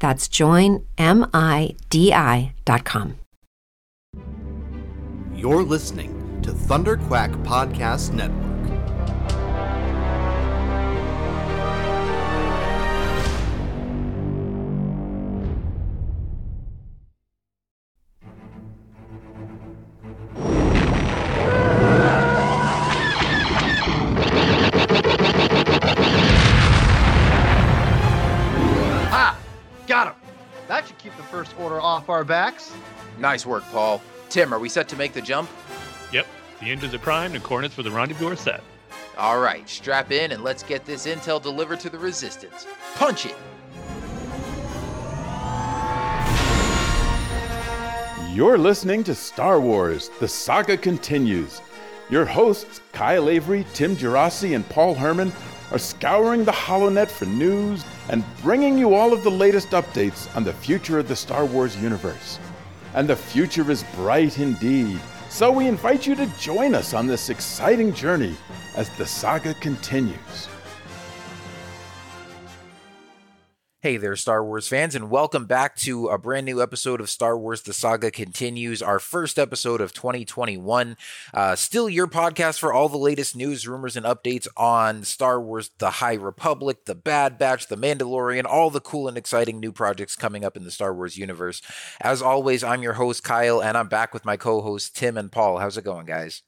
That's joinmidi.com. You're listening to Thunder Quack Podcast Network. Off our backs. Nice work, Paul. Tim, are we set to make the jump? Yep. The engines are primed and coordinates for the rendezvous are set. All right, strap in and let's get this intel delivered to the Resistance. Punch it! You're listening to Star Wars The Saga Continues. Your hosts, Kyle Avery, Tim Gerasi, and Paul Herman, are scouring the HoloNet for news and bringing you all of the latest updates on the future of the Star Wars universe. And the future is bright indeed. So we invite you to join us on this exciting journey as the saga continues. Hey there, Star Wars fans, and welcome back to a brand new episode of Star Wars The Saga Continues, our first episode of 2021. Uh, still your podcast for all the latest news, rumors, and updates on Star Wars The High Republic, The Bad Batch, The Mandalorian, all the cool and exciting new projects coming up in the Star Wars universe. As always, I'm your host, Kyle, and I'm back with my co hosts, Tim and Paul. How's it going, guys?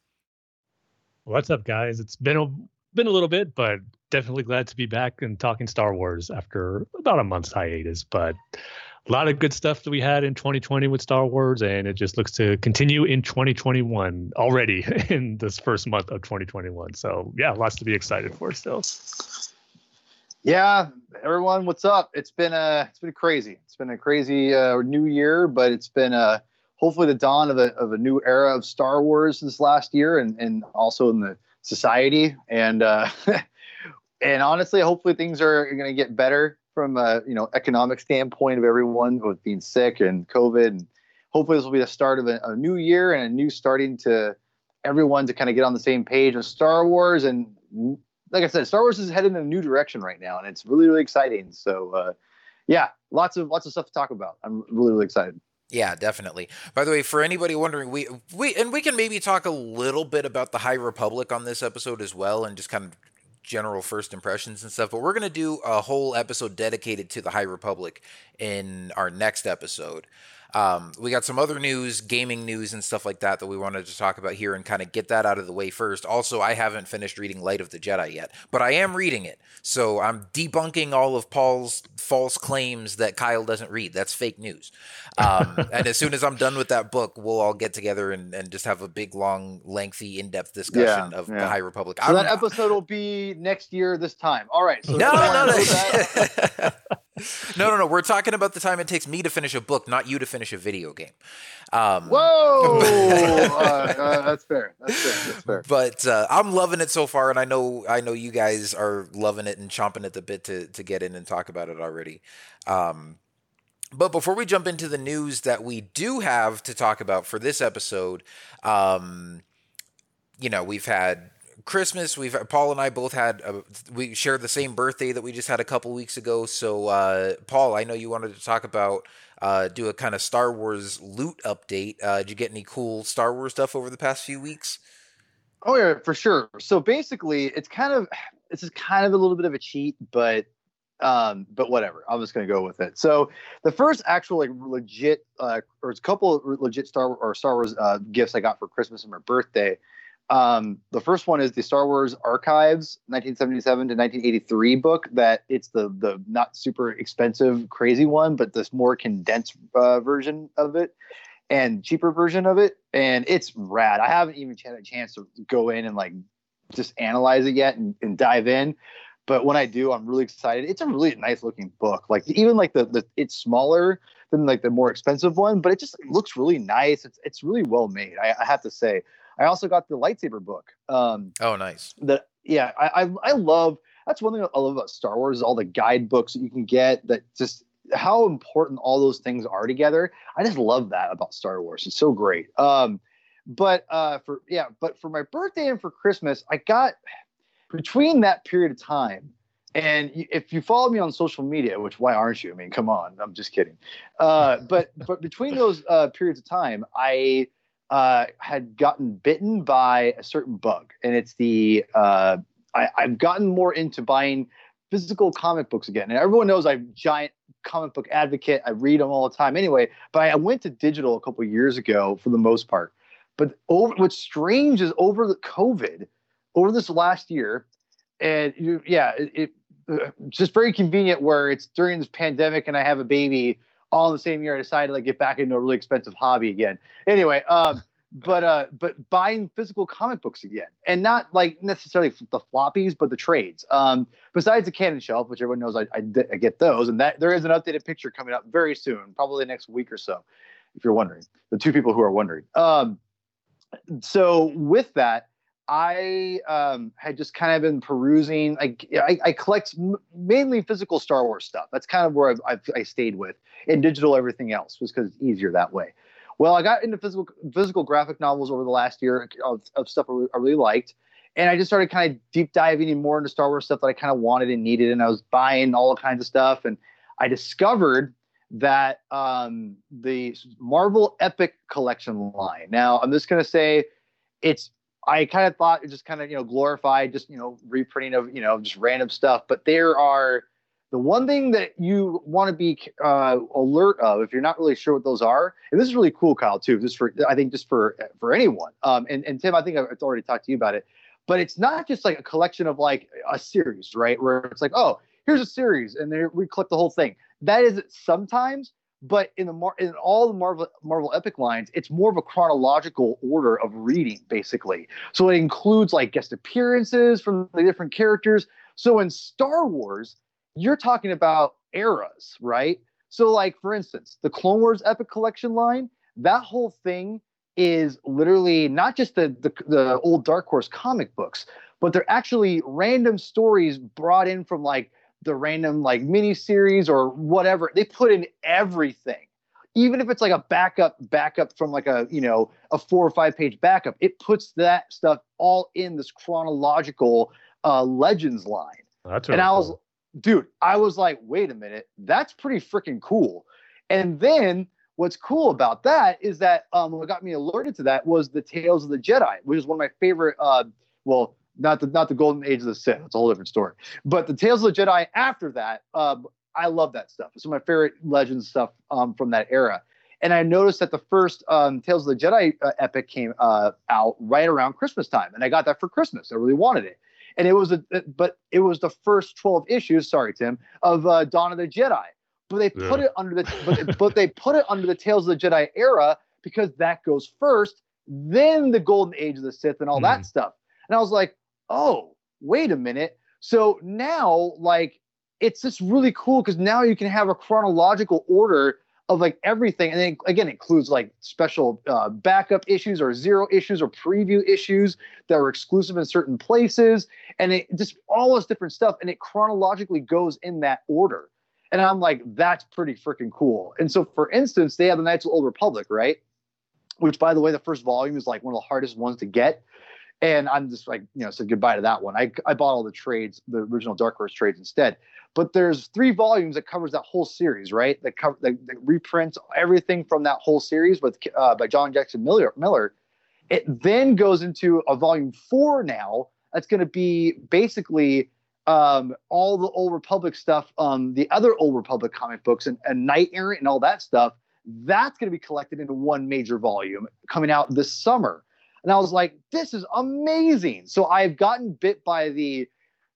What's up, guys? It's been a been a little bit, but definitely glad to be back and talking Star Wars after about a month's hiatus. But a lot of good stuff that we had in 2020 with Star Wars, and it just looks to continue in 2021 already in this first month of 2021. So yeah, lots to be excited for still. Yeah, everyone, what's up? It's been a it's been crazy. It's been a crazy uh, new year, but it's been a uh, hopefully the dawn of a of a new era of Star Wars this last year, and and also in the society. And uh, and honestly, hopefully things are going to get better from a you know economic standpoint of everyone with being sick and COVID. And hopefully this will be the start of a, a new year and a new starting to everyone to kind of get on the same page with Star Wars. And like I said, Star Wars is headed in a new direction right now, and it's really really exciting. So uh, yeah, lots of lots of stuff to talk about. I'm really really excited. Yeah, definitely. By the way, for anybody wondering, we we and we can maybe talk a little bit about the High Republic on this episode as well, and just kind of general first impressions and stuff, but we're going to do a whole episode dedicated to the High Republic in our next episode. Um, we got some other news, gaming news, and stuff like that that we wanted to talk about here and kind of get that out of the way first. Also, I haven't finished reading Light of the Jedi yet, but I am reading it. So I'm debunking all of Paul's false claims that Kyle doesn't read. That's fake news. Um, and as soon as I'm done with that book, we'll all get together and, and just have a big, long, lengthy, in depth discussion Yeah, of yeah. the High Republic. So I'm- that episode will be next year this time. All right. So no, no, no, no. no, no. We're talking about the time it takes me to finish a book, not you to finish a video game. Um, Whoa! uh, uh, that's fair. That's fair. That's fair. but uh, I'm loving it so far, and I know I know you guys are loving it and chomping at the bit to to get in and talk about it already. Um, but before we jump into the news that we do have to talk about for this episode, um, you know, we've had Christmas. We've Paul and I both had a, we shared the same birthday that we just had a couple weeks ago. So, uh, Paul, I know you wanted to talk about uh, do a kind of Star Wars loot update. Uh, did you get any cool Star Wars stuff over the past few weeks? Oh yeah, for sure. So basically, it's kind of this is kind of a little bit of a cheat, but um, but whatever. I'm just gonna go with it. So the first actual like legit, uh, or a couple of legit Star or Star Wars uh, gifts I got for Christmas and my birthday. Um, the first one is the Star Wars Archives 1977 to 1983 book. That it's the the not super expensive, crazy one, but this more condensed uh, version of it and cheaper version of it. And it's rad. I haven't even had a chance to go in and like just analyze it yet and, and dive in. But when I do, I'm really excited. It's a really nice looking book. Like even like the, the it's smaller than like the more expensive one, but it just looks really nice. It's it's really well made. I, I have to say. I also got the lightsaber book. Um, Oh, nice. that yeah, I, I I love. That's one thing I love about Star Wars is all the guidebooks that you can get. That just how important all those things are together. I just love that about Star Wars. It's so great. Um, but uh, for yeah, but for my birthday and for Christmas, I got between that period of time. And if you follow me on social media, which why aren't you? I mean, come on, I'm just kidding. Uh, but but between those uh, periods of time, I uh, had gotten bitten by a certain bug, and it's the uh, I, I've gotten more into buying physical comic books again. And everyone knows I'm a giant comic book advocate. I read them all the time anyway. But I went to digital a couple years ago for the most part. But over, what's strange is over the COVID, over this last year, and you, yeah, it, it uh, just very convenient where it's during this pandemic and I have a baby all in the same year. I decided to like get back into a really expensive hobby again. Anyway, um, but uh, but buying physical comic books again, and not like necessarily the floppies, but the trades. Um, besides the Canon shelf, which everyone knows I, I, I get those, and that there is an updated picture coming up very soon, probably next week or so, if you're wondering. The two people who are wondering. Um, so with that, I um, had just kind of been perusing. I, I, I collect m- mainly physical Star Wars stuff. That's kind of where I've, I've, I stayed with, and digital everything else was because it's easier that way. Well, I got into physical physical graphic novels over the last year of, of stuff I really, I really liked, and I just started kind of deep diving in more into Star Wars stuff that I kind of wanted and needed, and I was buying all kinds of stuff, and I discovered that um, the Marvel Epic Collection line. Now, I'm just gonna say, it's I kind of thought it just kind of you know glorified just you know reprinting of you know just random stuff, but there are the one thing that you want to be uh, alert of if you're not really sure what those are, and this is really cool, Kyle, too. Just for I think just for for anyone. Um, and and Tim, I think I've already talked to you about it, but it's not just like a collection of like a series, right? Where it's like, oh, here's a series, and we collect the whole thing. That is sometimes, but in the Mar- in all the Marvel Marvel Epic lines, it's more of a chronological order of reading, basically. So it includes like guest appearances from the different characters. So in Star Wars, you're talking about eras, right? So, like for instance, the Clone Wars Epic Collection line, that whole thing is literally not just the the, the old Dark Horse comic books, but they're actually random stories brought in from like the random like mini series or whatever. They put in everything. Even if it's like a backup, backup from like a you know a four or five page backup, it puts that stuff all in this chronological uh, legends line That's and I was, cool. dude, I was like, wait a minute, that's pretty freaking cool. And then what's cool about that is that um, what got me alerted to that was the Tales of the Jedi, which is one of my favorite. Uh, well, not the not the Golden Age of the Sith. It's a whole different story. But the Tales of the Jedi after that, um, I love that stuff. It's my favorite legends stuff um, from that era. And I noticed that the first um, Tales of the Jedi uh, epic came uh, out right around Christmas time, and I got that for Christmas. I really wanted it, and it was a but it was the first twelve issues. Sorry, Tim, of uh, Dawn of the Jedi, but they put Yeah. it under the but, but they put it under the Tales of the Jedi era because that goes first, then the Golden Age of the Sith and all that Mhm. stuff. And I was like, oh, wait a minute. So now, like, it's just really cool because now you can have a chronological order of like everything, and then again, it includes like special uh, backup issues or zero issues or preview issues that are exclusive in certain places, and it just all this different stuff, and it chronologically goes in that order. And I'm like, that's pretty freaking cool. And so, for instance, they have the Knights of the Old Republic, right? Which, by the way, the first volume is like one of the hardest ones to get. And I'm just like, you know, said goodbye to that one. I, I bought all the trades, the original Dark Horse trades instead. But there's three volumes that covers that whole series, right? That cover that, that reprints everything from that whole series with uh, by John Jackson Miller. Miller. It then goes into a volume four now. That's going to be basically um, all the Old Republic stuff, um, the other Old Republic comic books, and, and Knight Errant and all that stuff. That's going to be collected into one major volume coming out this summer. And I was like, this is amazing. So I've gotten bit by the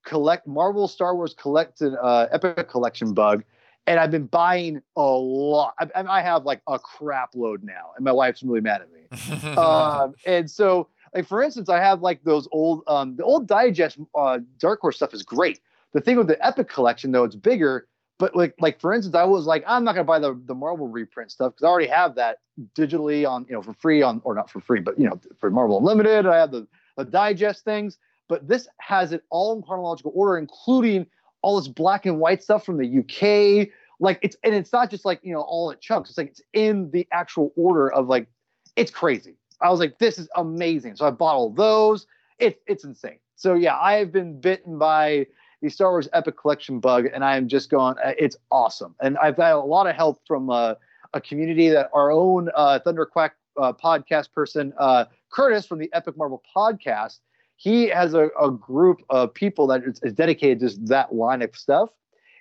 collect Marvel Star Wars collected uh, Epic Collection bug, and I've been buying a lot. I, I have like a crap load now, and my wife's really mad at me. um, and so, like for instance, I have like those old, um, the old Digest uh, Dark Horse stuff is great. The thing with the Epic Collection though, it's bigger. But like, like for instance, I was like, I'm not gonna buy the the Marvel reprint stuff because I already have that digitally on, you know, for free on, or not for free, but you know, for Marvel Unlimited. I have the the Digest things, but this has it all in chronological order, including all this black and white stuff from the UK. Like it's and it's not just like you know all in chunks. It's like it's in the actual order of like it's crazy. I was like, this is amazing. So I bought all those. It's it's insane. So yeah, I have been bitten by the Star Wars Epic Collection bug, and I am just going. uh, It's awesome, and I've had a lot of help from uh, a community that our own uh, Thunderquack uh, podcast person, uh, Curtis from the Epic Marvel podcast. He has a, a group of people that is, is dedicated to that line of stuff.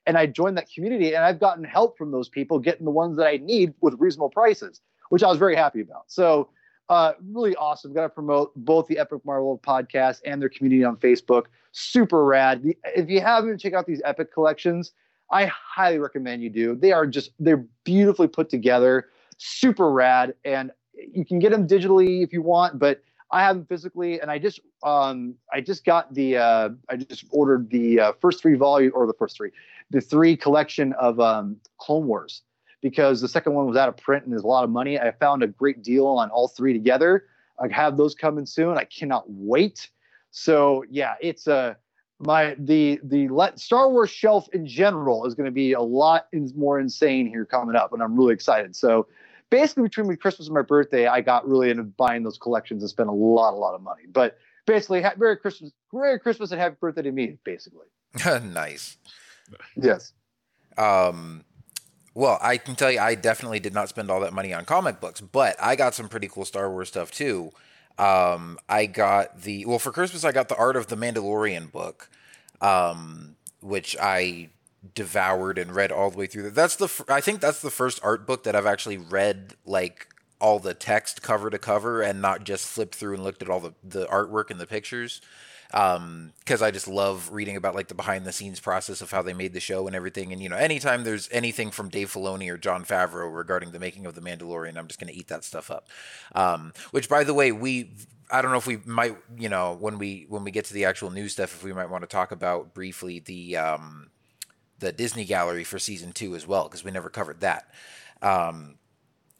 And I joined that community, and I've gotten help from those people getting the ones that I need with reasonable prices, which I was very happy about. So, uh, really awesome. Got to promote both the Epic Marvel podcast and their community on Facebook. Super rad. If you haven't checked out these Epic collections, I highly recommend you do. They are just they're beautifully put together, super rad, and you can get them digitally if you want, but I have them physically, and I just um I just got the uh I just ordered the uh, first three volume or the first three, the three collection of um Clone Wars because the second one was out of print and there's a lot of money. I found a great deal on all three together. I have those coming soon. I cannot wait. So yeah, it's a uh, my the the let Star Wars shelf in general is going to be a lot in, more insane here coming up, and I'm really excited. So basically, between my Christmas and my birthday, I got really into buying those collections and spent a lot, a lot of money. But basically, ha- Merry Christmas, Merry Christmas, and Happy Birthday to me. Basically, nice. yes. Um, well, I can tell you, I definitely did not spend all that money on comic books, but I got some pretty cool Star Wars stuff too. Um, I got the well for Christmas. I got the Art of the Mandalorian book, um, which I devoured and read all the way through. That's the I think that's the first art book that I've actually read like all the text cover to cover and not just flipped through and looked at all the the artwork and the pictures um because i just love reading about like the behind the scenes process of how they made the show and everything. And you know anytime there's anything from dave filoni or jon favreau regarding the making of the mandalorian i'm just going to eat that stuff up. Um which by the way we i don't know if we might you know when we when we get to the actual news stuff if we might want to talk about briefly the um the disney gallery for season two as well because we never covered that. Um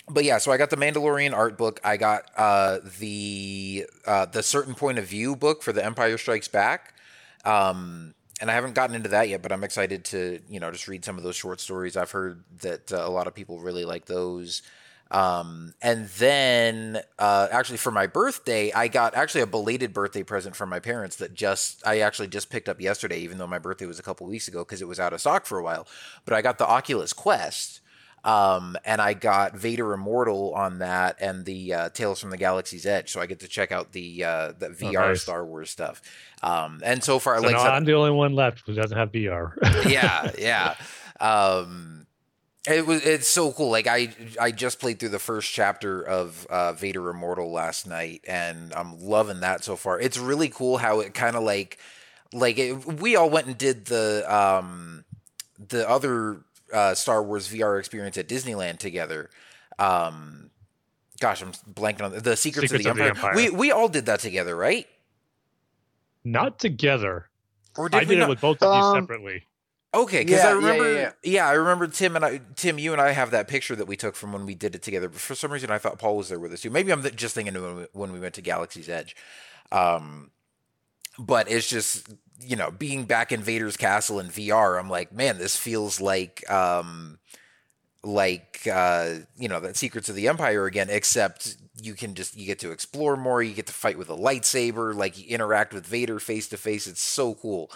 but yeah, so I got the Mandalorian art book. I got uh, the uh, the certain point of view book for the Empire Strikes Back, um, and I haven't gotten into that yet. But I'm excited to you know just read some of those short stories. I've heard that uh, a lot of people really like those. Um, and then uh, actually for my birthday, I got actually a belated birthday present from my parents that just I actually just picked up yesterday, even though my birthday was a couple weeks ago because it was out of stock for a while. But I got the Oculus Quest. Um, and I got Vader Immortal on that and the uh, Tales from the Galaxy's Edge, so I get to check out the uh, the VR nice. Star Wars stuff. Um, and so far, So like no, I'm the only one left who doesn't have VR. yeah, yeah. Um, It was it's so cool. Like I I just played through the first chapter of uh, Vader Immortal last night, and I'm loving that so far. It's really cool how it kind of like like it, we all went and did the um the other uh, Star Wars VR experience at Disneyland together. Um, gosh, I'm blanking on the, the Secrets, Secrets of, of the, the Empire. Empire. We we all did that together, right? Not together. Or did I did not? it with both of you Um, separately. Okay, because Yeah, I yeah, yeah, remember, yeah. I remember Tim and I, Tim, you and I have that picture that we took from when we did it together. But for some reason, I thought Paul was there with us too. Maybe I'm just thinking when we, when we went to Galaxy's Edge. Um, but it's just you know being back in Vader's castle in VR. I'm like, man, this feels like um, like uh, you know that Secrets of the Empire again, except you can just you get to explore more. You get to fight with a lightsaber, like you interact with Vader face to face. It's so cool.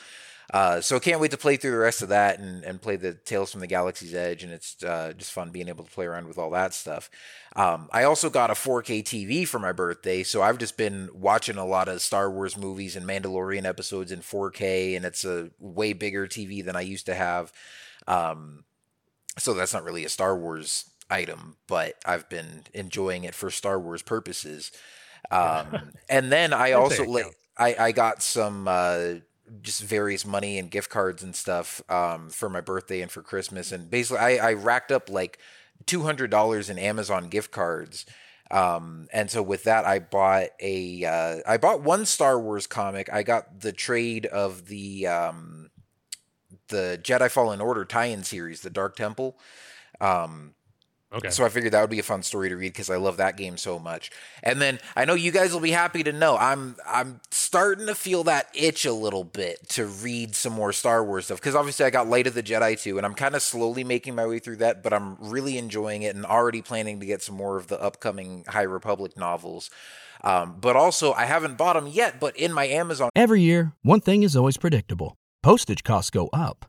Uh, so I can't wait to play through the rest of that and, and play the Tales from the Galaxy's Edge, and it's uh, just fun being able to play around with all that stuff. Um, I also got a 4K TV for my birthday, so I've just been watching a lot of Star Wars movies and Mandalorian episodes in 4K, and it's a way bigger TV than I used to have. Um, so that's not really a Star Wars item, but I've been enjoying it for Star Wars purposes. Um, and then I also it like counts. I, I got some uh, just various money and gift cards and stuff um, for my birthday and for Christmas, and basically I, I racked up like two hundred dollars in Amazon gift cards. Um, and so with that, I bought a uh, I bought one Star Wars comic. I got the trade of the um, the Jedi Fallen Order tie-in series, the Dark Temple. Um, Okay. so I figured that would be a fun story to read because I love that game so much. And then I know you guys will be happy to know I'm I'm starting to feel that itch a little bit to read some more Star Wars stuff because obviously I got Light of the Jedi too, and I'm kind of slowly making my way through that, but I'm really enjoying it and already planning to get some more of the upcoming High Republic novels. Um, but also I haven't bought them yet, but in my Amazon Every year, one thing is always predictable postage costs go up.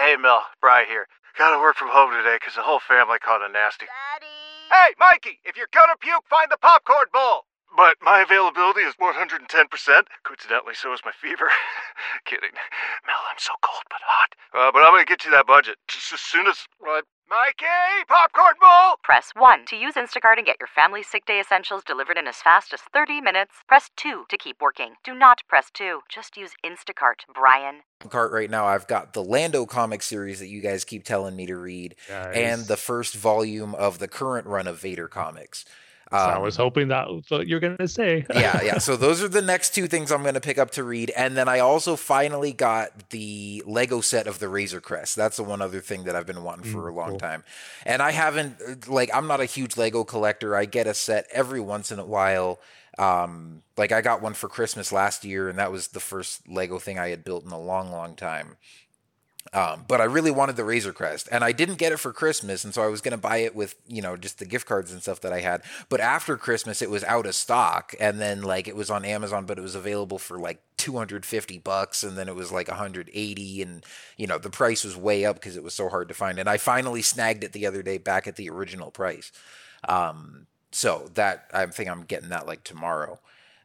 Hey, Mel, Bry here. Gotta work from home today 'cause the whole family caught a nasty. Daddy! Hey, Mikey, if you're gonna puke, find the popcorn bowl. But my availability is 110%. Coincidentally, so is my fever. Kidding. Mel, I'm so cold but hot. Uh, but I'm gonna get you that budget just as soon as. What? Mikey, popcorn bowl! Press 1 to use Instacart and get your family sick day essentials delivered in as fast as 30 minutes. Press 2 to keep working. Do not press 2. Just use Instacart, Brian. cart right now. I've got the Lando comic series that you guys keep telling me to read, and the first volume of the current run of Vader comics. So I Um, was hoping that was what you're gonna say. yeah, yeah. So those are the next two things I'm going to pick up to read, and then I also finally got the Lego set of the Razor Crest. That's the one other thing that I've been wanting for Mm, a long cool. time, and I haven't like I'm not a huge Lego collector. I get a set every once in a while. Um, like I got one for Christmas last year, and that was the first Lego thing I had built in a long, long time. Um, but I really wanted the Razor Crest, and I didn't get it for Christmas, and so I was going to buy it with you know just the gift cards and stuff that I had. But after Christmas, it was out of stock, and then like it was on Amazon, but it was available for like 250 bucks, and then it was like 180, and you know the price was way up because it was so hard to find. And I finally snagged it the other day back at the original price. Um, so that I think I'm getting that like tomorrow.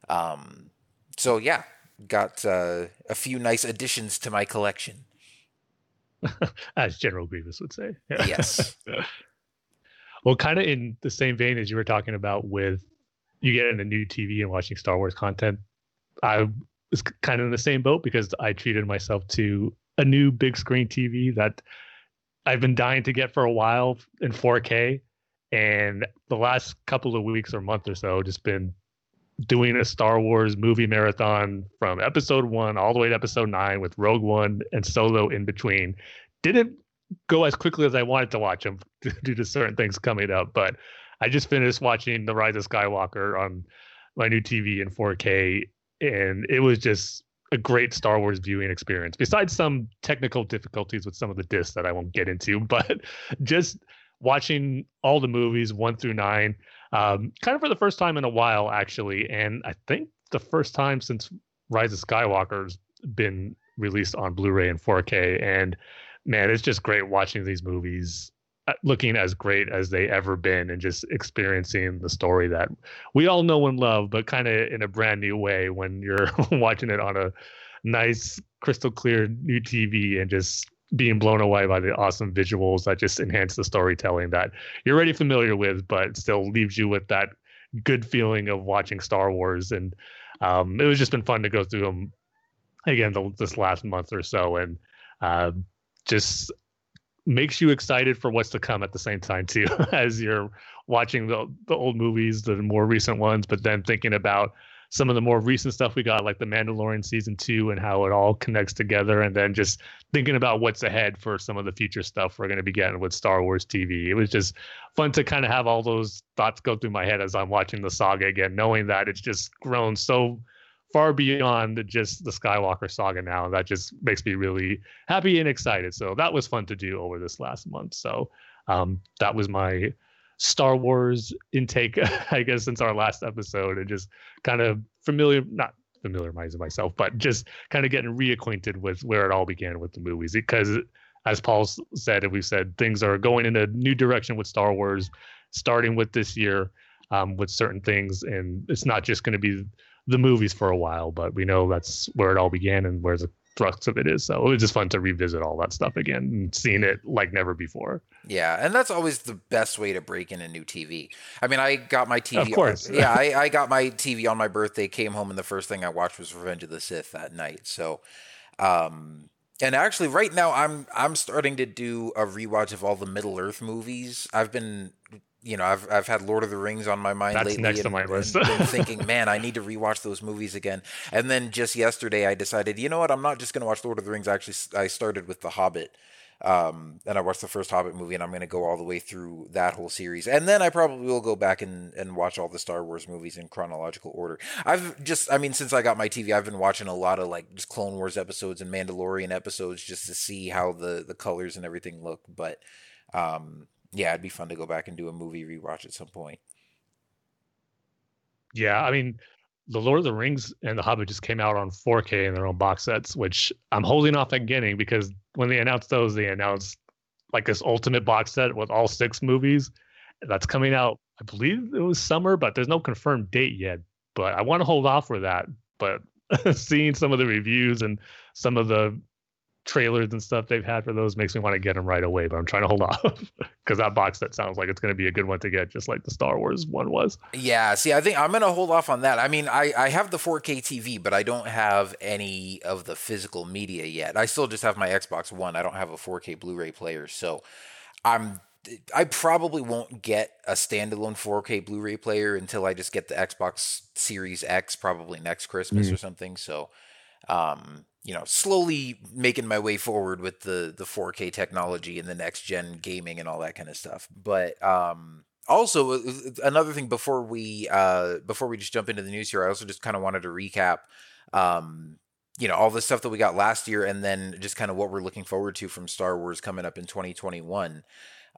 Um, so yeah, got uh, a few nice additions to my collection. as General Grievous would say. Yes. well, kind of in the same vein as you were talking about with you getting a new TV and watching Star Wars content, I was kind of in the same boat because I treated myself to a new big screen TV that I've been dying to get for a while in 4K. And the last couple of weeks or month or so, just been doing a Star Wars movie marathon from episode one all the way to episode nine with Rogue One and Solo in between. Didn't go as quickly as I wanted to watch them due to certain things coming up, but I just finished watching The Rise of Skywalker on my new TV in 4K, and it was just a great Star Wars viewing experience. Besides some technical difficulties with some of the discs that I won't get into, but just watching all the movies one through nine, um, kind of for the first time in a while, actually. And I think the first time since Rise of Skywalker's been released on Blu-ray and 4K. And man, it's just great watching these movies uh, looking as great as they ever been and just experiencing the story that we all know and love but kind of in a brand new way when you're watching it on a nice crystal clear new tv and just being blown away by the awesome visuals that just enhance the storytelling that you're already familiar with but still leaves you with that good feeling of watching star wars. And um, it was just been fun to go through them again the, this last month or so. And uh, just makes you excited for what's to come at the same time too as you're watching the the old movies the more recent ones but then thinking about some of the more recent stuff we got like the mandalorian season 2 and how it all connects together and then just thinking about what's ahead for some of the future stuff we're going to be getting with star wars tv it was just fun to kind of have all those thoughts go through my head as i'm watching the saga again knowing that it's just grown so far beyond just the Skywalker saga now. That just makes me really happy and excited. So that was fun to do over this last month. So um, that was my Star Wars intake, I guess, since our last episode, and just kind of familiar, not familiarizing myself, but just kind of getting reacquainted with where it all began with the movies. Because, as Paul said, and we've said, things are going in a new direction with Star Wars, starting with this year um, with certain things, and it's not just going to be the movies for a while, but we know that's where it all began and where the thrust of it is. So it was just fun to revisit all that stuff again and seeing it like never before. Yeah, and that's always the best way to break in a new TV. I mean, I got my TV. Of course. yeah, I, I got my TV on my birthday, came home, and the first thing I watched was Revenge of the Sith that night. So, um, and actually, right now I'm I'm starting to do a rewatch of all the Middle Earth movies. I've been you know, I've I've had Lord of the Rings on my mind That's lately. next and, on my list. and thinking, man, I need to rewatch those movies again. And then just yesterday, I decided, you know what, I'm not just going to watch Lord of the Rings. Actually, I started with The Hobbit, um, and I watched the first Hobbit movie, and I'm going to go all the way through that whole series. And then I probably will go back and and watch all the Star Wars movies in chronological order. I've just, I mean, since I got my TV, I've been watching a lot of like just Clone Wars episodes and Mandalorian episodes just to see how the the colors and everything look, but. Um, yeah, it'd be fun to go back and do a movie rewatch at some point. Yeah, I mean, The Lord of the Rings and The Hobbit just came out on 4K in their own box sets, which I'm holding off on getting because when they announced those, they announced like this ultimate box set with all six movies that's coming out. I believe it was summer, but there's no confirmed date yet. But I want to hold off for that. But seeing some of the reviews and some of the trailers and stuff they've had for those makes me want to get them right away. But I'm trying to hold off because that box set sounds like it's going to be a good one to get, just like the Star Wars one was. Yeah, see, I think I'm going to hold off on that. I mean, I, I have the 4K TV, but I don't have any of the physical media yet. I still just have my Xbox One. I don't have a 4K Blu-ray player, so I'm I probably won't get a standalone 4K Blu-ray player until I just get the Xbox Series X, probably next Christmas mm. or something. So, um, you know, slowly making my way forward with the the 4K technology and the next gen gaming and all that kind of stuff. But um, also uh, another thing before we uh, before we just jump into the news here, I also just kind of wanted to recap. Um, you know all the stuff that we got last year, and then just kind of what we're looking forward to from Star Wars coming up in 2021.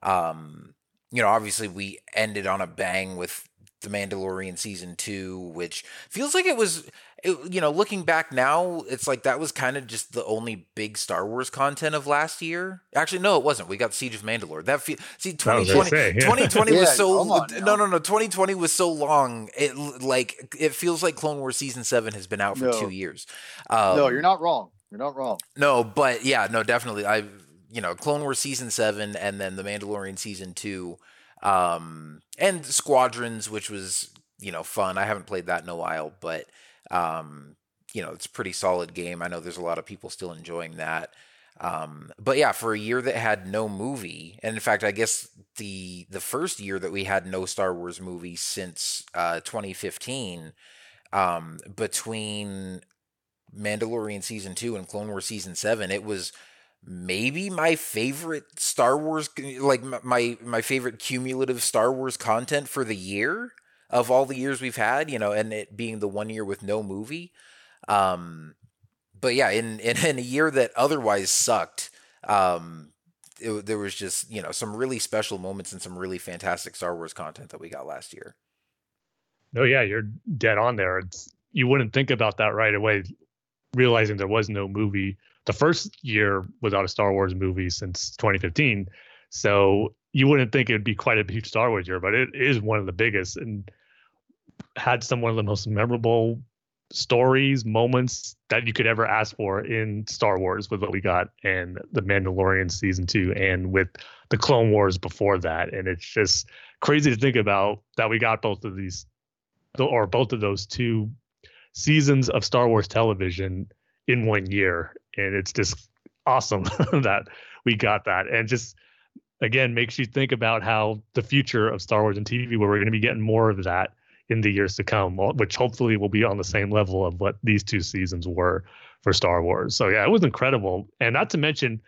Um, you know, obviously we ended on a bang with the Mandalorian season two, which feels like it was, it, you know, looking back now, it's like that was kind of just the only big Star Wars content of last year. Actually, no, it wasn't. We got Siege of Mandalore. That fe- see 2020, say, yeah. 2020 was so no, no, no. 2020 was so long. It like it feels like Clone Wars season seven has been out for no. two years. Um, no, you're not wrong. You're not wrong. No, but yeah, no, definitely. I, you know, Clone Wars season seven and then the Mandalorian season two um, and Squadrons, which was you know fun. I haven't played that in a while, but um, you know it's a pretty solid game. I know there's a lot of people still enjoying that. Um, but yeah, for a year that had no movie, and in fact, I guess the the first year that we had no Star Wars movie since uh, 2015, um, between Mandalorian season two and Clone Wars season seven, it was maybe my favorite Star Wars like my my favorite cumulative Star Wars content for the year of all the years we've had, you know, and it being the one year with no movie. Um but yeah, in in, in a year that otherwise sucked, um it, there was just you know some really special moments and some really fantastic Star Wars content that we got last year. No, yeah, you're dead on there. It's you wouldn't think about that right away, realizing there was no movie the first year without a Star Wars movie since 2015. So you wouldn't think it would be quite a huge Star Wars year, but it is one of the biggest and had some one of the most memorable stories, moments that you could ever ask for in Star Wars with what we got in The Mandalorian season two and with the Clone Wars before that. And it's just crazy to think about that we got both of these or both of those two seasons of Star Wars television in one year. And it's just awesome that we got that. And just again makes you think about how the future of Star Wars and TV, where we're going to be getting more of that in the years to come, which hopefully will be on the same level of what these two seasons were for Star Wars. So yeah, it was incredible. And not to mention,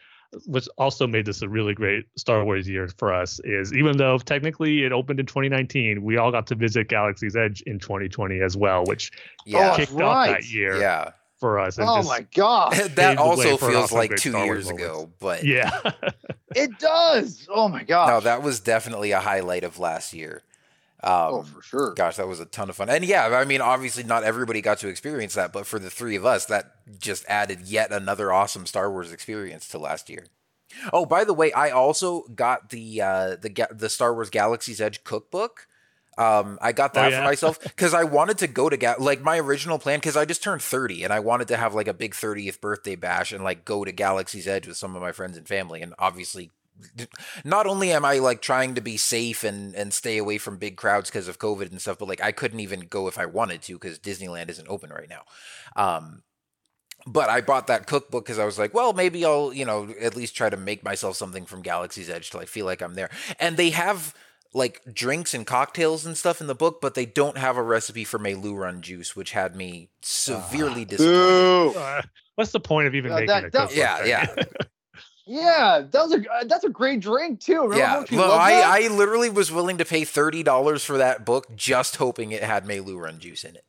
which also made this a really great Star Wars year for us is even though technically it opened in 2019, we all got to visit Galaxy's Edge in 2020 as well, which yeah. kicked right. off that year. Yeah. For us. oh my god. that also feels like two years ago, but yeah. it does. Oh my god. No, that was definitely a highlight of last year. Um, oh, for sure. Gosh, that was a ton of fun. And yeah, I mean, obviously, not everybody got to experience that, but for the three of us, that just added yet another awesome Star Wars experience to last year. Oh, by the way, I also got the uh, the the Star Wars Galaxy's Edge cookbook. Um, I got that oh, yeah. for myself because I wanted to go to Ga- like my original plan because I just turned 30 and I wanted to have like a big 30th birthday bash and like go to Galaxy's Edge with some of my friends and family and obviously not only am I like trying to be safe and and stay away from big crowds because of COVID and stuff, but like I couldn't even go if I wanted to because Disneyland isn't open right now. Um, but I bought that cookbook because I was like, well, maybe I'll you know at least try to make myself something from Galaxy's Edge till I feel like I'm there. And they have like drinks and cocktails and stuff in the book, but they don't have a recipe for Run juice, which had me severely uh, disappointed. Uh, what's the point of even uh, making that, a cookbook? Yeah, yeah. Yeah, that was a uh, that's a great drink too. Remember yeah, well, I, I literally was willing to pay thirty dollars for that book, just hoping it had Meiloorun juice in it.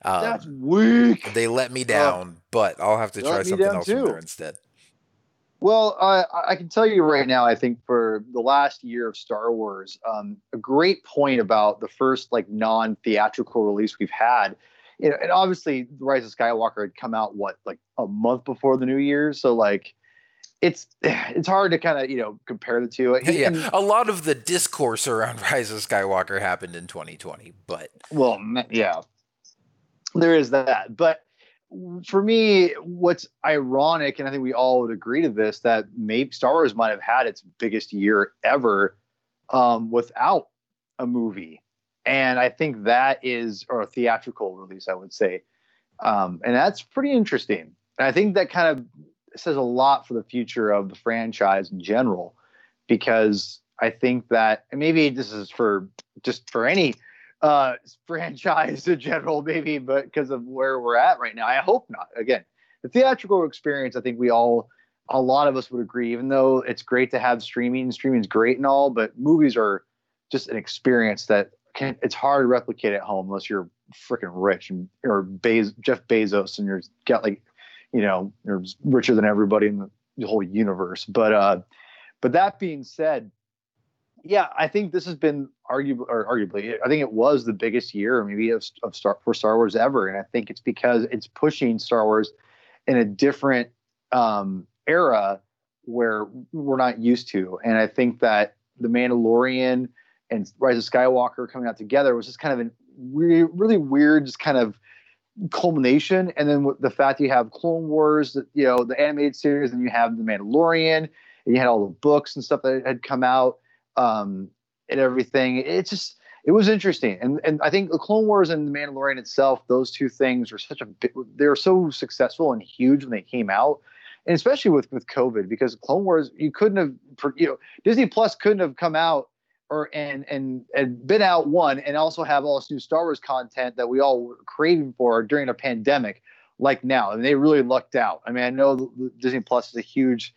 Um, that's weak. They let me down, uh, but I'll have to try something else too. from there instead. Well, uh, I can tell you right now. I think for the last year of Star Wars, um, a great point about the first like non-theatrical release we've had. You know, and obviously, The Rise of Skywalker had come out what like a month before the New Year, so like it's it's hard to kind of you know compare the two. yeah, a lot of the discourse around Rise of Skywalker happened in 2020, but well, yeah, there is that. But for me, what's ironic, and I think we all would agree to this, that maybe Star Wars might have had its biggest year ever um, without a movie, and I think that is or a theatrical release, I would say, um, and that's pretty interesting. And I think that kind of says a lot for the future of the franchise in general, because I think that maybe this is for just for any uh, franchise in general, maybe, but because of where we're at right now, I hope not. Again, the theatrical experience, I think we all, a lot of us would agree, even though it's great to have streaming, streaming's great and all, but movies are just an experience that can, it's hard to replicate at home unless you're freaking rich and or Jeff Bezos and you're got like you know, you're richer than everybody in the whole universe. But uh, but that being said, yeah, I think this has been arguably, or arguably, I think it was the biggest year, maybe of, of Star for Star Wars ever, and I think it's because it's pushing Star Wars in a different um, era where we're not used to, and I think that the Mandalorian and Rise of Skywalker coming out together was just kind of a really, really weird, just kind of culmination. And then the fact you have Clone Wars, you know, the animated series, and you have The Mandalorian, and you had all the books and stuff that had come out um, and everything. It's just, it was interesting. And and I think the Clone Wars and The Mandalorian itself, those two things were such a they were so successful and huge when they came out. And especially with, with COVID, because Clone Wars, you couldn't have, you know, Disney Plus couldn't have come out or and and and been out one and also have all this new Star Wars content that we all were craving for during a pandemic like now. I And they really lucked out. I mean, I know Disney Plus is a huge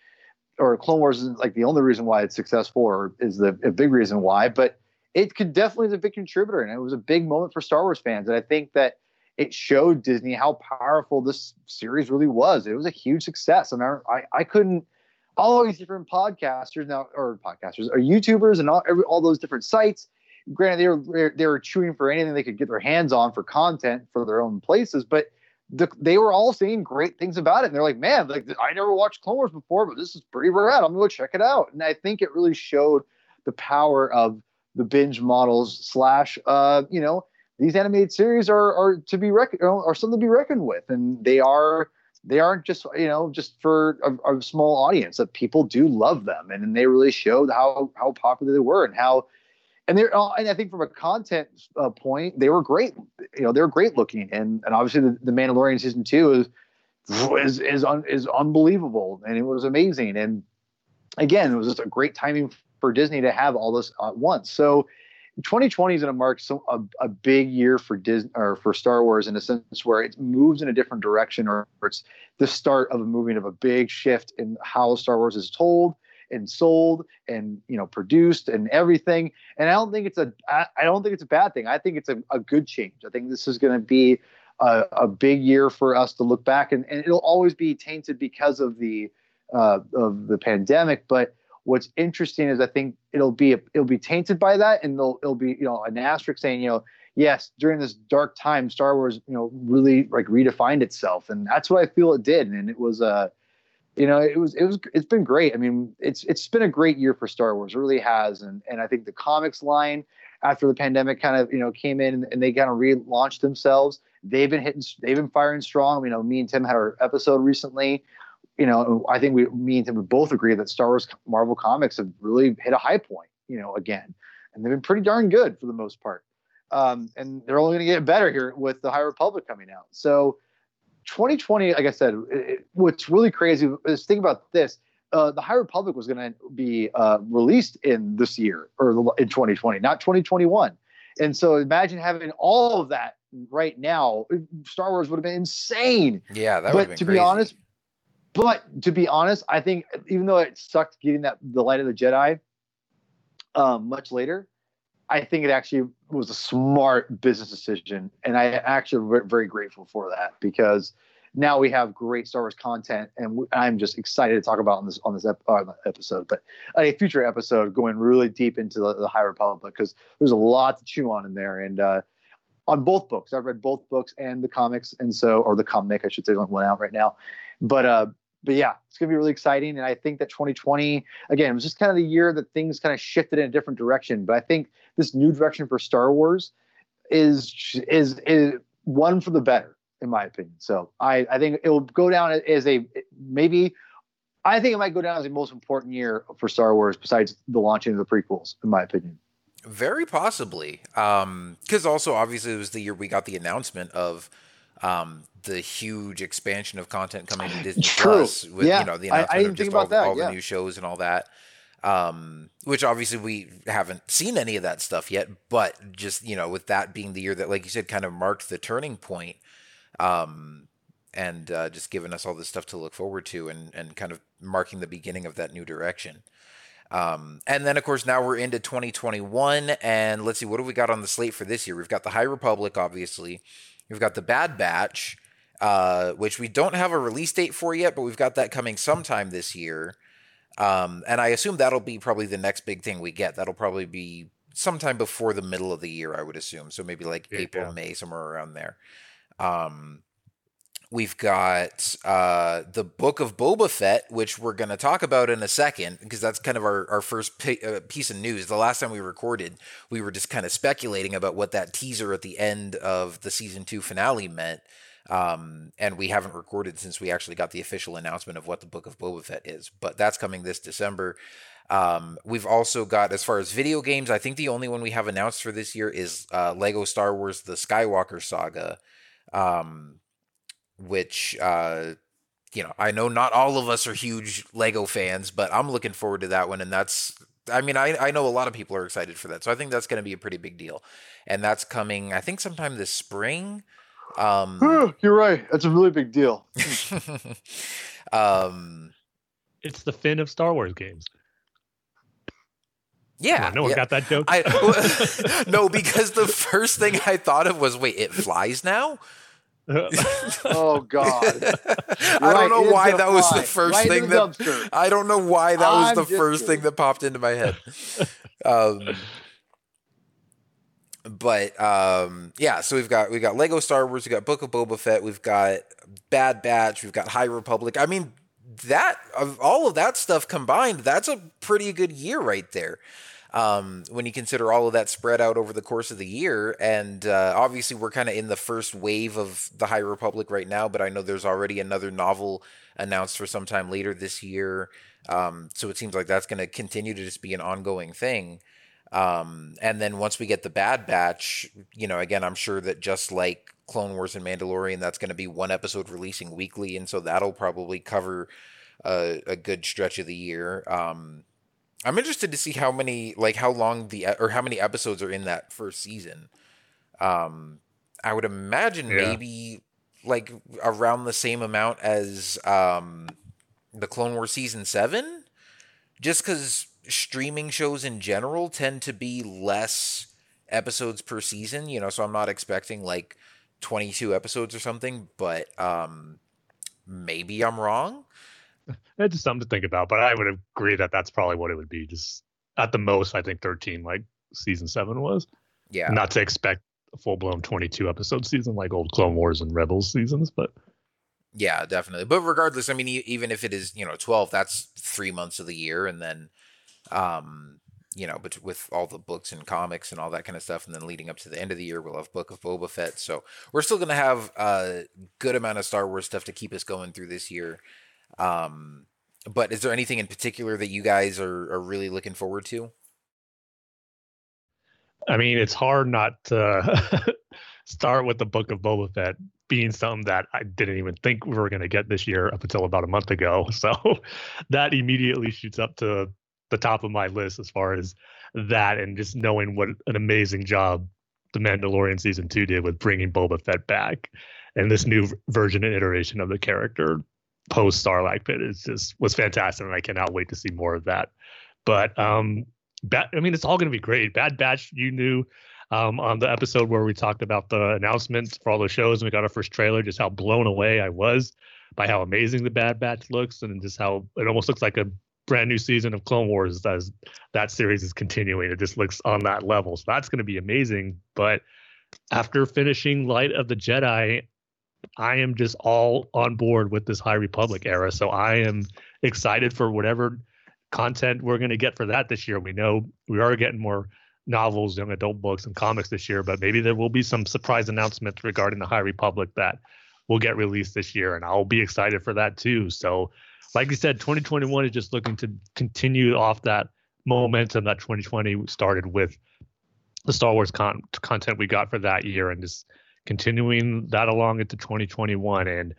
or Clone Wars isn't like the only reason why it's successful or is the a big reason why, but it could definitely is a big contributor and it was a big moment for Star Wars fans. And I think that it showed Disney how powerful this series really was. It was a huge success. And I, I, I couldn't all these different podcasters now, or podcasters, or YouTubers, and all every, all those different sites. Granted, they were they were chewing for anything they could get their hands on for content for their own places, but the, they were all saying great things about it. And they're like, man, like I never watched Clone Wars before, but this is pretty rad. I'm gonna go check it out. And I think it really showed the power of the binge models slash, uh, you know, these animated series are are to be reckoned are something to be reckoned with, and they are they aren't just you know just for a, a small audience. That people do love them, and, and they really showed how how popular they were and how and they're uh, and I think from a content uh, point, they were great. You know, they were great looking, and and obviously the, the Mandalorian season two is is is, un, is unbelievable, and it was amazing. And again, it was just a great timing for Disney to have all this at once. So 2020 is going to mark some a, a, big year for Disney or for Star Wars in a sense where it moves in a different direction, or it's the start of a moving of a big shift in how Star Wars is told and sold and you know produced and everything. And I don't think it's a I, I don't think it's a bad thing. I think it's a, a good change. I think this is going to be a, a, big year for us to look back, and, and it'll always be tainted because of the uh, of the pandemic. But what's interesting is I think it'll be it'll be tainted by that, and it'll it'll be you know an asterisk saying you know yes during this dark time Star Wars you know really like redefined itself, and that's what I feel it did, and it was a you know, it was it was it's been great. I mean, it's it's been a great year for Star Wars, it really has. And and I think the comics line after the pandemic kind of you know came in and, and they kind of relaunched themselves. They've been hitting, they've been firing strong. You know, me and Tim had our episode recently. You know, I think we, me and Tim would both agree that Star Wars Marvel comics have really hit a high point. You know, again, and they've been pretty darn good for the most part. Um, and they're only going to get better here with the High Republic coming out. So 2020, like I said, it, what's really crazy is think about this. Uh, the High Republic was going to be uh, released in this year or in 2020, not 2021. And so imagine having all of that right now. Star Wars would have been insane. Yeah, that would have been crazy. but to crazy. be honest, but to be honest, I think even though it sucked getting that the Light of the Jedi um, much later, I think it actually was a smart business decision, and I actually very grateful for that because now we have great Star Wars content, and I'm just excited to talk about on this on this ep- uh, episode, but a future episode going really deep into the, the High Republic because there's a lot to chew on in there, and uh, on both books, I've read both books and the comics, and so or the comic, I should say, one out right now, but uh, but yeah, it's gonna be really exciting. And I think that 2020, again, was just kind of the year that things kind of shifted in a different direction. But I think this new direction for Star Wars is is is one for the better, in my opinion. So I I think it will go down as a maybe. I think it might go down as the most important year for Star Wars, besides the launching of the prequels, in my opinion. Very possibly, because um, also obviously it was the year we got the announcement of um, the huge expansion of content coming to Disney True. Plus with yeah. you know the announcement I, I of just all, that, all yeah. the new shows and all that. Um, which obviously we haven't seen any of that stuff yet, but just you know, with that being the year that, like you said, kind of marked the turning point, um, and uh, just giving us all this stuff to look forward to, and and kind of marking the beginning of that new direction. Um, and then, of course, now we're into 2021, and let's see what do we got on the slate for this year. We've got the High Republic, obviously. We've got the Bad Batch, uh, which we don't have a release date for yet, but we've got that coming sometime this year. Um, and I assume that'll be probably the next big thing we get. That'll probably be sometime before the middle of the year, I would assume. So maybe like Yeah, April, yeah. May, somewhere around there. Um, we've got uh, the Book of Boba Fett, which we're going to talk about in a second because that's kind of our, our first pi- uh, piece of news. The last time we recorded, we were just kind of speculating about what that teaser at the end of the season two finale meant. Um, and we haven't recorded since we actually got the official announcement of what the Book of Boba Fett is. But that's coming this December. Um, we've also got, as far as video games, I think the only one we have announced for this year is uh, Lego Star Wars: The Skywalker Saga, um, which uh, you know I know not all of us are huge Lego fans, but I'm looking forward to that one, and that's. I mean, I, I know a lot of people are excited for that, so I think that's going to be a pretty big deal, and that's coming. I think sometime this spring. Um, You're right. That's a really big deal. um, It's the fin of Star Wars games. yeah, on, no one yeah. got that joke. I no, because the first thing I thought of was, wait, it flies now. oh God! I don't know why that was the first right thing the that I don't know why that I'm was the first kidding. thing that popped into my head. Um, but um, yeah, so we've got we've got Lego Star Wars, we've got Book of Boba Fett, we've got Bad Batch, we've got High Republic. I mean, that of all of that stuff combined, that's a pretty good year right there. Um, when you consider all of that spread out over the course of the year, and uh, obviously we're kind of in the first wave of the High Republic right now, but I know there's already another novel announced for sometime later this year. Um, so it seems like that's going to continue to just be an ongoing thing. Um, and then once we get the Bad Batch, you know, again, I'm sure that just like Clone Wars and Mandalorian, that's going to be one episode releasing weekly, and so that'll probably cover a, a good stretch of the year. Um, I'm interested to see how many, like, how long the or how many episodes are in that first season. Um, I would imagine Yeah. maybe like around the same amount as um, the Clone Wars season seven, just because streaming shows in general tend to be less episodes per season. You know, so I'm not expecting like 22 episodes or something, but um, maybe I'm wrong. It's just something to think about, but I would agree that that's probably what it would be. Just at the most, I think 13, like season seven was. Yeah. Not to expect a full blown 22 episode season like old Clone Wars and Rebels seasons, but Yeah, definitely. But regardless, I mean, even if it is, you know, 12, that's three months of the year. And then, um, you know, but with all the books and comics and all that kind of stuff, and then leading up to the end of the year, we'll have Book of Boba Fett. So we're still going to have a good amount of Star Wars stuff to keep us going through this year. Um, but is there anything in particular that you guys are, are really looking forward to? I mean, it's hard not to start with the Book of Boba Fett being something that I didn't even think we were going to get this year up until about a month ago. So that immediately shoots up to the top of my list as far as that and just knowing what an amazing job the Mandalorian season two did with bringing Boba Fett back and this new version and iteration of the character post Sarlacc Pit is just was fantastic, and I cannot wait to see more of that. But um, Bad, I mean, it's all going to be great. Bad Batch, you knew um, on the episode where we talked about the announcements for all the shows and we got our first trailer, just how blown away I was by how amazing the Bad Batch looks and just how it almost looks like a brand new season of Clone Wars as that series is continuing. It just looks on that level. So that's going to be amazing. But after finishing Light of the Jedi, I am just all on board with this High Republic era. So I am excited for whatever content we're going to get for that this year. We know we are getting more novels, young adult books, and comics this year, but maybe there will be some surprise announcements regarding the High Republic that will get released this year, and I'll be excited for that too. So, like you said, 2021 is just looking to continue off that momentum that 2020 started with the Star Wars con- content we got for that year, and just continuing that along into 2021. And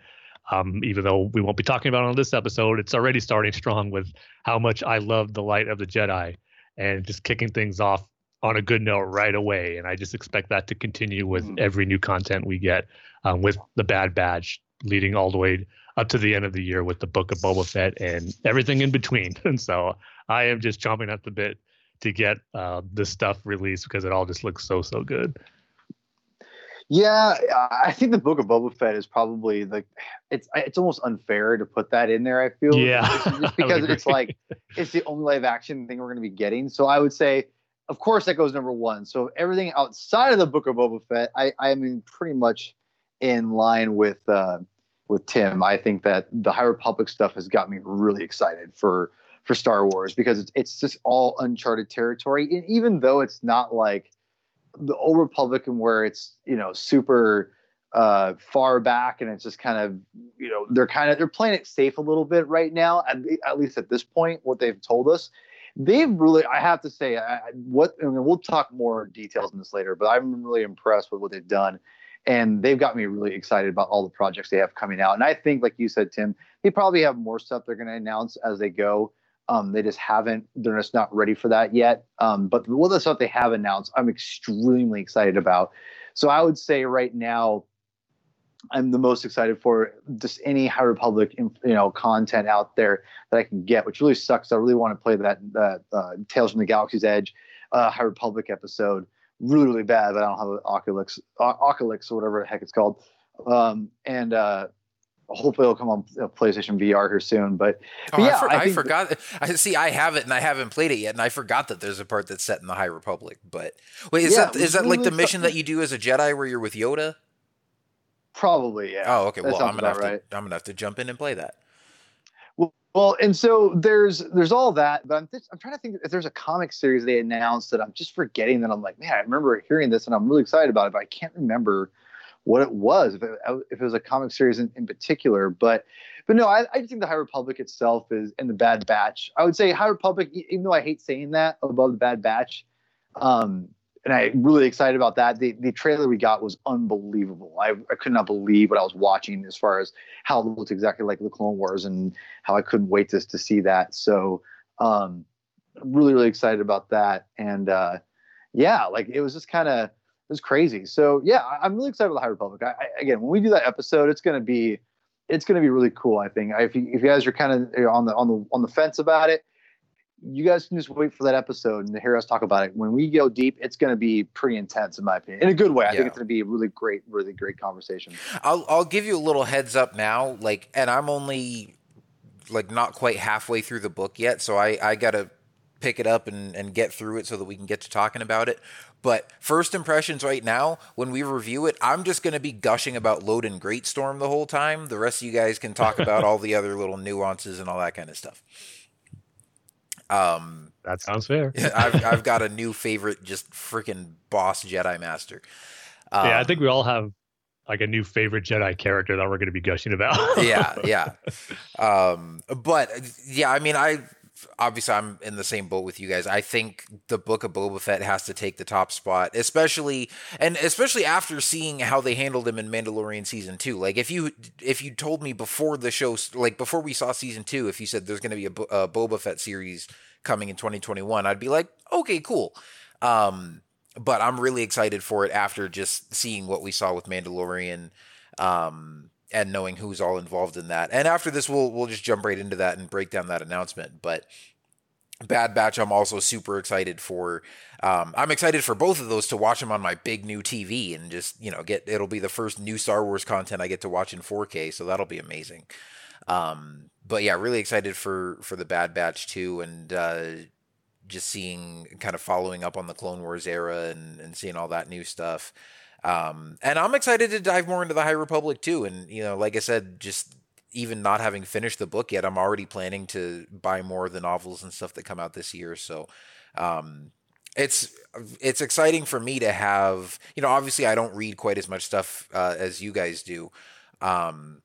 um, even though we won't be talking about it on this episode, it's already starting strong with how much I love the Light of the Jedi and just kicking things off on a good note right away. And I just expect that to continue with every new content we get um, with the Bad Batch leading all the way up to the end of the year with the Book of Boba Fett and everything in between. And so I am just chomping at the bit to get uh, this stuff released because it all just looks so, so good. Yeah, I think the Book of Boba Fett is probably the it's it's almost unfair to put that in there. I feel Yeah, just, I would just because it's like it's the only live action thing we're going to be getting. So I would say, of course, that goes number one. So everything outside of the Book of Boba Fett, I I am pretty much in line with uh, with Tim. I think that the High Republic stuff has got me really excited for for Star Wars because it's it's just all uncharted territory. And even though it's not like the old Republican where it's you know super uh far back and it's just kind of you know they're kind of they're playing it safe a little bit right now at, at least at this point what they've told us they've really i have to say I, what I mean, we'll talk more details in this later but i'm really impressed with what they've done and they've got me really excited about all the projects they have coming out. And i think like you said tim they probably have more stuff they're going to announce as they go. Um, they just haven't they're just not ready for that yet. Um, but what the stuff they have announced i'm extremely excited about. So i would say right now i'm the most excited for just any high republic you know content out there that i can get which really sucks. I really want to play that that uh, tales from the galaxy's edge uh, high republic episode really really bad but i don't have an oculus oculus or whatever the heck it's called Um, and uh, hopefully it'll come on PlayStation VR here soon. But, but oh, yeah, I, for, I, I forgot. I see. I have it, and I haven't played it yet, and I forgot that there's a part that's set in the High Republic. But wait, is Yeah, that is that really like the mission that you do as a Jedi, where you're with Yoda? probably yeah. Oh, okay. That Well, I'm gonna have right. to I'm gonna have to jump in and play that. Well, and so there's there's all that, but I'm I'm trying to think if there's a comic series they announced that I'm just forgetting that I'm like, man, I remember hearing this and I'm really excited about it, but I can't remember what it was if it, if it was a comic series in, in particular. But but no, I, I think the High Republic itself is and the Bad Batch. I would say High Republic, even though I hate saying that above the Bad Batch, um, and I'm really excited about that. The the trailer we got was unbelievable. I, I could not believe what I was watching as far as how it looked exactly like the Clone Wars and how I couldn't wait to to see that. So um really, really excited about that. And uh yeah, like it was just kind of it was crazy. So yeah, I, I'm really excited about the High Republic. I, I, again, when we do that episode, it's gonna be it's gonna be really cool. I think if you, if you guys are kind of on the on the on the fence about it, you guys can just wait for that episode and hear us talk about it. When we go deep, it's going to be pretty intense, in my opinion, in a good way. I Yeah. think it's going to be a really great, really great conversation. I'll I'll give you a little heads up now, like, and I'm only like not quite halfway through the book yet, so I I gotta pick it up and and get through it so that we can get to talking about it. But first impressions right now, when we review it, I'm just gonna be gushing about Loden Greatstorm the whole time. The rest of you guys can talk about all the other little nuances and all that kind of stuff. Um, That sounds fair. I've I've got a new favorite, just freaking boss Jedi Master. Um, yeah, I think we all have like a new favorite Jedi character that we're going to be gushing about. yeah, yeah. Um, but yeah, I mean, I obviously I'm in the same boat with you guys. I think the Book of Boba Fett has to take the top spot, especially and especially after seeing how they handled him in Mandalorian season two. Like if you if you told me before the show, like before we saw season two, if you said there's going to be a, a Boba Fett series coming in 2021, I'd be like, okay, cool. Um, but I'm really excited for it after just seeing what we saw with Mandalorian. Um, and knowing who's all involved in that. And after this, we'll we'll just jump right into that and break down that announcement. But Bad Batch, I'm also super excited for. Um, I'm excited for both of those to watch them on my big new TV and just you know get. It'll be the first new Star Wars content I get to watch in 4K, so that'll be amazing. Um, but yeah, really excited for for the Bad Batch too, and uh, just seeing kind of following up on the Clone Wars era and and seeing all that new stuff. Um, and I'm excited to dive more into the High Republic too. And you know, like I said, just even not having finished the book yet, I'm already planning to buy more of the novels and stuff that come out this year. So, um, it's it's exciting for me to have. You know, obviously, I don't read quite as much stuff uh, as you guys do. Um,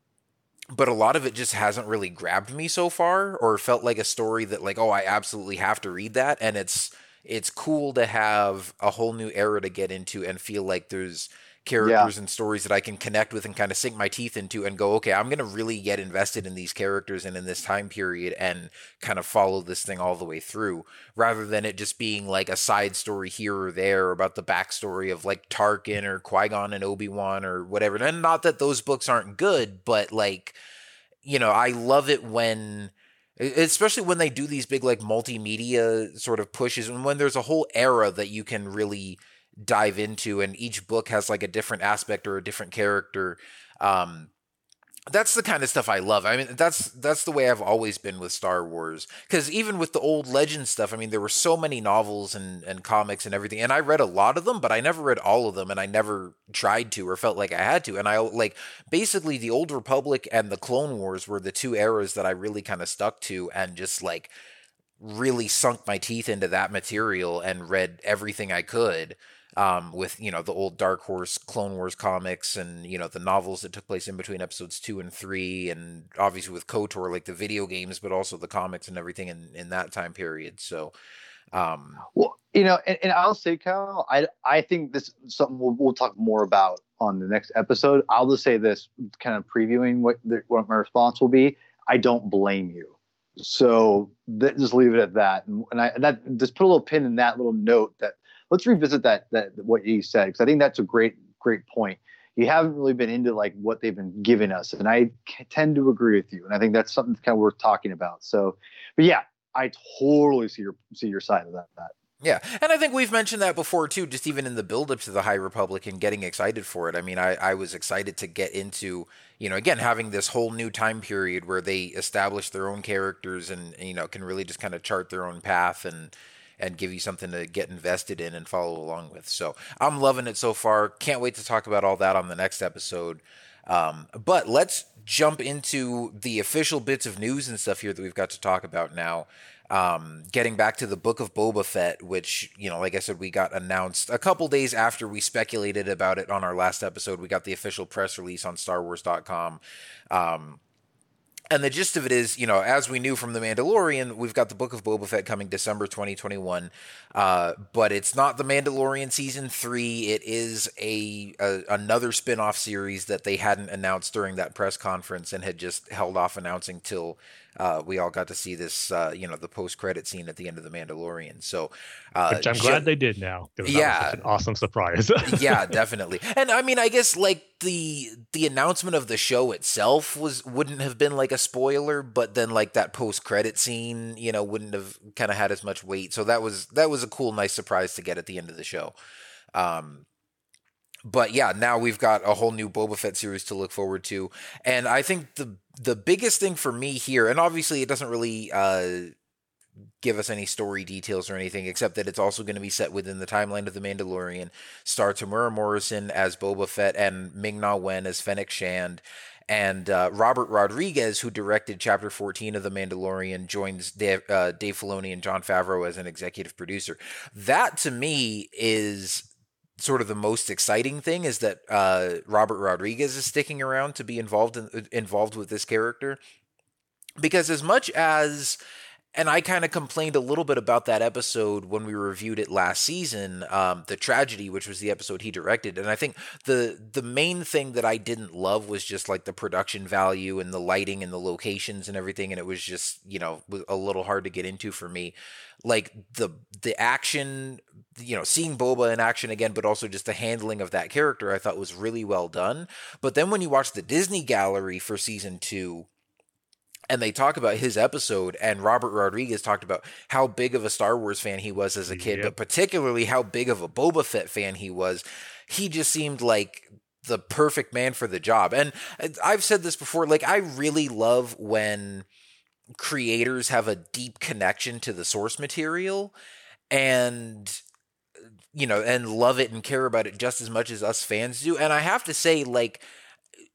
but a lot of it just hasn't really grabbed me so far or felt like a story that like oh i absolutely have to read that and it's it's cool to have a whole new era to get into and feel like there's characters and stories that I can connect with and kind of sink my teeth into and go, okay, I'm going to really get invested in these characters and in this time period and kind of follow this thing all the way through rather than it just being like a side story here or there about the backstory of like Tarkin or Qui Gon and Obi Wan or whatever. And not that those books aren't good, but like, you know, I love it when especially when they do these big like multimedia sort of pushes and when there's a whole era that you can really dive into and each book has like a different aspect or a different character um that's the kind of stuff I love. I mean, that's that's the way I've always been with Star Wars. Because even with the old legend stuff, I mean, there were so many novels and, and comics and everything, and I read a lot of them, but I never read all of them, and I never tried to or felt like I had to. And I like basically the Old Republic and the Clone Wars were the two eras that I really kind of stuck to, and just like really sunk my teeth into that material and read everything I could um, with you know the old Dark Horse Clone Wars comics and you know the novels that took place in between episodes two and three, and obviously with Kotor like the video games, but also the comics and everything in in that time period. So, um, Well, you know, and, and I'll say, Kyle, I I think this is something we'll, we'll talk more about on the next episode. I'll just say this, kind of previewing what the, what my response will be. I don't blame you. So th- just leave it at that, and, and I and that just put a little pin in that little note that let's revisit that that what you said because I think that's a great great point. You haven't really been into like what they've been giving us, and I tend to agree with you, and I think that's something kind of worth talking about. So, but yeah, I totally see your see your side of that. That Yeah, and I think we've mentioned that before too, just even in the build up to the High Republic and getting excited for it. I mean, I, I was excited to get into, you know, again, having this whole new time period where they establish their own characters and, you know, can really just kind of chart their own path and, and give you something to get invested in and follow along with. So I'm loving it so far. Can't wait to talk about all that on the next episode. Um, but let's jump into the official bits of news and stuff here that we've got to talk about now. Um, getting back to the Book of Boba Fett, which, you know, like I said, we got announced a couple days after we speculated about it on our last episode. We got the official press release on StarWars.com. Um, and the gist of it is, you know, as we knew from The Mandalorian, we've got the Book of Boba Fett coming December 2021. Uh, but it's not The Mandalorian season three. It is a, a another spin off series that they hadn't announced during that press conference and had just held off announcing till uh, we all got to see this, uh, you know, the post credit scene at the end of The Mandalorian. So, uh, which I'm glad they did now. yeah, an awesome surprise. yeah, definitely. And I mean, I guess like the the announcement of the show itself was wouldn't have been like a spoiler, but then like that post credit scene, you know, wouldn't have kind of had as much weight. So that was that was a cool, nice surprise to get at the end of the show. Um, but yeah, now we've got a whole new Boba Fett series to look forward to, and I think the the biggest thing for me here, and obviously it doesn't really uh, give us any story details or anything, except that it's also going to be set within the timeline of the Mandalorian. Star Temuera Morrison as Boba Fett and Ming Na Wen as Fennec Shand. And uh, Robert Rodriguez, who directed Chapter 14 of The Mandalorian, joins Dave, uh, Dave Filoni and Jon Favreau as an executive producer. That to me is sort of the most exciting thing is that uh, Robert Rodriguez is sticking around to be involved in, involved with this character because as much as and I kind of complained a little bit about that episode when we reviewed it last season, um, the tragedy, which was the episode he directed, and I think the the main thing that I didn't love was just like the production value and the lighting and the locations and everything, and it was just you know a little hard to get into for me. Like the the action, you know, seeing Boba in action again, but also just the handling of that character, I thought was really well done. But then when you watch the Disney Gallery for season two and they talk about his episode and robert rodriguez talked about how big of a star wars fan he was as a kid yep. but particularly how big of a boba fett fan he was he just seemed like the perfect man for the job and i've said this before like i really love when creators have a deep connection to the source material and you know and love it and care about it just as much as us fans do and i have to say like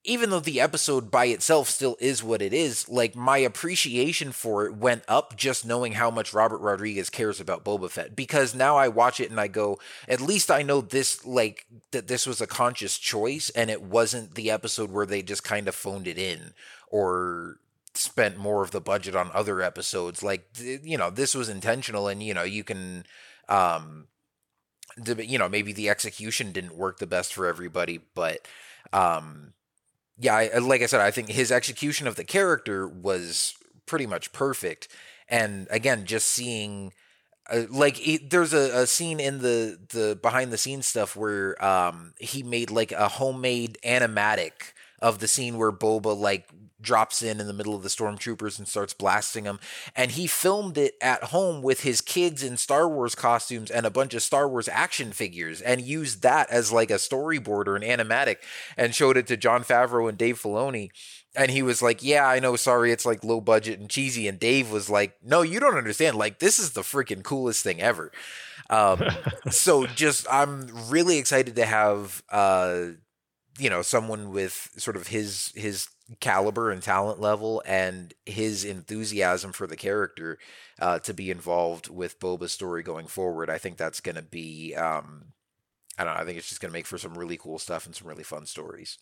even though the episode by itself still is what it is, like my appreciation for it went up just knowing how much Robert Rodriguez cares about Boba Fett. Because now I watch it and I go, at least I know this, like, that this was a conscious choice and it wasn't the episode where they just kind of phoned it in or spent more of the budget on other episodes. Like, you know, this was intentional and, you know, you can, um, you know, maybe the execution didn't work the best for everybody, but, um, yeah, I, like I said, I think his execution of the character was pretty much perfect. And again, just seeing uh, like there's a, a, scene in the the behind the scenes stuff where um he made like a homemade animatic of the scene where Boba like drops in in the middle of the stormtroopers and starts blasting them. And he filmed it at home with his kids in Star Wars costumes and a bunch of Star Wars action figures and used that as like a storyboard or an animatic and showed it to Jon Favreau and Dave Filoni. And he was like, Yeah, I know, sorry, it's like low budget and cheesy. And Dave was like, No, you don't understand. Like, this is the freaking coolest thing ever. Um, so just, I'm really excited to have, uh, you know, someone with sort of his, his, caliber and talent level and his enthusiasm for the character uh, to be involved with Boba's story going forward. I think that's going to be, um, I don't know, I think it's just going to make for some really cool stuff and some really fun stories.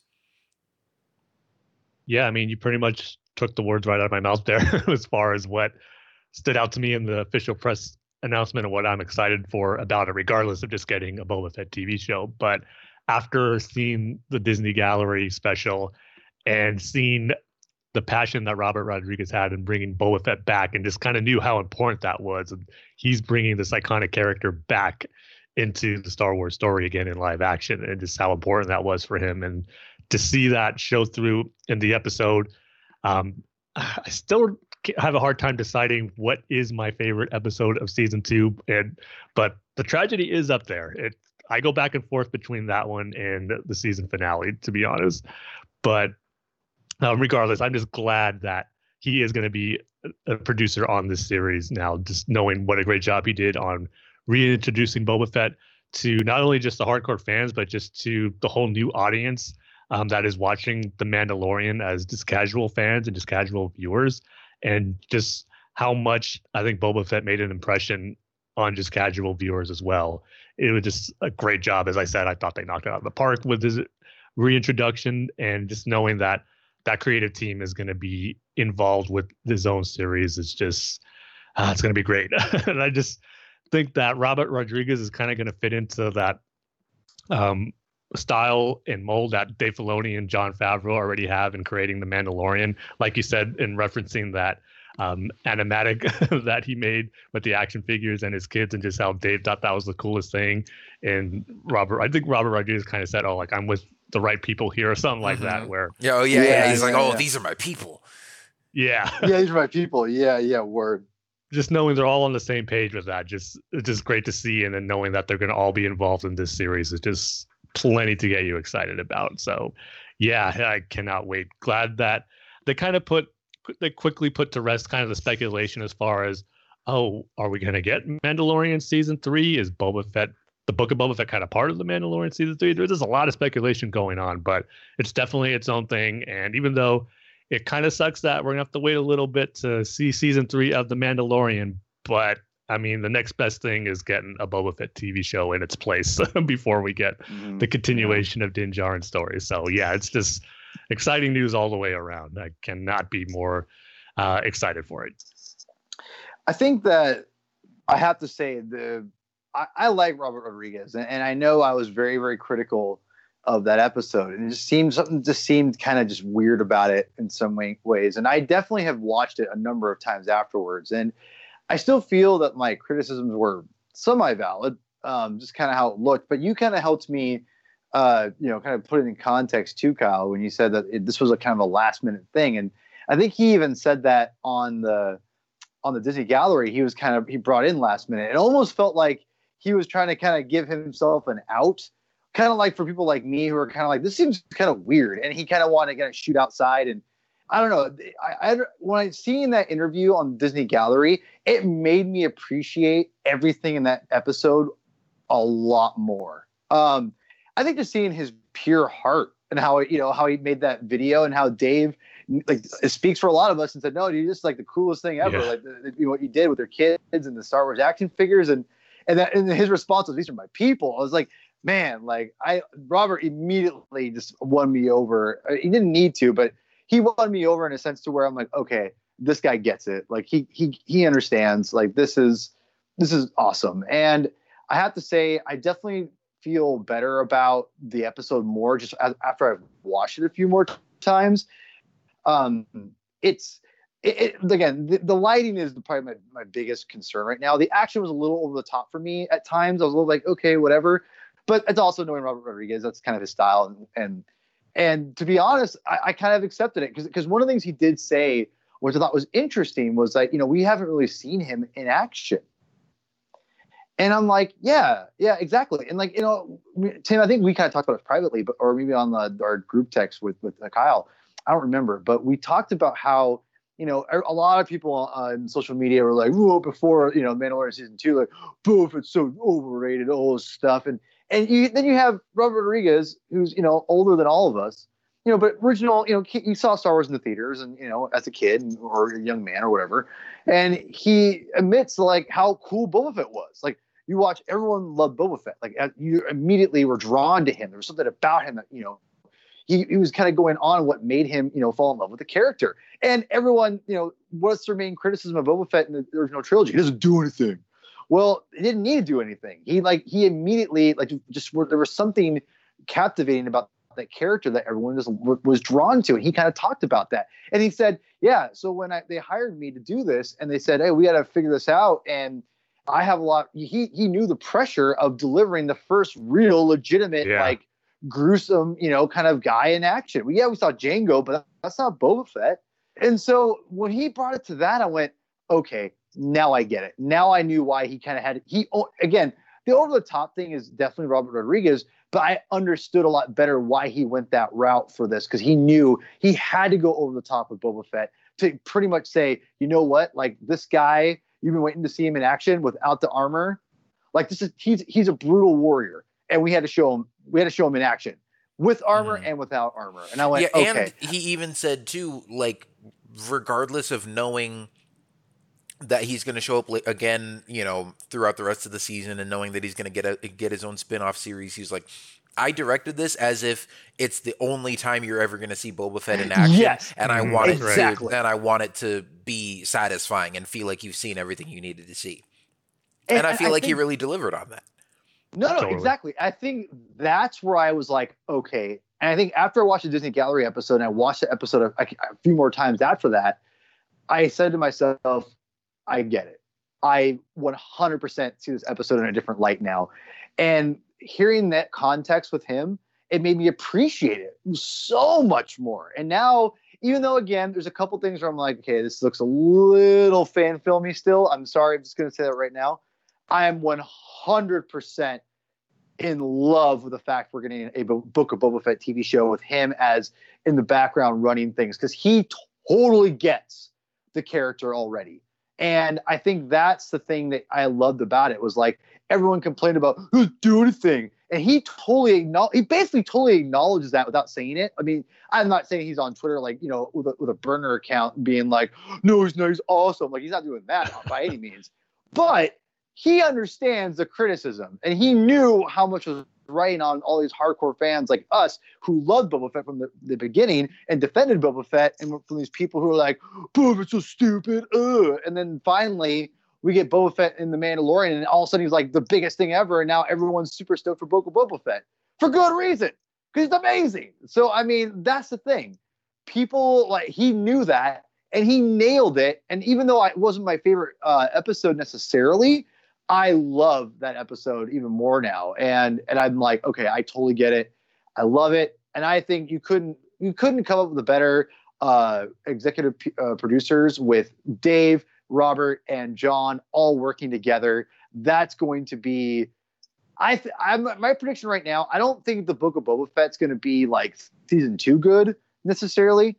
Yeah, I mean, you pretty much took the words right out of my mouth there as far as what stood out to me in the official press announcement and what I'm excited for about it, regardless of just getting a Boba Fett TV show. But after seeing the Disney Gallery special, and seeing the passion that Robert Rodriguez had in bringing Boba Fett back, and just kind of knew how important that was. And he's bringing this iconic character back into the Star Wars story again in live action, and just how important that was for him. And to see that show through in the episode, um, I still have a hard time deciding what is my favorite episode of season two. And but the tragedy is up there. It I go back and forth between that one and the season finale, to be honest. But um, regardless, I'm just glad that he is going to be a producer on this series now. Just knowing what a great job he did on reintroducing Boba Fett to not only just the hardcore fans, but just to the whole new audience um, that is watching The Mandalorian as just casual fans and just casual viewers, and just how much I think Boba Fett made an impression on just casual viewers as well. It was just a great job. As I said, I thought they knocked it out of the park with his reintroduction and just knowing that that creative team is going to be involved with the Zone series is just uh, it's going to be great. and I just think that Robert Rodriguez is kind of going to fit into that um, style and mold that Dave Filoni and Jon Favreau already have in creating the Mandalorian. Like you said, in referencing that um, animatic that he made with the action figures and his kids, and just how Dave thought that was the coolest thing. And Robert, I think Robert Rodriguez kind of said, "Oh, like I'm with the right people here," or something like mm-hmm. that. Where yeah, oh yeah, yeah. yeah. He's yeah, like, "Oh, these are my people." Yeah, yeah, these are my people. Yeah, yeah. Word just knowing they're all on the same page with that, just it's just great to see, and then knowing that they're going to all be involved in this series is just plenty to get you excited about. So, yeah, I cannot wait. Glad that they kind of put they quickly put to rest kind of the speculation as far as oh, are we going to get Mandalorian season three? Is Boba Fett the Book of Boba Fett kind of part of the Mandalorian season three? There's just a lot of speculation going on, but it's definitely its own thing. And even though it kind of sucks that we're gonna have to wait a little bit to see season three of The Mandalorian, but I mean, the next best thing is getting a Boba Fett TV show in its place before we get mm-hmm. the continuation of Din Djarin story. So yeah, it's just exciting news all the way around. I cannot be more uh, excited for it. I think that I have to say the I, I like Robert Rodriguez, and, and, I know I was very very critical of that episode, and it just seemed something just seemed kind of just weird about it in some way, ways. And I definitely have watched it a number of times afterwards, and I still feel that my criticisms were semi valid, um, just kind of how it looked. But you kind of helped me, uh, you know, kind of put it in context too, Kyle, when you said that it, this was a kind of a last minute thing, and I think he even said that on the on the Disney Gallery. He was kind of he brought in last minute. It almost felt like he was trying to kind of give himself an out kind of like for people like me who are kind of like this seems kind of weird, and he kind of wanted to kind of shoot outside and. I don't know. I, I when I seen that interview on Disney Gallery, it made me appreciate everything in that episode a lot more. Um, I think just seeing his pure heart and how you know how he made that video and how Dave like it speaks for a lot of us and said, no, dude, just like the coolest thing ever. Yeah. Like the, you know, what you did with your kids and the Star Wars action figures and and that and his response was, these are my people. I was like, man, like I Robert immediately just won me over. Uh, he didn't need to, but he won me over in a sense to where I'm like, okay, this guy gets it. Like he he he understands. Like this is this is awesome. And I have to say, I definitely feel better about the episode more just after I've watched it a few more times. Um, it's it, it, again, the, the, lighting is probably my, my biggest concern right now. The action was a little over the top for me at times. I was a little like, okay, whatever but it's also knowing Robert Rodriguez. That's kind of his style, and and, and to be honest, I, I kind of accepted it because because one of the things he did say, which I thought was interesting, was that you know we haven't really seen him in action. And I'm like, yeah, yeah, exactly. And like, you know, Tim, I think we kind of talked about it privately, but or maybe on the our group text with with Kyle. I don't remember, but we talked about how you know er, a lot of people on social media were like, "Oh, before you know Mandalorian season two, like, boof, it's so overrated, all this stuff." And and you, then you have Robert Rodriguez, who's you know older than all of us, you know, but original, you know, he, saw Star Wars in the theaters, and you know, as a kid or a young man or whatever, and he admits like how cool Boba Fett was. Like you watch, everyone loved Boba Fett. Like you immediately were drawn to him. There was something about him that you know. He, he was kind of going on what made him, you know, fall in love with the character. And everyone, you know, what's their main criticism of Boba Fett in the original trilogy? He doesn't do anything. Well, he didn't need to do anything. He like he immediately like just there was something captivating about that character that everyone just was drawn to. And he kind of talked about that. And he said, yeah. So when I, they hired me to do this and they said, hey, we got to figure this out. And I have a lot. He he knew the pressure of delivering the first real legitimate yeah. like gruesome you know kind of guy in action. Well, yeah, we saw Jango, but that's not Boba Fett. And so when he brought it to that, I went, okay, now I get it. Now I knew why he kind of had he again. The over the top thing is definitely Robert Rodriguez, but I understood a lot better why he went that route for this because he knew he had to go over the top with Boba Fett to pretty much say, you know what, like this guy, you've been waiting to see him in action without the armor. Like this is he's he's a brutal warrior, and we had to show him we had to show him in action with armor mm. and without armor. And I went, yeah, okay. And he even said too, like regardless of knowing that he's going to show up again, you know, throughout the rest of the season, and knowing that he's going to get a, get his own spin off series, he's like, I directed this as if it's the only time you're ever going to see Boba Fett in action, yes, and I want exactly. it to, and I want it to be satisfying and feel like you've seen everything you needed to see. And, and I feel I like think, he really delivered on that. No, no, totally. exactly. I think that's where I was like, okay. And I think after I watched the Disney Gallery episode, and I watched the episode a, a few more times after that, I said to myself, I get it. I 100% see this episode in a different light now. And hearing that context with him, it made me appreciate it so much more. And now, even though again, there's a couple things where I'm like, okay, this looks a little fan filmy still. I'm sorry, I'm just gonna say that right now. I am 100% in love with the fact we're getting a Book of Boba Fett TV show with him as in the background running things because he totally gets the character already. And I think that's the thing that I loved about it was like everyone complained about who's doing do anything. And he totally he basically totally acknowledges that without saying it. I mean, I'm not saying he's on Twitter like, you know, with a, with a burner account being like, no, he's no, he's awesome. Like he's not doing that by any means. But he understands the criticism and he knew how much was writing on all these hardcore fans like us who loved Boba Fett from the, the beginning and defended Boba Fett and from these people who are like, Boba so stupid. Ugh. And then finally we get Boba Fett in The Mandalorian and all of a sudden he's like the biggest thing ever. And now everyone's super stoked for Boba, Boba Fett for good reason because he's amazing. So, I mean, that's the thing. People like he knew that and he nailed it. And even though it wasn't my favorite uh, episode necessarily, I love that episode even more now. And and I'm like, okay, I totally get it. I love it. And I think you couldn't you couldn't come up with a better uh, executive uh, producers with Dave, Robert, and John all working together. That's going to be. I th- I'm my prediction right now. I don't think the Book of Boba Fett's going to be like season two good necessarily.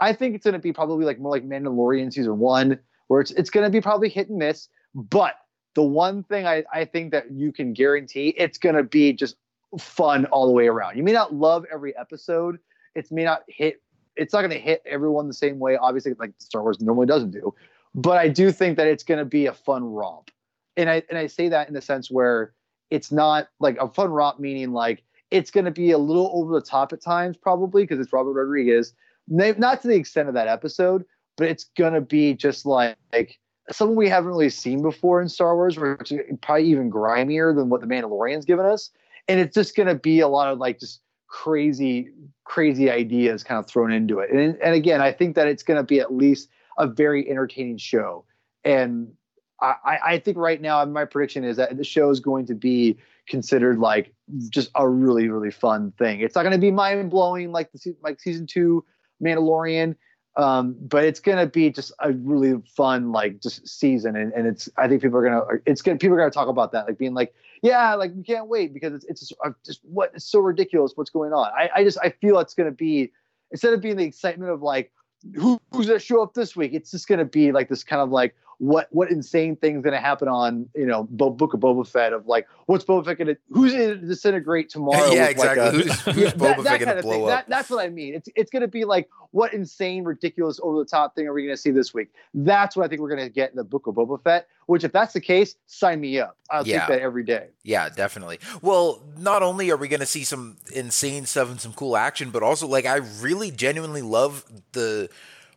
I think it's going to be probably like more like Mandalorian season one, where it's it's going to be probably hit and miss. But the one thing I, I think that you can guarantee it's going to be just fun all the way around. You may not love every episode. It may not hit. It's not going to hit everyone the same way. Obviously, like Star Wars normally doesn't do. But I do think that it's going to be a fun romp, and I and I say that in the sense where it's not like a fun romp, meaning like it's going to be a little over the top at times, probably because it's Robert Rodriguez. Not to the extent of that episode, but it's going to be just like, like something we haven't really seen before in Star Wars, which uh, is probably even grimier than what the Mandalorian's given us. And it's just going to be a lot of like just crazy, crazy ideas kind of thrown into it. And, and again, I think that it's going to be at least a very entertaining show. And I, I think right now, my prediction is that the show is going to be considered like just a really, really fun thing. It's not going to be mind blowing like the like season two Mandalorian um, but it's gonna be just a really fun like just season, and, and it's I think people are gonna it's gonna people are gonna talk about that like being like yeah like we can't wait because it's it's just, uh, just what it's so ridiculous what's going on. I, I just I feel it's gonna be instead of being the excitement of like who, who's gonna show up this week, it's just gonna be like this kind of like what what insane thing's going to happen on you know Bo- Book of Boba Fett of like what's Boba Fett going to who's going to disintegrate tomorrow? yeah, exactly. Like a, who's, who's Boba Fett going to blow up? That, that's what I mean. It's it's going to be like what insane, ridiculous, over the top thing are we going to see this week? That's what I think we're going to get in the Book of Boba Fett. Which, if that's the case, sign me up. I'll yeah. take that every day. Yeah, definitely. Well, not only are we going to see some insane stuff and some cool action, but also like I really genuinely love the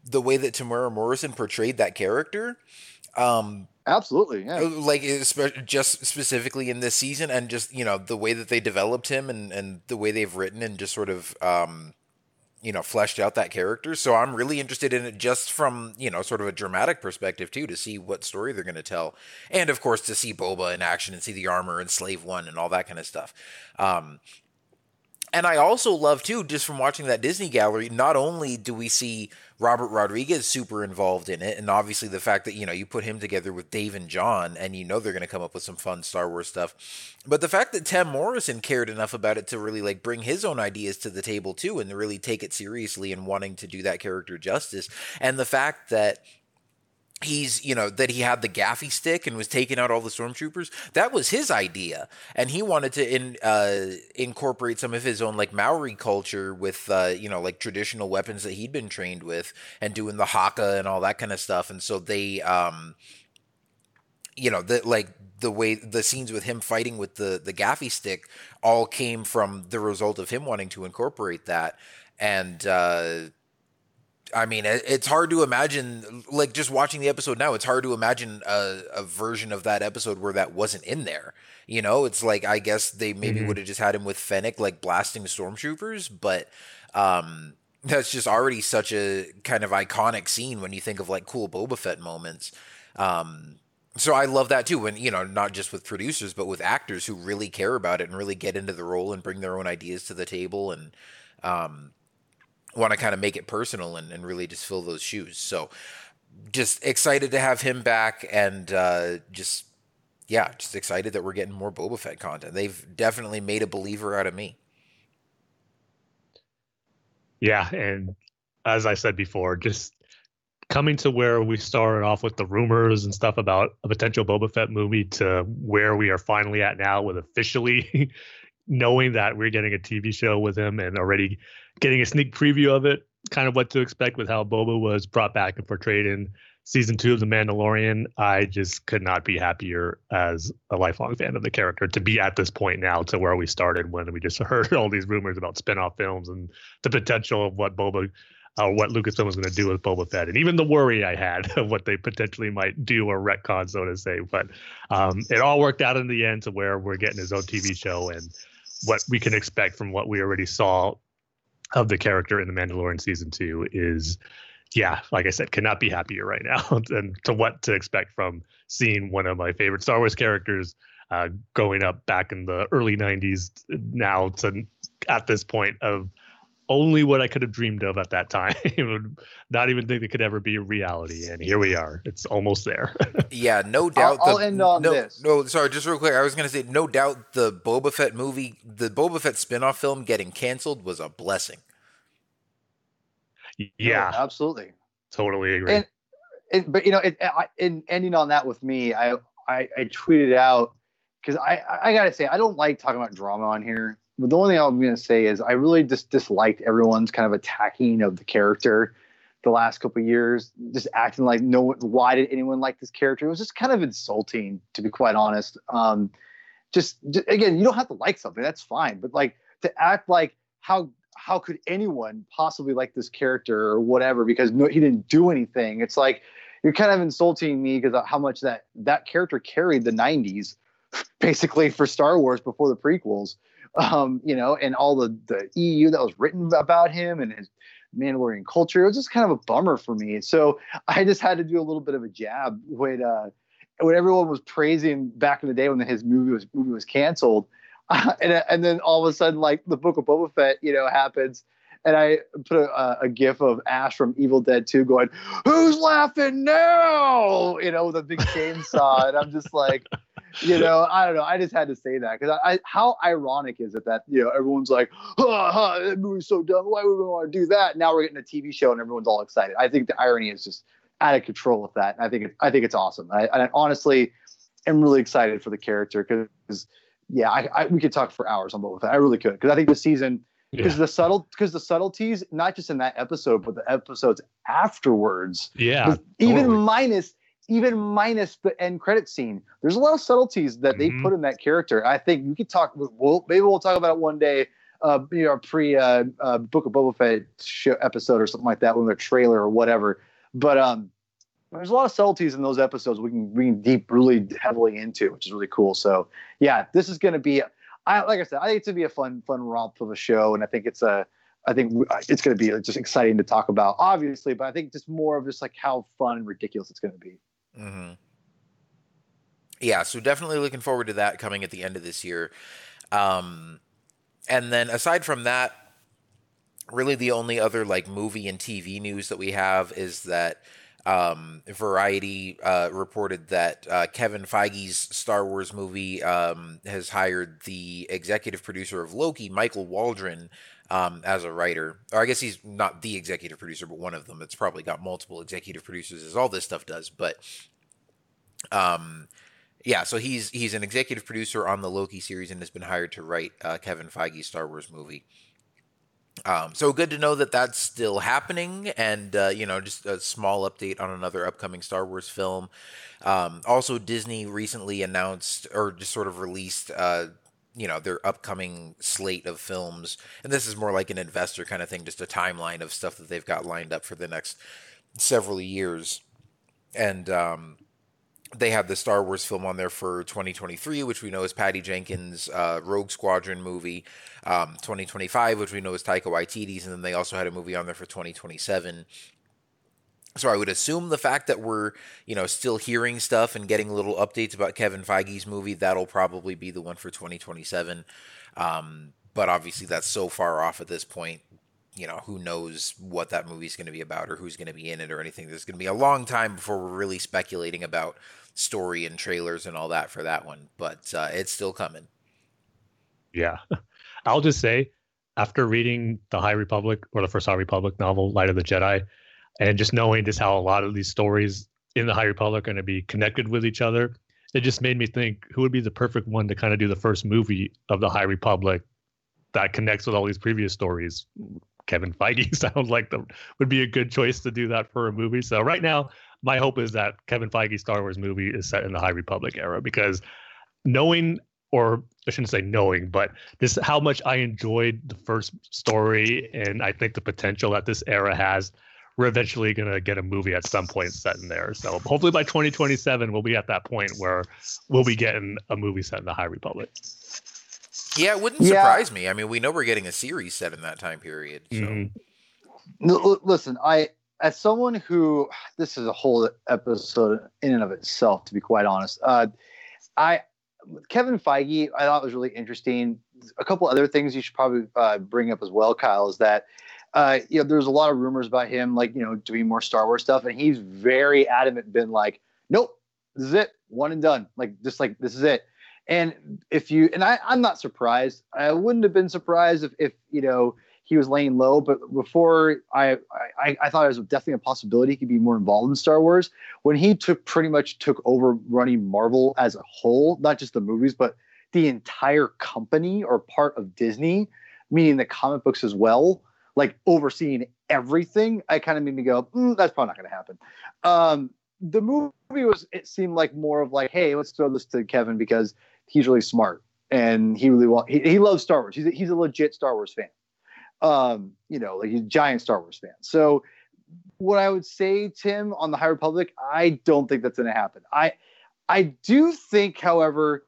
the way that Temuera Morrison portrayed that character. Um, Absolutely, yeah. Uh, like just specifically in this season, and just you know the way that they developed him, and and the way they've written and just sort of um, you know fleshed out that character. So I'm really interested in it just from you know sort of a dramatic perspective too, to see what story they're going to tell, and of course to see Boba in action and see the armor and Slave One and all that kind of stuff. Um, And I also love too, just from watching that Disney gallery, not only do we see Robert Rodriguez super involved in it, and obviously the fact that you know you put him together with Dave and John, and you know they're going to come up with some fun Star Wars stuff. But the fact that Tem Morrison cared enough about it to really like bring his own ideas to the table too, and really take it seriously and wanting to do that character justice, and the fact that he's you know that he had the gaffi stick and was taking out all the stormtroopers. That was his idea. And he wanted to in, uh, incorporate some of his own like maori culture with uh, you know like traditional weapons that he'd been trained with and doing the haka and all that kind of stuff. And so they um you know that like the way the scenes with him fighting with the the gaffi stick all came from the result of him wanting to incorporate that. And uh I mean, it's hard to imagine, like just watching the episode now, it's hard to imagine a, a, version of that episode where that wasn't in there. You know, it's like, I guess they maybe mm-hmm. would have just had him with Fennec, like blasting stormtroopers, but um, that's just already such a kind of iconic scene when you think of like cool Boba Fett moments. Um, so I love that too, when, you know, not just with producers, but with actors who really care about it and really get into the role and bring their own ideas to the table. And, um, want to kind of make it personal and, and really just fill those shoes. So just excited to have him back and uh, just yeah, just excited that we're getting more Boba Fett content. They've definitely made a believer out of me. Yeah, and as I said before, just coming to where we started off with the rumors and stuff about a potential Boba Fett movie to where we are finally at now with officially knowing that we're getting a TV show with him and already getting a sneak preview of it, kind of what to expect with how Boba was brought back and portrayed in season two of The Mandalorian. I just could not be happier as a lifelong fan of the character to be at this point now to where we started when we just heard all these rumors about spin-off films and the potential of what Boba uh, what Lucasfilm was going to do with Boba Fett, and even the worry I had of what they potentially might do or retcon, so to say. But um, it all worked out in the end to where we're getting his own TV show and what we can expect from what we already saw of the character in the Mandalorian season two is, yeah, like I said, cannot be happier right now. and to what to expect from seeing one of my favorite Star Wars characters uh, going up back in the early '90s now to at this point of only what I could have dreamed of at that time. Not even think it could ever be a reality. And here we are. It's almost there. yeah, no doubt. I'll, the, I'll end on no, this. No, sorry, just real quick. I was going to say, no doubt the Boba Fett movie, the Boba Fett spinoff film getting canceled was a blessing. Yeah, oh, absolutely. Totally agree. And, and but you know, it, I, in ending on that with me, I I, I tweeted out because I I gotta say I don't like talking about drama on here but the only thing I'm going to say is I really just disliked everyone's kind of attacking of the character the last couple years, just acting like no why did anyone like this character? It was just kind of insulting, to be quite honest. Um, just, just again, you don't have to like something, that's fine, but like to act like how how could anyone possibly like this character or whatever because no, he didn't do anything? It's like you're kind of insulting me because how much that that character carried the 90s basically for Star Wars before the prequels um, you know, and all the the EU that was written about him and his Mandalorian culture. It was just kind of a bummer for me. So I just had to do a little bit of a jab when uh, when everyone was praising back in the day when his movie was movie was canceled, uh, and and then all of a sudden like the Book of Boba Fett, you know, happens. And I put a, a gif of Ash from Evil Dead 2 going, Who's laughing now? You know, with a big chainsaw. and I'm just like, you know, I don't know. I just had to say that because I, I, how ironic is it that you know everyone's like, oh, oh, that movie's so dumb. Why would we want to do that? Now we're getting a TV show and everyone's all excited. I think the irony is just out of control with that. I think it, I think it's awesome. I, I honestly am really excited for the character because yeah, I, I, we could talk for hours on both. Of that. I really could because I think the season because yeah. the subtle because the subtleties not just in that episode but the episodes afterwards yeah even totally. minus even minus the end credit scene, there's a lot of subtleties that they mm-hmm. put in that character. I think we could talk. We'll, maybe we'll talk about it one day. Uh, you know, pre uh, uh, Book of Boba Fett show, episode or something like that, with a trailer or whatever. But um, there's a lot of subtleties in those episodes we can we can deep really heavily into, which is really cool. So yeah, this is going to be. I like I said, I think it's gonna be a fun fun romp of a show, and I think it's a I think it's going to be just exciting to talk about, obviously, but I think just more of just like how fun and ridiculous it's going to be. Mm-hmm. Yeah, so definitely looking forward to that coming at the end of this year. Um, and then aside from that, really the only other like movie and TV news that we have is that um, Variety uh, reported that uh, Kevin Feige's Star Wars movie um, has hired the executive producer of Loki, Michael Waldron, um, as a writer. Or I guess he's not the executive producer, but one of them. It's probably got multiple executive producers, as all this stuff does. But um, yeah, so he's he's an executive producer on the Loki series and has been hired to write uh, Kevin Feige's Star Wars movie. Um, so good to know that that's still happening, and uh, you know, just a small update on another upcoming Star Wars film. Um, also, Disney recently announced or just sort of released, uh, you know, their upcoming slate of films, and this is more like an investor kind of thing, just a timeline of stuff that they've got lined up for the next several years, and um, they have the Star Wars film on there for 2023, which we know is Patty Jenkins' uh, Rogue Squadron movie. Um, 2025, which we know is Taika Waititi's, and then they also had a movie on there for 2027. So I would assume the fact that we're, you know, still hearing stuff and getting little updates about Kevin Feige's movie, that'll probably be the one for 2027. Um, but obviously, that's so far off at this point. You know, who knows what that movie's going to be about or who's going to be in it or anything. There's going to be a long time before we're really speculating about story and trailers and all that for that one. But uh, it's still coming. Yeah. I'll just say, after reading the High Republic or the first High Republic novel, Light of the Jedi, and just knowing just how a lot of these stories in the High Republic are going to be connected with each other, it just made me think who would be the perfect one to kind of do the first movie of the High Republic that connects with all these previous stories. Kevin Feige sounds like the would be a good choice to do that for a movie. So right now, my hope is that Kevin Feige's Star Wars movie is set in the High Republic era because knowing or I shouldn't say knowing, but this how much I enjoyed the first story, and I think the potential that this era has. We're eventually gonna get a movie at some point set in there. So hopefully by 2027 we'll be at that point where we'll be getting a movie set in the High Republic. Yeah, it wouldn't yeah. surprise me. I mean, we know we're getting a series set in that time period. So. Mm-hmm. No, listen, I as someone who this is a whole episode in and of itself, to be quite honest. Uh, I Kevin Feige, I thought was really interesting. A couple other things you should probably uh, bring up as well, Kyle, is that uh, you know there's a lot of rumors about him, like you know doing more Star Wars stuff, and he's very adamant, been like, nope, this is it, one and done, like just like this is it. And if you and I, I'm not surprised. I wouldn't have been surprised if if you know he was laying low. But before I, I, I thought it was definitely a possibility he could be more involved in Star Wars. When he took pretty much took over running Marvel as a whole, not just the movies, but the entire company or part of Disney, meaning the comic books as well, like overseeing everything, I kind of made me go, mm, that's probably not going to happen. Um, the movie was, it seemed like more of like, hey, let's throw this to Kevin because he's really smart and he really want, he, he loves Star Wars. He's a, he's a legit Star Wars fan um, you know, like he's a giant Star Wars fan. So what I would say, Tim, on the High Republic, I don't think that's going to happen. I I do think, however,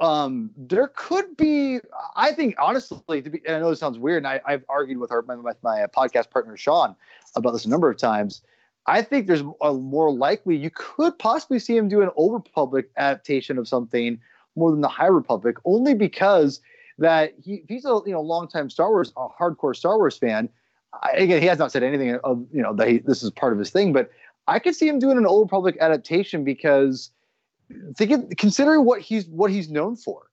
um, there could be. I think honestly, to be, I know this sounds weird, and I, have argued with our my, my podcast partner Sean about this a number of times. I think there's a more likely you could possibly see him do an Old Republic adaptation of something more than the High Republic, only because that he, he's a you know longtime Star Wars, a hardcore Star Wars fan. I, again, he has not said anything of you know that he, this is part of his thing, but I could see him doing an Old Republic adaptation because thinking considering what he's what he's known for.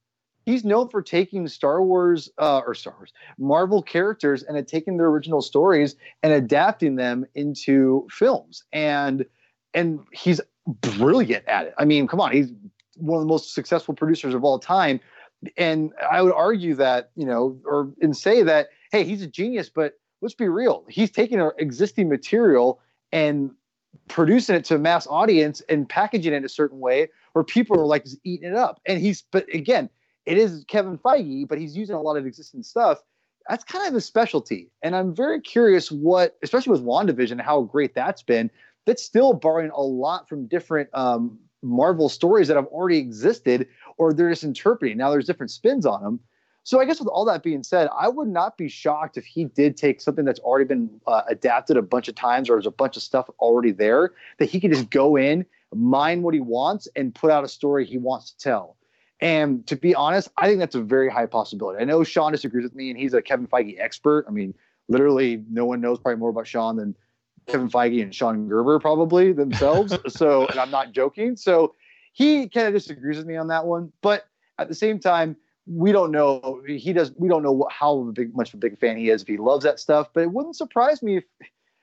He's known for taking Star Wars uh, or Star Wars Marvel characters and taking their original stories and adapting them into films, and and he's brilliant at it. I mean, come on, he's one of the most successful producers of all time and I would argue that you know, or and say that hey, he's a genius, but let's be real, he's taking our existing material and producing it to a mass audience and packaging it in a certain way where people are like just eating it up. And he's, but again, it is Kevin Feige, but he's using a lot of existing stuff. That's kind of his specialty. And I'm very curious what, especially with WandaVision, how great that's been. That's still borrowing a lot from different um, Marvel stories that have already existed or they're just interpreting. Now there's different spins on them. So I guess with all that being said, I would not be shocked if he did take something that's already been uh, adapted a bunch of times or there's a bunch of stuff already there that he could just go in, mine what he wants, and put out a story he wants to tell. And to be honest, I think that's a very high possibility. I know Sean disagrees with me, and he's a Kevin Feige expert. I mean, literally, no one knows probably more about Sean than Kevin Feige and Sean Gerber probably themselves. so, and I'm not joking. So, he kind of disagrees with me on that one. But at the same time, we don't know. He does. We don't know how big, much of a big fan he is. If he loves that stuff, but it wouldn't surprise me if.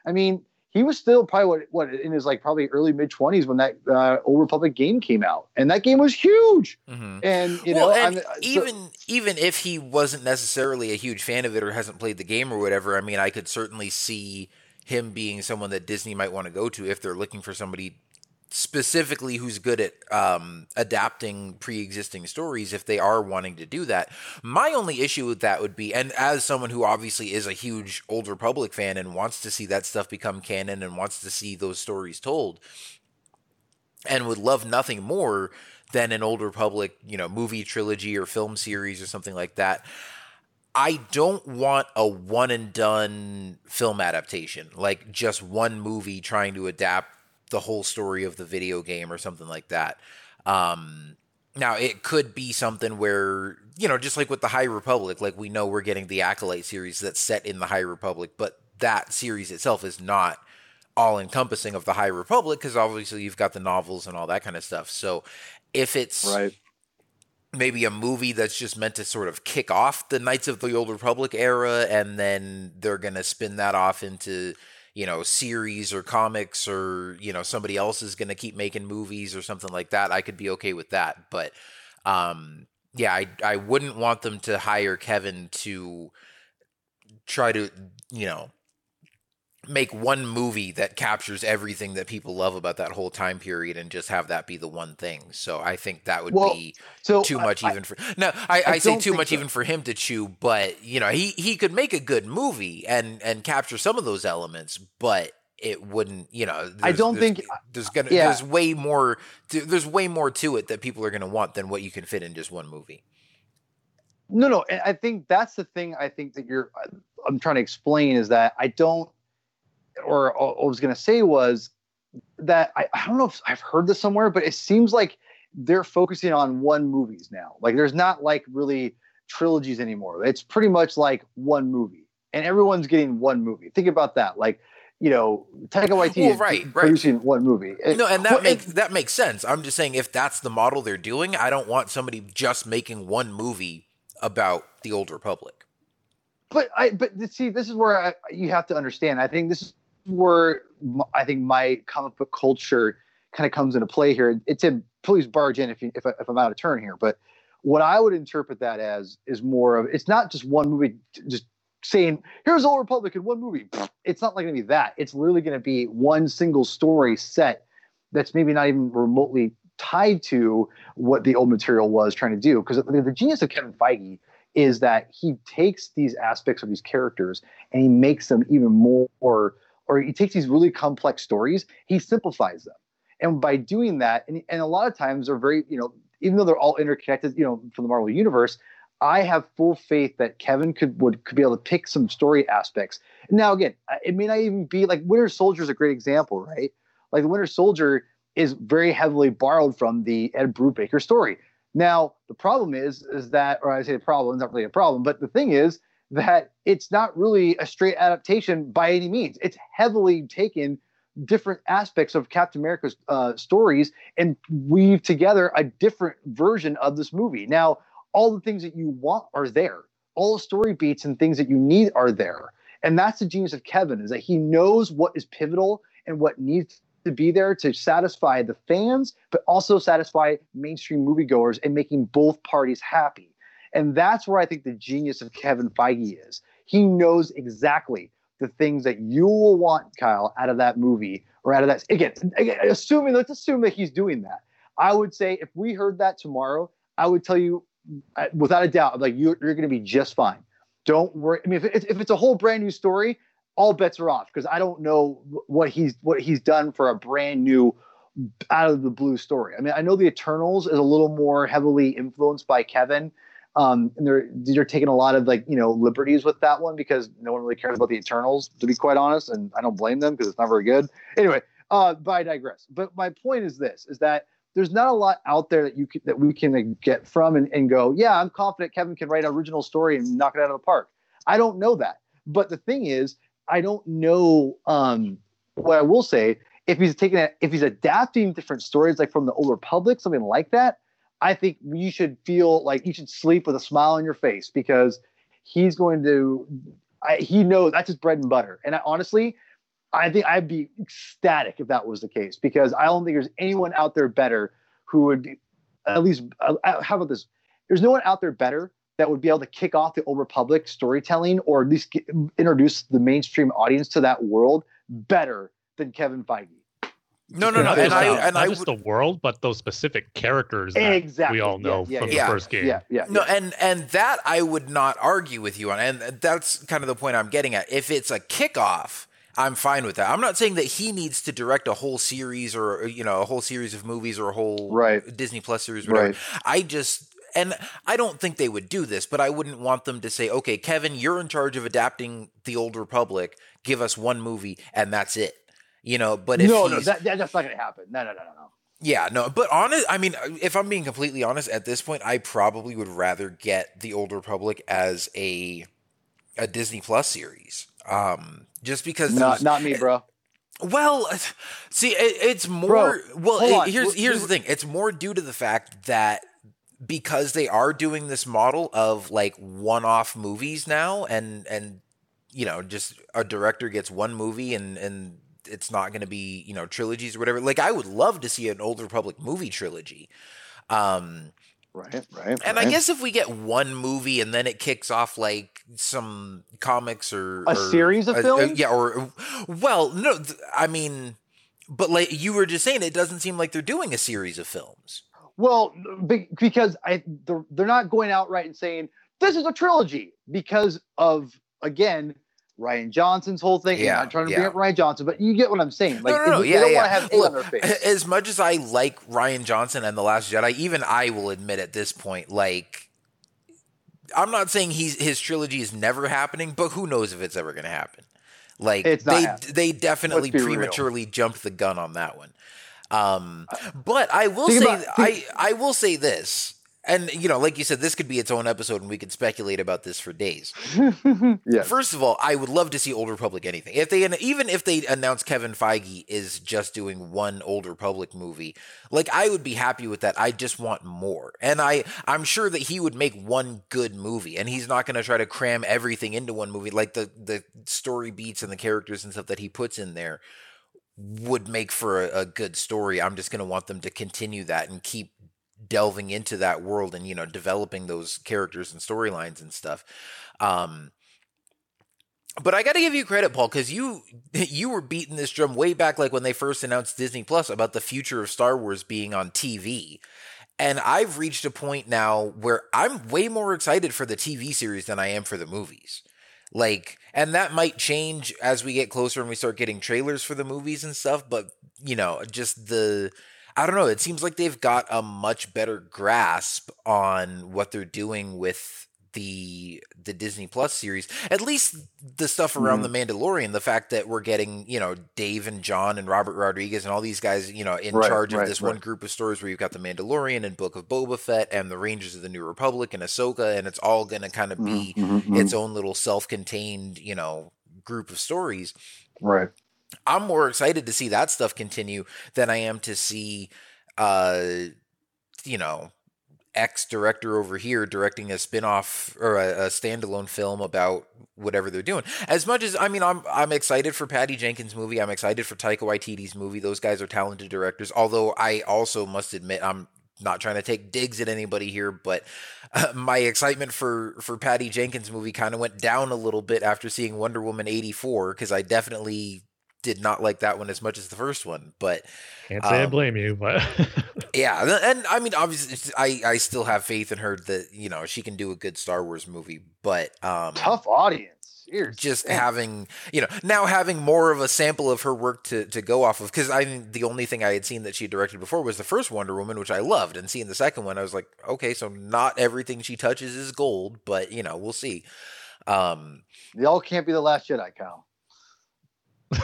I mean, he was still probably what what in his like probably early mid twenties when that uh, Old Republic game came out, and that game was huge. Mm-hmm. And you well, know, and uh, even so, even if he wasn't necessarily a huge fan of it or hasn't played the game or whatever, I mean, I could certainly see him being someone that Disney might want to go to if they're looking for somebody specifically who's good at um, adapting pre-existing stories if they are wanting to do that. My only issue with that would be and as someone who obviously is a huge old republic fan and wants to see that stuff become canon and wants to see those stories told and would love nothing more than an old republic you know movie trilogy or film series or something like that I don't want a one and done film adaptation, like just one movie trying to adapt the whole story of the video game or something like that. Um, now it could be something where you know, just like with the High Republic, like we know we're getting the Acolyte series that's set in the High Republic, but that series itself is not all encompassing of the High Republic because obviously you've got the novels and all that kind of stuff. So if it's right maybe a movie that's just meant to sort of kick off the Knights of the Old Republic era, and then they're going to spin that off into you know series or comics or you know somebody else is going to keep making movies or something like that i could be okay with that but um yeah i i wouldn't want them to hire kevin to try to you know make one movie that captures everything that people love about that whole time period and just have that be the one thing. So I think that would well, be so too much I, even for no. I, I, say too much so. even for him to chew, but you know he he could make a good movie and and capture some of those elements, but it wouldn't you know i don't there's, think uh, there's gonna yeah. there's way more to, there's way more to it that people are gonna want than what you can fit in just one movie no no i think that's the thing i think that you're uh, i'm trying to explain is that i don't or I was going to say was that I, I don't know if I've heard this somewhere, but it seems like they're focusing on one movies now. Like there's not like really trilogies anymore. It's pretty much like one movie, and everyone's getting one movie. Think about that. Like you know, Taika Waititi well, right, is producing right. one movie. No, and that well, makes that makes sense. I'm just saying if that's the model they're doing, I don't want somebody just making one movie about the Old Republic. But I but see, this is where I, you have to understand. I think this is where I think my comic book culture kind of comes into play here. It's a please barge in if you, if, I, if I'm out of turn here, but what I would interpret that as is more of it's not just one movie just saying here's Old Republic in one movie. It's not like going to be that. It's literally going to be one single story set that's maybe not even remotely tied to what the old material was trying to do. Because the genius of Kevin Feige is that he takes these aspects of these characters and he makes them even more or he takes these really complex stories, he simplifies them. And by doing that, and, and a lot of times they're very, you know, even though they're all interconnected, you know, from the Marvel universe, I have full faith that Kevin could would could be able to pick some story aspects. Now, again, it may not even be like Winter Soldier is a great example, right? Like the Winter Soldier is very heavily borrowed from the Ed Brubaker story. Now, the problem is, is that, or I say the problem, it's not really a problem, but the thing is, that it's not really a straight adaptation by any means. It's heavily taken different aspects of Captain America's uh, stories and weave together a different version of this movie. Now, all the things that you want are there. All the story beats and things that you need are there. And that's the genius of Kevin is that he knows what is pivotal and what needs to be there to satisfy the fans, but also satisfy mainstream moviegoers and making both parties happy. And that's where I think the genius of Kevin Feige is. He knows exactly the things that you will want, Kyle, out of that movie or out of that. Again, again, assuming, let's assume that he's doing that. I would say if we heard that tomorrow, I would tell you uh, without a doubt, like you're, you're going to be just fine. Don't worry. I mean, if, if it's a whole brand new story, all bets are off because I don't know what he's what he's done for a brand new out of the blue story. I mean, I know the Eternals is a little more heavily influenced by Kevin um, and they're they're taking a lot of like you know liberties with that one because no one really cares about the Eternals to be quite honest, and I don't blame them because it's not very good. Anyway, uh, but I digress. But my point is this: is that there's not a lot out there that you can, that we can like, get from and, and go, yeah, I'm confident Kevin can write an original story and knock it out of the park. I don't know that, but the thing is, I don't know. Um, what I will say, if he's taking it, if he's adapting different stories, like from the Old Republic, something like that, I think you should feel like you should sleep with a smile on your face because he's going to. I, he knows that's his bread and butter, and I honestly, I think I'd be ecstatic if that was the case because I don't think there's anyone out there better who would be, at least. Uh, how about this? There's no one out there better that would be able to kick off the Old Republic storytelling or at least get, introduce the mainstream audience to that world better than Kevin Feige. No, no, no, and I and not I just the world, but those specific characters that Exactly. we all know Yeah, yeah, from yeah. the first game. Yeah, yeah. No, and and that I would not argue with you on, and that's kind of the point I'm getting at. If it's a kickoff, I'm fine with that. I'm not saying that he needs to direct a whole series or you know a whole series of movies or a whole Right. Disney Plus series, or whatever. Right. I just and I don't think they would do this, but I wouldn't want them to say, "Okay, Kevin, you're in charge of adapting the Old Republic. Give us one movie, and that's it." You know, but if no, no, that, that, that's not going to happen. No, no, no, no, no. yeah, no, but honest, I mean, if I'm being completely honest, at this point, I probably would rather get the Old Republic as a a Disney Plus series, um, just because. Not, not me, bro. Well, see, it, it's more. Bro, well, it- here's here's the thing. It's more due to the fact that because they are doing this model of like one-off movies now, and and you know, just a director gets one movie and and it's not going to be you know trilogies or whatever. Like, I would love to see an Old Republic movie trilogy. Um, Right, right. and I guess if we get one movie and then it kicks off like some comics or A or- series of uh, films? yeah, or well, no, th- I mean, but like you were just saying, it doesn't seem like they're doing a series of films. Well, be- because I they're, they're not going outright and saying this is a trilogy because of again Rian Johnson's whole thing. Yeah, I'm trying to bring up Rian Johnson, but you get what I'm saying. Like no, no, no, they, yeah, don't yeah. want to have hate on their Look, face. As much as I like Rian Johnson and The Last Jedi, even I will admit at this point, like. I'm not saying he's his trilogy is never happening, but who knows if it's ever going to happen? Like they happening. they definitely Let's real. prematurely jumped the gun on that one. Um, but I will Think say about- I I will say this, and you know, like you said, this could be its own episode, and we could speculate about this for days. yeah. First of all, I would love to see Old Republic anything. If they even if they announce Kevin Feige is just doing one Old Republic movie, like I would be happy with that. I just want more. And I I'm sure that he would make one good movie and he's not going to try to cram everything into one movie like the the story beats and the characters and stuff that he puts in there would make for a, a good story. I'm just going to want them to continue that and keep delving into that world and you know developing those characters and storylines and stuff. Um but I got to give you credit, Paul, because you you were beating this drum way back, like when they first announced Disney Plus about the future of Star Wars being on TV. And I've reached a point now where I'm way more excited for the TV series than I am for the movies. Like, and that might change as we get closer and we start getting trailers for the movies and stuff. But you know, just the I don't know. It seems like they've got a much better grasp on what they're doing with the the Disney Plus series. At least the stuff around mm-hmm. the Mandalorian, the fact that we're getting, you know, Dave and Jon and Robert Rodriguez and all these guys, you know, in Right, charge of right, this right. one group of stories where you've got the Mandalorian and Book of Boba Fett and the Rangers of the New Republic and Ahsoka, and it's all gonna kind of mm-hmm, be Mhm, its mm-hmm. own little self-contained, you know, group of stories. right. I'm more excited to see that stuff continue than I am to see, uh, you know, ex director over here directing a spin-off or a, a standalone film about whatever they're doing. As much as I mean, I'm I'm excited for Patty Jenkins' movie. I'm excited for Taika Waititi's movie. Those guys are talented directors. Although I also must admit, I'm not trying to take digs at anybody here, but uh, my excitement for for Patty Jenkins' movie kind of went down a little bit after seeing Wonder Woman 84 because I definitely did not like that one as much as the first one. But Can't say I Um, blame you, but yeah, th- and I mean, obviously, I I still have faith in her that you know she can do a good Star Wars movie. But um, Tough audience. Seriously. just having you know now having more of a sample of her work to to go off of because I mean the only thing I had seen that she directed before was the first Wonder Woman, which I loved, and seeing the second one, I was like, okay, so not everything she touches is gold, but you know, we'll see. Um, They all can't be the last Jedi, Kyle.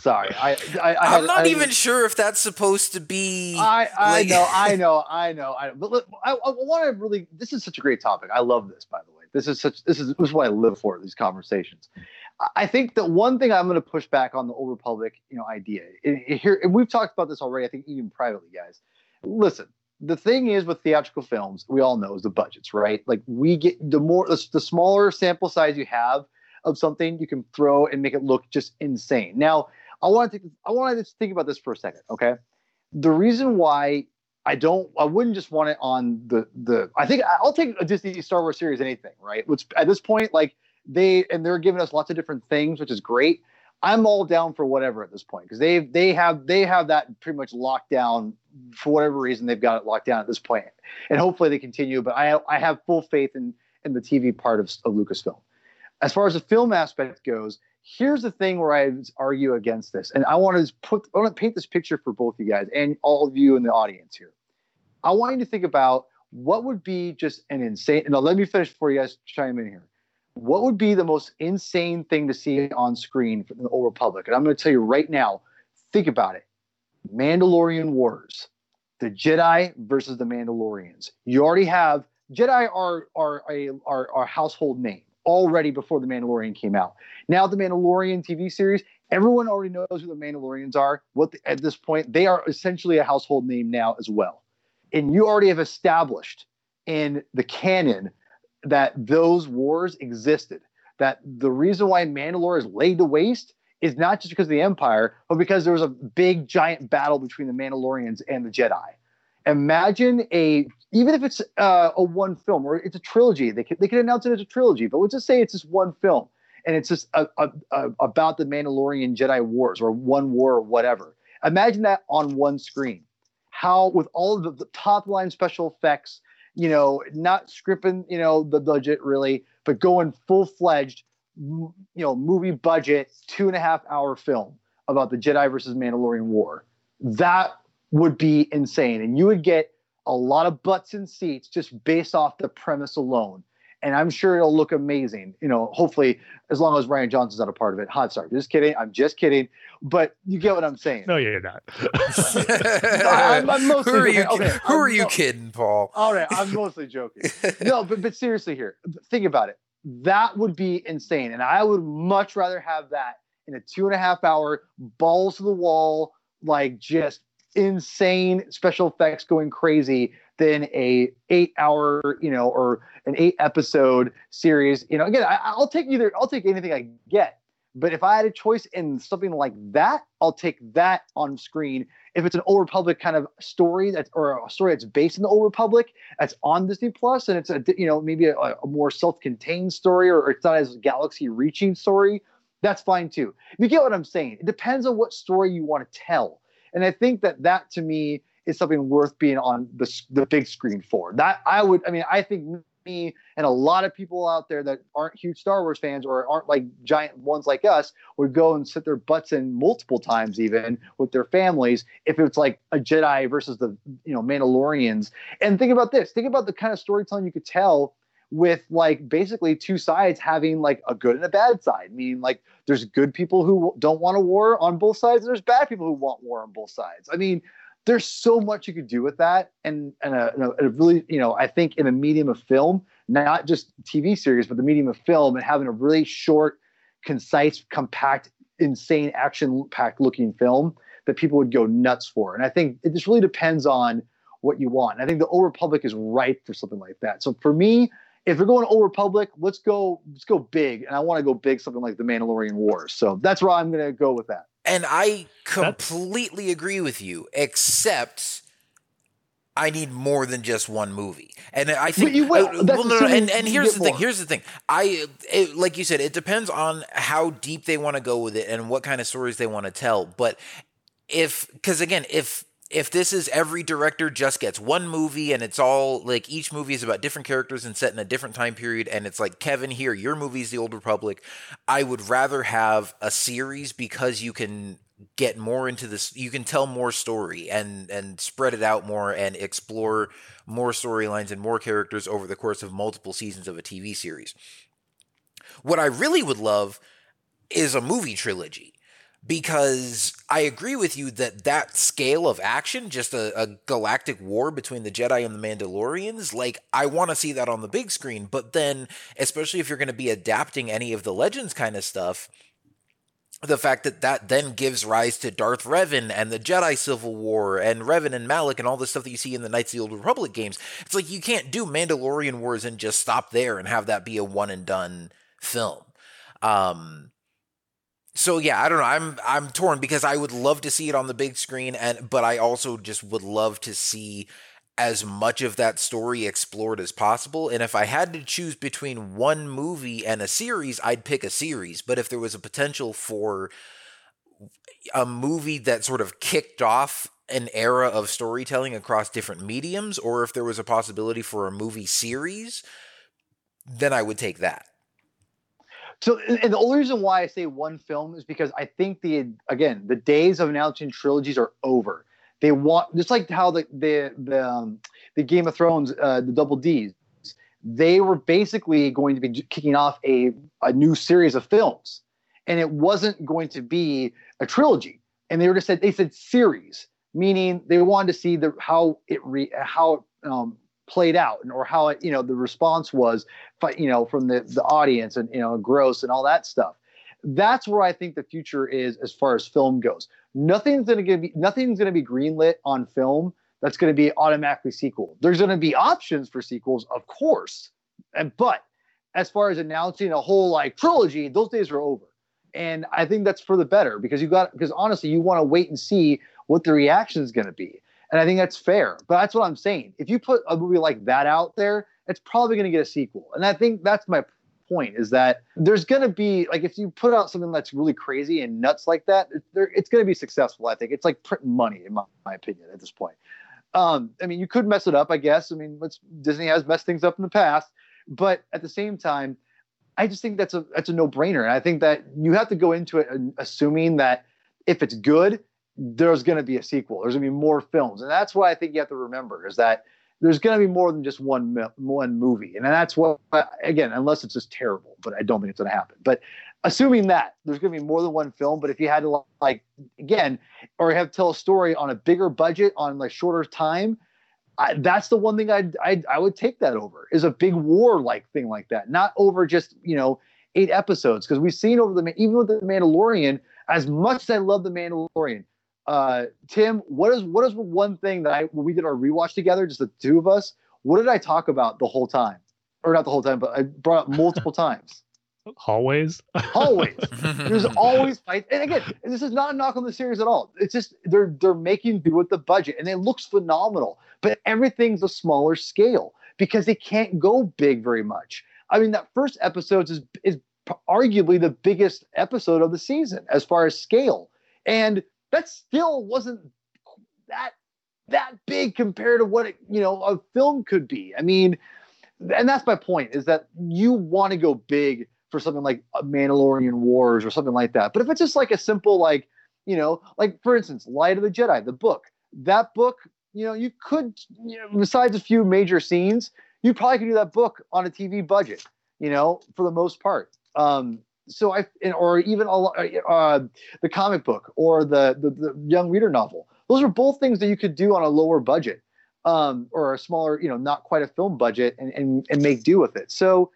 Sorry, I, I, I am not I, even sure if that's supposed to be. I, I like... know, I know, I know, I. But look, I, I want to really. This is such a great topic. I love this, by the way. This is such. This is this is what I live for. These conversations. I think that one thing I'm going to push back on the Old Republic, you know, idea it, it, here, and we've talked about this already. I think even privately, guys. Listen, the thing is with theatrical films, we all know is the budgets, right? Like we get the more the smaller sample size you have of something, you can throw and make it look just insane. Now, I want to I want to think about this for a second, okay? The reason why I don't, I wouldn't just want it on the the. I think I'll take a Disney Star Wars series, anything, right? Which at this point, like they and they're giving us lots of different things, which is great. I'm all down for whatever at this point because they they have they have that pretty much locked down for whatever reason they've got it locked down at this point, and hopefully they continue. But I I have full faith in in the TV part of, of Lucasfilm. As far as the film aspect goes, here's the thing where I argue against this, and I want to put I want to paint this picture for both you guys and all of you in the audience here. I want you to think about what would be just an insane. Now let me finish before you guys chime in here. What would be the most insane thing to see on screen from the Old Republic? And I'm going to tell you right now. Think about it. Mandalorian Wars, the Jedi versus the Mandalorians. You already have Jedi are are a are, are household name already before the Mandalorian came out. Now the Mandalorian TV series, everyone already knows who the Mandalorians are. What the, at this point they are essentially a household name now as well. And you already have established in the canon that those wars existed. That the reason why Mandalore is laid to waste is not just because of the Empire, but because there was a big giant battle between the Mandalorians and the Jedi. Imagine a even if it's uh, a one film or it's a trilogy, they could they could announce it as a trilogy. But let's just say it's just one film and it's just a, a, a, about the Mandalorian Jedi Wars or one war or whatever. Imagine that on one screen. How with all of the, the top line special effects, you know, not scripting, you know, the budget really, but going full fledged, you know, movie budget, two and a half hour film about the Jedi versus Mandalorian War. That would be insane, and you would get a lot of butts and seats just based off the premise alone. And I'm sure it'll look amazing. You know, hopefully, as long as Rian Johnson's not a part of it. Hot sorry, just kidding. I'm just kidding. But you get what I'm saying. No, you're not. I'm, I'm mostly who are you? Okay, who I'm, are you kidding, Paul? All right, I'm mostly joking. no, but but seriously, here, think about it. That would be insane, and I would much rather have that in a two and a half hour balls to the wall, like just insane special effects going crazy than a eight hour you know or an eight episode series. You know again I, will take either i'll take anything i get but if i had a choice in something like that i'll take that on screen. If it's an old republic kind of story that's or a story that's based in the old republic that's on disney plus and it's a you know maybe a, a more self-contained story or, or it's not as galaxy reaching story that's fine too. You get what i'm saying? It depends on what story you want to tell and I think that that to me is something worth being on the, the big screen for. That I would, I mean, I think me and a lot of people out there that aren't huge Star Wars fans or aren't like giant ones like us would go and sit their butts in multiple times even with their families if it's like a Jedi versus the you know Mandalorians. And think about this. Think about the kind of storytelling you could tell with like basically two sides having like a good and a bad side. Meaning like there's good people who don't want a war on both sides, and there's bad people who want war on both sides. I mean, there's so much you could do with that, and and a, and a really you know I think in the medium of film, not just TV series, but the medium of film, and having a really short, concise, compact, insane action-packed looking film that people would go nuts for. And I think it just really depends on what you want. And I think the Old Republic is ripe for something like that. So for me, if we're going Old Republic, let's go let's go big, and I want to go big something like the Mandalorian Wars. So that's where I'm going to go with that. And I completely that's... agree with you, except I need more than just one movie. And I think you will. Uh, well, no, no, and, and here's the thing. More. Here's the thing. I it, like you said, it depends on how deep they want to go with it and what kind of stories they want to tell. But if because again, if if this is every director just gets one movie and it's all like each movie is about different characters and set in a different time period and it's like Kevin here your movie is the old republic I would rather have a series because you can get more into this you can tell more story and and spread it out more and explore more storylines and more characters over the course of multiple seasons of a TV series. What I really would love is a movie trilogy because I agree with you that that scale of action, just a, a, galactic war between the Jedi and the Mandalorians, like I want to see that on the big screen. But then, especially if you're going to be adapting any of the Legends kind of stuff, the fact that that then gives rise to Darth Revan and the Jedi Civil War and Revan and Malak and all the stuff that you see in the Knights of the Old Republic games. It's like you can't do Mandalorian Wars and just stop there and have that be a one and done film. Um, so yeah, I don't know. I'm I'm torn because I would love to see it on the big screen, and but I also just would love to see as much of that story explored as possible. And if I had to choose between one movie and a series, I'd pick a series. But if there was a potential for a movie that sort of kicked off an era of storytelling across different mediums, or if there was a possibility for a movie series, then I would take that. So, and the only reason why I say one film is because I think the again the days of announcing trilogies are over. They want just like how the the the, um, the Game of Thrones, uh, the Double D's, they were basically going to be kicking off a a new series of films, and it wasn't going to be a trilogy. And they were just said they said series, meaning they wanted to see the how it re, how um, played out and or how it you know the response was you know from the the audience and you know gross and all that stuff. That's where i think the future is as far as film goes. Nothing's going to be nothing's going to be greenlit on film that's going to be automatically sequel. There's going to be options for sequels of course and but as far as announcing a whole like trilogy those days are over. And i think that's for the better because you got because honestly you want to wait and see what the reaction is going to be and I think that's fair. But that's what I'm saying. If you put a movie like that out there, it's probably going to get a sequel. And I think that's my point is that there's going to be like if you put out something that's really crazy and nuts like that, it's going to be successful. I think it's like printing money, in my, my opinion, at this point. Um, I mean, you could mess it up, I guess. I mean, Disney has messed things up in the past, but at the same time, I just think that's a that's a no brainer. And I think that you have to go into it assuming that if it's good, there's going to be a sequel. There's going to be more films, and that's what I think you have to remember is that there's going to be more than just one one movie, and that's what again, unless it's just terrible, but I don't think it's going to happen. But assuming that there's going to be more than one film, but if you had to like again, or have tell a story on a bigger budget on like shorter time, I, that's the one thing I'd, I'd I would take that over is a big war like thing like that, not over just you know eight episodes because we've seen over the even with the Mandalorian. As much as I love the Mandalorian, uh, Tim, what is what is one thing that I when we did our rewatch together, just the two of us, what did I talk about the whole time? Or not the whole time, but I brought up multiple times. Hallways. Hallways. There's always fight. And again, this is not a knock on the series at all. It's just they're they're making do with the budget, and it looks phenomenal. But everything's a smaller scale because they can't go big very much. I mean, that first episode is is arguably the biggest episode of the season as far as scale. And that still wasn't that that big compared to what it, you know a film could be. I mean, and that's my point is that you want to go big for something like Mandalorian Wars or something like that. But if it's just like a simple like, you know, like for instance, Light of the Jedi, the book, that book, you know, you could, you know, besides a few major scenes, you probably could do that book on a TV budget, you know, for the most part. Um, so I or even uh, the comic book or the, the, the young reader novel. Those are both things that you could do on a lower budget um, or a smaller, you know, not quite a film budget, and, and and make do with it. So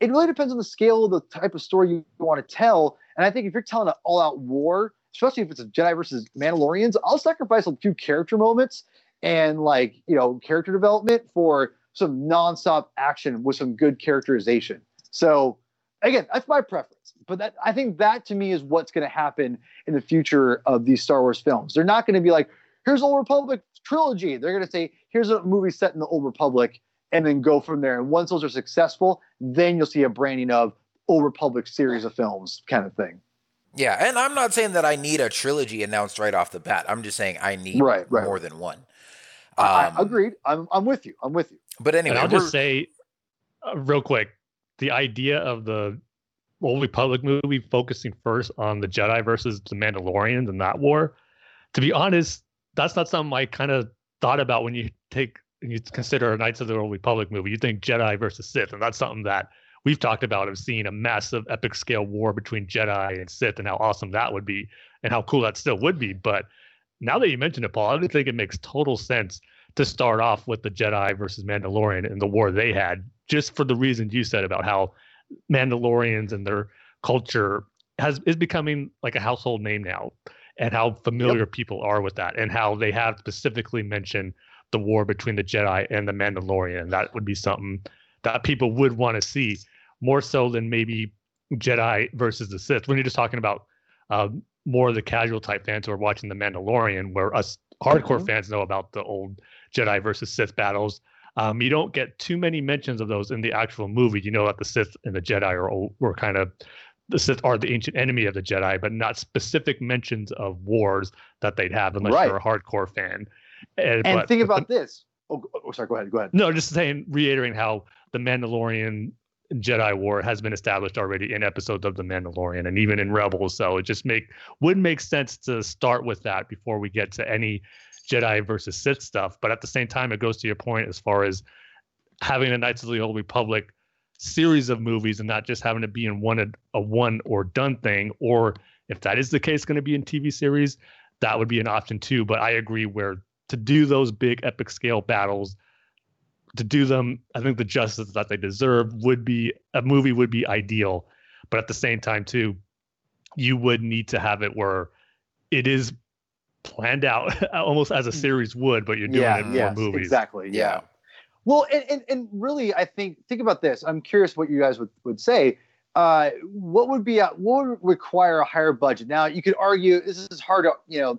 it really depends on the scale of the type of story you want to tell. And I think if you're telling an all-out war, especially if it's a Jedi versus Mandalorians, I'll sacrifice a few character moments and like you know character development for some nonstop action with some good characterization. So again, that's my preference. But that I think that to me is what's going to happen in the future of these Star Wars films. They're not going to be like, here's Old Republic trilogy. They're going to say, here's a movie set in the Old Republic, and then go from there. And once those are successful, then you'll see a branding of Old Republic series of films kind of thing. Yeah, and I'm not saying that I need a trilogy announced right off the bat. I'm just saying I need right, right. more than one. Um, I, agreed. I'm I'm with you. I'm with you. But anyway, and I'll just say uh, real quick the idea of the Old Republic movie focusing first on the Jedi versus the Mandalorians and that war. To be honest, that's not something I kind of thought about when you take and you consider a Knights of the Old Republic movie. You think Jedi versus Sith, and that's something that we've talked about of seeing a massive epic scale war between Jedi and Sith and how awesome that would be. and how cool that still would be. But now that you mention it, Paul, I think it makes total sense to start off with the Jedi versus Mandalorian and the war they had, just for the reasons you said about how Mandalorians and their culture has is becoming like a household name now, and how familiar yep. people are with that, and how they have specifically mentioned the war between the Jedi and the Mandalorian. That would be something that people would want to see more so than maybe Jedi versus the Sith. When you're just talking about uh, more of the casual type fans who are watching the Mandalorian, where us hardcore mm-hmm. fans know about the old Jedi versus Sith battles. Um, you don't get too many mentions of those in the actual movie. You know that the Sith and the Jedi are were kind of the Sith are the ancient enemy of the Jedi, but not specific mentions of wars that they'd have unless right. you're a hardcore fan. And, and but, think about the, this. Oh, oh, sorry. Go ahead. Go ahead. No, just saying, reiterating how the Mandalorian Jedi War has been established already in episodes of The Mandalorian and even in Rebels. So it just make would make sense to start with that before we get to any Jedi versus Sith stuff. But at the same time, it goes to your point as far as having a Knights of the Old Republic series of movies and not just having to be in one a one or done thing. Or if that is the case, going to be in TV series, that would be an option too. But I agree where to do those big epic scale battles to do them, I think the justice that they deserve would be a movie would be ideal. But at the same time, too, you would need to have it where it is planned out almost as a mm. series would, but you're doing yeah, it in yes, more movies. Exactly. Yeah. yeah. Well, and, and, and really, I think think about this. I'm curious what you guys would, would say. Uh, what would be a, what would require a higher budget? Now, you could argue this is hard to you know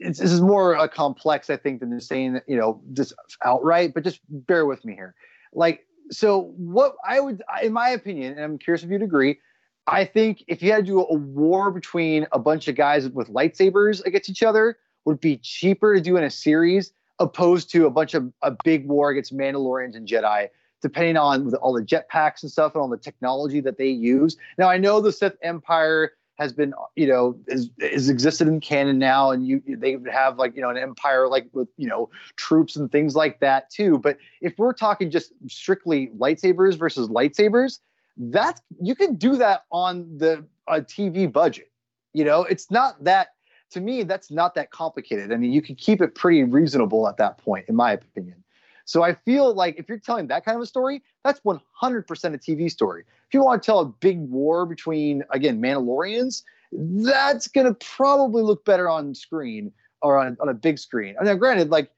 it's, this is more uh, complex, I think, than just saying you know just outright. But just bear with me here. Like, so what I would, in my opinion, and I'm curious if you'd agree. I think if you had to do a war between a bunch of guys with lightsabers against each other, would be cheaper to do in a series opposed to a bunch of a big war against Mandalorians and Jedi, depending on all the jetpacks and stuff and all the technology that they use. Now I know the Sith Empire has been you know is, is existed in canon now and you they have like you know an empire like with you know troops and things like that too but if we're talking just strictly lightsabers versus lightsabers that's you can do that on the a tv budget you know it's not that to me that's not that complicated i mean you can keep it pretty reasonable at that point in my opinion so I feel like if you're telling that kind of a story, that's 100% a TV story. If you want to tell a big war between, again, Mandalorians, that's going to probably look better on screen or on, on a big screen. Now, granted, like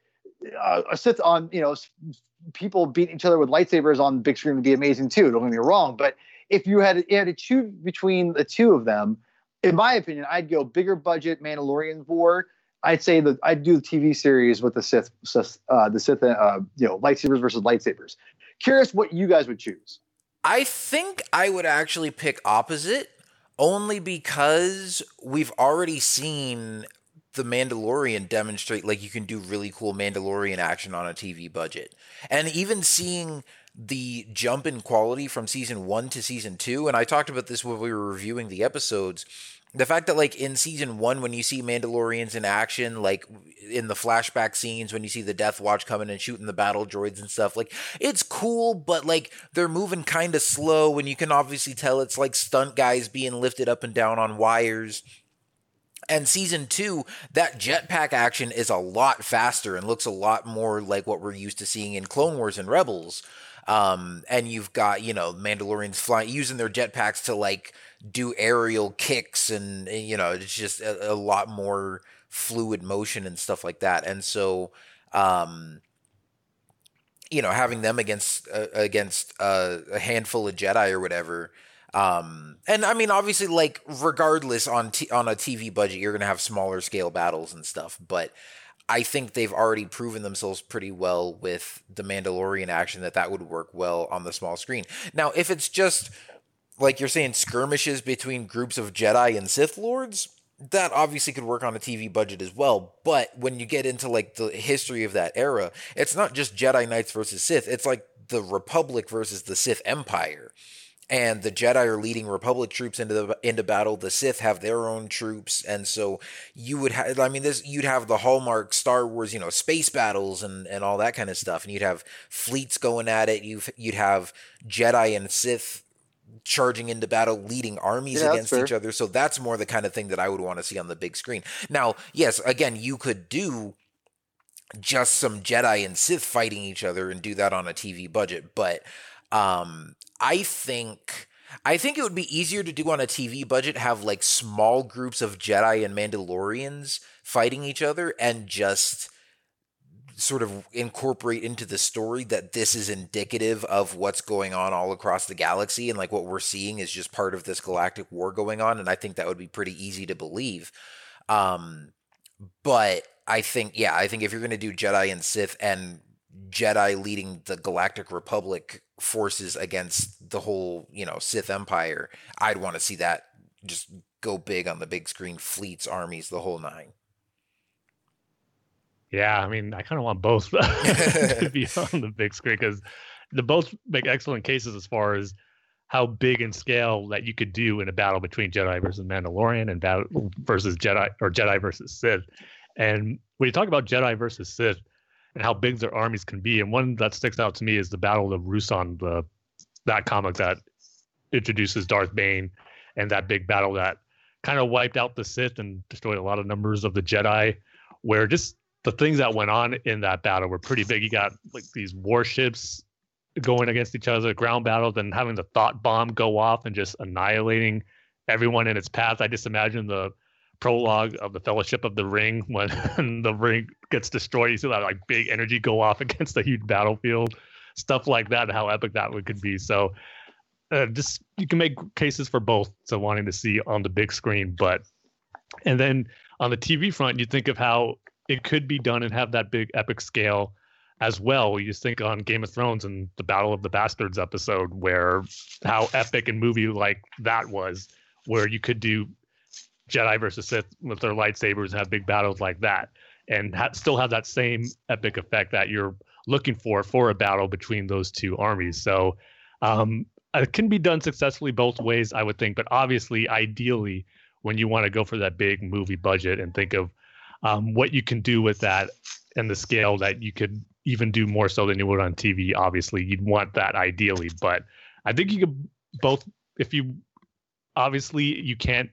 uh, a Sith on, you know, people beating each other with lightsabers on big screen would be amazing too. Don't get me wrong. But if you had, you had to choose between the two of them, in my opinion, I'd go bigger budget Mandalorian war I'd say that I'd do the TV series with the Sith, uh, the Sith, uh, you know, lightsabers versus lightsabers. Curious what you guys would choose. I think I would actually pick opposite, only because we've already seen the Mandalorian demonstrate like you can do really cool Mandalorian action on a TV budget, and even seeing the jump in quality from season one to season two. And I talked about this when we were reviewing the episodes the fact that like in season one when you see mandalorians in action like in the flashback scenes when you see the death watch coming and shooting the battle droids and stuff like it's cool but like they're moving kind of slow and you can obviously tell it's like stunt guys being lifted up and down on wires and season two, that jetpack action is a lot faster and looks a lot more like what we're used to seeing in Clone Wars and Rebels. Um, and you've got, you know, Mandalorians flying, using their jetpacks to like do aerial kicks and you know it's just a, a lot more fluid motion and stuff like that and so um you know having them against uh, against uh, a handful of jedi or whatever um and i mean obviously like regardless on t- on a tv budget you're to have smaller scale battles and stuff but I think they've already proven themselves pretty well with the Mandalorian action that that would work well on the small screen. Now, if it's just like you're saying, skirmishes between groups of Jedi and Sith Lords, that obviously could work on a TV budget as well. But when you get into like the history of that era, it's not just Jedi Knights versus Sith. It's like the Republic versus the Sith Empire. And the Jedi are leading Republic troops into the into battle. The Sith have their own troops, and so you would have. I mean, this you'd have the hallmark Star Wars, you know, space battles and and all that kind of stuff, and you'd have fleets going at it. You you'd have Jedi and Sith charging into battle, leading armies Yeah, against each other. So that's more the kind of thing that I would want to see on the big screen. Now, yes, again, you could do just some Jedi and Sith fighting each other and do that on a TV budget, but um, I think I think it would be easier to do on a TV budget, have like small groups of Jedi and Mandalorians fighting each other and just sort of incorporate into the story that this is indicative of what's going on all across the galaxy and like what we're seeing is just part of this galactic war going on and I think that would be pretty easy to believe. Um but I think yeah, I think if you're going to do Jedi and Sith and Jedi leading the Galactic Republic forces against the whole, you know, Sith Empire, I'd want to see that just go big on the big screen, fleets, armies, the whole nine. Yeah, I mean, I kind of want both to be on the big screen because the both make excellent cases as far as how big in scale that you could do in a battle between Jedi versus Mandalorian and battle versus Jedi or Jedi versus Sith. And when you talk about Jedi versus Sith and how big their armies can be, and one that sticks out to me is the Battle of Ruusan, the that comic that introduces Darth Bane and that big battle that kind of wiped out the Sith and destroyed a lot of numbers of the Jedi, where just the things that went on in that battle were pretty big. You got like these warships going against each other, ground battle, then having the thought bomb go off and just annihilating everyone in its path. I just imagine the prologue of the Fellowship of the Ring when the ring gets destroyed. You see that like big energy go off against a huge battlefield, stuff like that. and How epic that would could be. So, uh, just you can make cases for both. So wanting to see on the big screen, but and then on the TV front, you think of how it could be done and have that big epic scale as well. You think on Game of Thrones and the Battle of the Bastards episode, where how epic and movie like that was, where you could do Jedi versus Sith with their lightsabers and have big battles like that, and ha- still have that same epic effect that you're looking for for a battle between those two armies. So um, it can be done successfully both ways, I would think. But obviously, ideally, when you want to go for that big movie budget and think of um, what you can do with that and the scale that you could even do more so than you would on TV. Obviously, you'd want that ideally, but I think you could both. If you obviously you can't,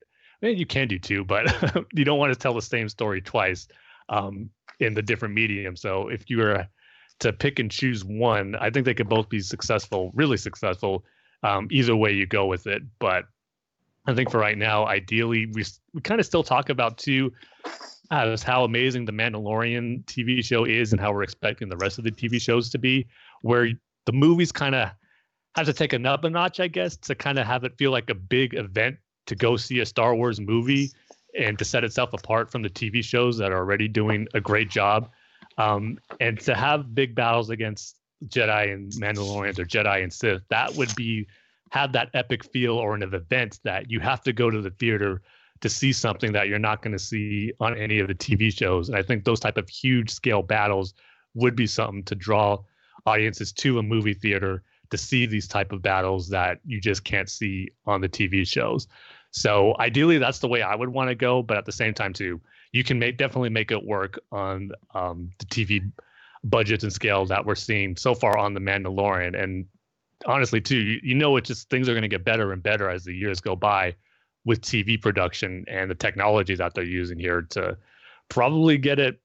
you can do two, but you don't want to tell the same story twice um, in the different medium. So if you were to pick and choose one, I think they could both be successful, really successful. Um, either way you go with it, but I think for right now, ideally, we we kind of still talk about two as how amazing the Mandalorian TV show is and how we're expecting the rest of the TV shows to be, where the movies kind of have to take another notch, I guess, to kind of have it feel like a big event to go see a Star Wars movie and to set itself apart from the TV shows that are already doing a great job. Um, and to have big battles against Jedi and Mandalorians or Jedi and Sith, that would be have that epic feel or an event that you have to go to the theater to see something that you're not going to see on any of the TV shows. And I think those type of huge scale battles would be something to draw audiences to a movie theater to see these type of battles that you just can't see on the TV shows. So ideally, that's the way I would want to go. But at the same time, too, you can make definitely make it work on um, the TV budgets and scale that we're seeing so far on the Mandalorian. And honestly, too, you, you know, it's just things are going to get better and better as the years go by with TV production and the technology that they're using here to probably get it.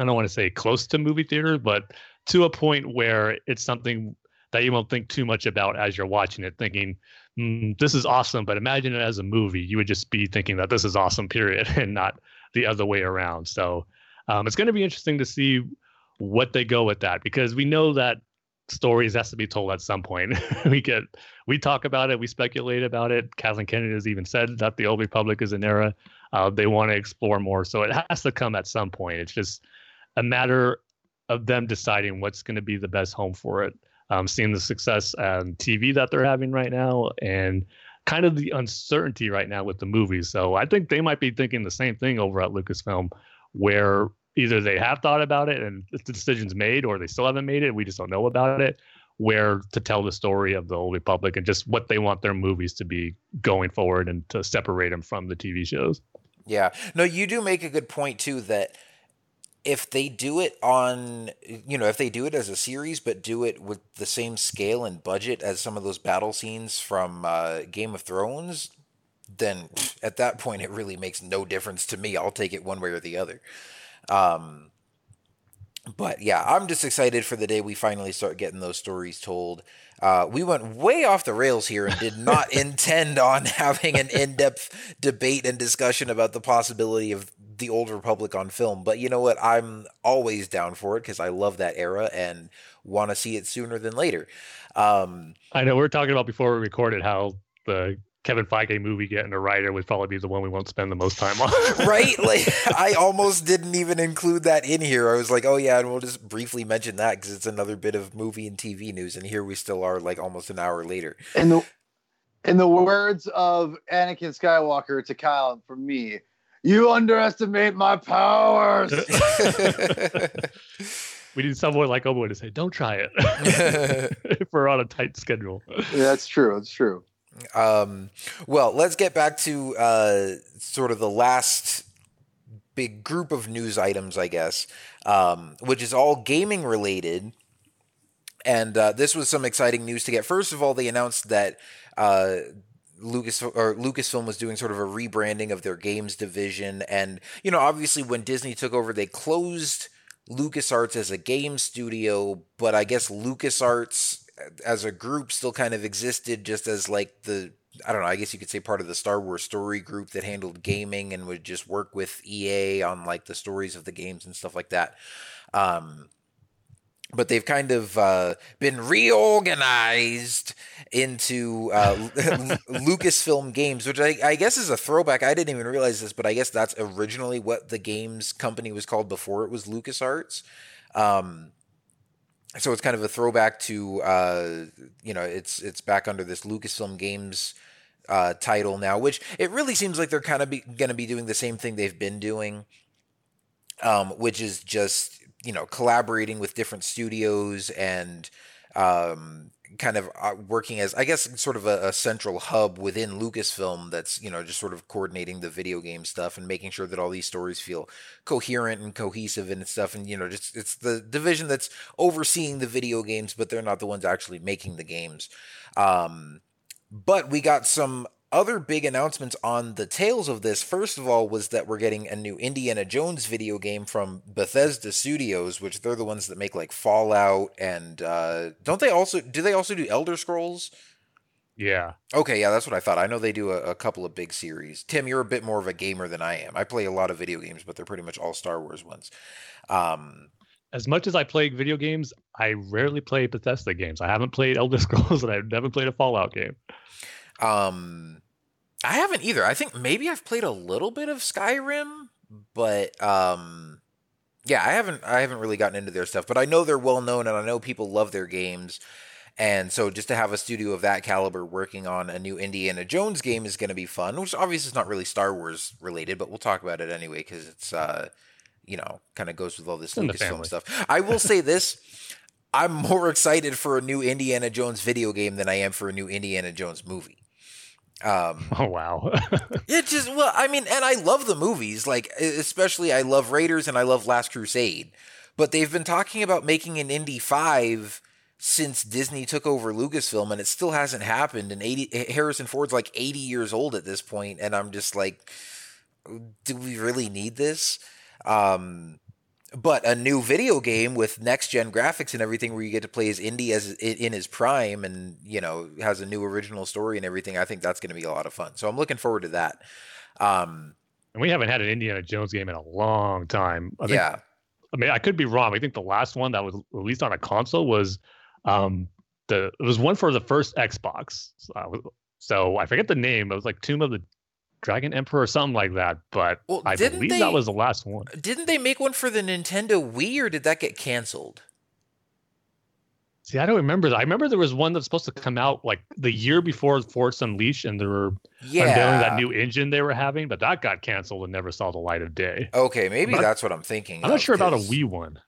I don't want to say close to movie theater, but to a point where it's something that you won't think too much about as you're watching it, thinking, mm, this is awesome. But imagine it as a movie. You would just be thinking that this is awesome, period, and not the other way around. So um, it's going to be interesting to see what they go with that because we know that stories has to be told at some point. we get we talk about it, we speculate about it. Kathleen Kennedy has even said that the Old Republic is an era uh, they want to explore more. So it has to come at some point. It's just a matter of them deciding what's going to be the best home for it. Um, seeing the success on TV that they're having right now, and kind of the uncertainty right now with the movies. So I think they might be thinking the same thing over at Lucasfilm, where either they have thought about it and the decision's made, or they still haven't made it. We just don't know about it. Where to tell the story of the Old Republic and just what they want their movies to be going forward and to separate them from the TV shows. Yeah. No, you do make a good point too that if they do it on you know if they do it as a series but do it with the same scale and budget as some of those battle scenes from uh, game of thrones then at that point it really makes no difference to me. I'll take it one way or the other. Um, but yeah i'm just excited for the day we finally start getting those stories told. Uh, we went way off the rails here and did not intend on having an in-depth debate and discussion about the possibility of the old republic on film but you know what i'm always down for it because i love that era and want to see it sooner than later um, I know we are talking about before we recorded how the Kevin Feige movie getting a writer would probably be the one we won't spend the most time on. right? Like I almost didn't even include that in here. I was like, oh yeah, and we'll just briefly mention that because it's another bit of movie and TV news, and here we still are, like almost an hour later. In the in the words of Anakin Skywalker to Kyle from me, you underestimate my powers. we need someone like Obi to say, "Don't try it." if we're on a tight schedule. Yeah, that's true. That's true. Um, well, let's get back to uh, sort of the last big group of news items, I guess, um, which is all gaming related. And uh, this was some exciting news to get. First of all, they announced that uh, Lucas or Lucasfilm was doing sort of a rebranding of their games division, and you know, obviously, when Disney took over, they closed LucasArts as a game studio, but I guess LucasArts as a group still kind of existed just as like the I don't know, I guess you could say part of the Star Wars story group that handled gaming and would just work with EA on like the stories of the games and stuff like that. Um, but they've kind of uh, been reorganized into uh, Lucasfilm Games, which I, I, guess is a throwback. I didn't even realize this, but I guess that's originally what the games company was called before it was LucasArts. Um, so it's kind of a throwback to uh, you know it's it's back under this Lucasfilm Games uh, title now, which it really seems like they're kind of going to be doing the same thing they've been doing, um, which is just you know collaborating with different studios and um, kind of uh, working as I guess sort of a, a, central hub within Lucasfilm that's you know just sort of coordinating the video game stuff and making sure that all these stories feel coherent and cohesive and stuff. And you know just it's the division that's overseeing the video games but they're not the ones actually making the games. Um, but we got some other big announcements on the tails of this, first of all, was that we're getting a new Indiana Jones video game from Bethesda Studios, which they're the ones that make like Fallout and uh, don't they also do they also do Elder Scrolls? Yeah. Okay, yeah, that's what I thought. I know they do a, a, couple of big series. Tim, you're a bit more of a gamer than I am. I play a lot of video games, but they're pretty much all Star Wars ones. Um, as much as I play video games, I rarely play Bethesda games. I haven't played Elder Scrolls and I've never played a Fallout game. Um, I haven't either. I think maybe I've played a little bit of Skyrim, but um, yeah, I haven't. I haven't really gotten into their stuff, but I know they're well known, and I know people love their games. And so, just to have a studio of that caliber working on a new Indiana Jones game is going to be fun. Which obviously is not really Star Wars related, but we'll talk about it anyway because it's, uh, you know, kind of goes with all this Lucasfilm stuff. I will say this: I'm more excited for a new Indiana Jones video game than I am for a new Indiana Jones movie. Um, oh wow! it just well, I mean, and I love the movies. Like especially, I love Raiders and I love Last Crusade. But they've been talking about making an Indy Five since Disney took over Lucasfilm, and it still hasn't happened. And 80, Harrison Ford's like 80 years old at this point, and I'm just like, do we really need this? Um, but a new video game with next gen graphics and everything where you get to play as Indy as in his prime and you know has a new original story and everything I think that's going to be a lot of fun. So I'm looking forward to that. Um, and we haven't had an Indiana Jones game in a long time. I think, yeah. I mean I could be wrong. I think the last one that was released on a console was um, the it was one for the first Xbox. So I forget the name it was like Tomb of the Dragon Emperor or something like that. But well, I believe they, that was the last one. Didn't they make one for the Nintendo Wii, or did that get canceled? See, I don't remember that. I remember there was one that's supposed to come out like the year before Force Unleashed, and they were yeah. unveiling that new engine they were having, but that got canceled and never saw the light of day. Okay, maybe but that's what I'm thinking. I'm not sure about a Wii one.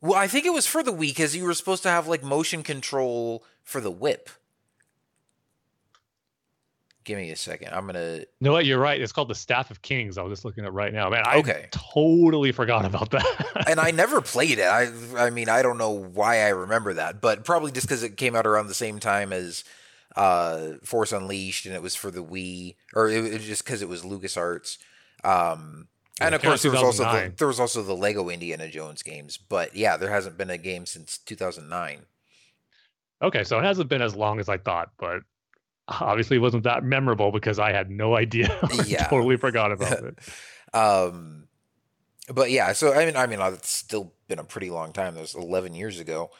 Well, I think it was for the Wii because you were supposed to have like motion control for the whip. Give me a second. I'm gonna. No. You're right. It's called the Staff of Kings. I was just looking at right now. Man, I Okay. totally forgot about that. and I never played it. I I mean I don't know why I remember that, but probably just because it came out around the same time as uh, Force Unleashed, and it was for the Wii, or it, it was just because it was LucasArts. Um, and of course, there was also the, there was also the Lego Indiana Jones games, but yeah, there hasn't been a game since 2009. okay, so it hasn't been as long as I thought, but obviously it wasn't that memorable because I had no idea. Yeah. totally forgot about it. Um, but yeah, so I mean, I mean, it's still been a pretty long time. That was 11 years ago,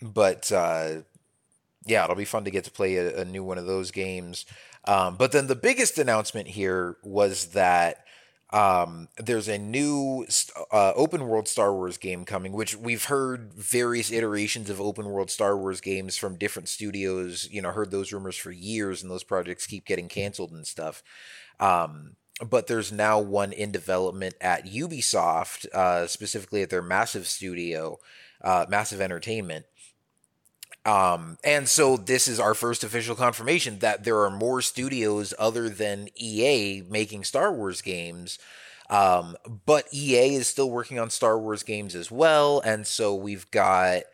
but uh, yeah, it'll be fun to get to play a, a new one of those games. Um, but then the biggest announcement here was that um, there's a new uh, open world Star Wars game coming, which we've heard various iterations of open world Star Wars games from different studios. You know, heard those rumors for years, and those projects keep getting canceled and stuff. Um, but there's now one in development at Ubisoft, uh, specifically at their massive studio, uh, Massive Entertainment. Um, and so this is our first official confirmation that there are more studios other than EA making Star Wars games. Um, but EA is still working on Star Wars games as well, and so we've got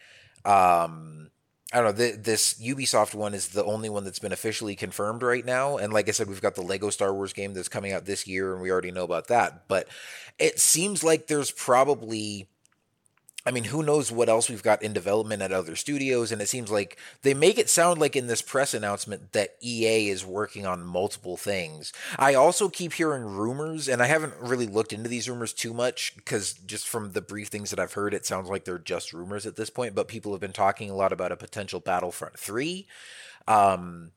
um, I don't know. Th- this Ubisoft one is the only one that's been officially confirmed right now. And like I said, we've got the Lego Star Wars game that's coming out this year, and we already know about that. But it seems like there's probably. I mean, who knows what else we've got in development at other studios? And it seems like they make it sound like in this press announcement that EA is working on multiple things. I also keep hearing rumors, and I haven't really looked into these rumors too much because just from the brief things that I've heard, it sounds like they're just rumors at this point. But people have been talking a lot about a potential Battlefront 3. Um,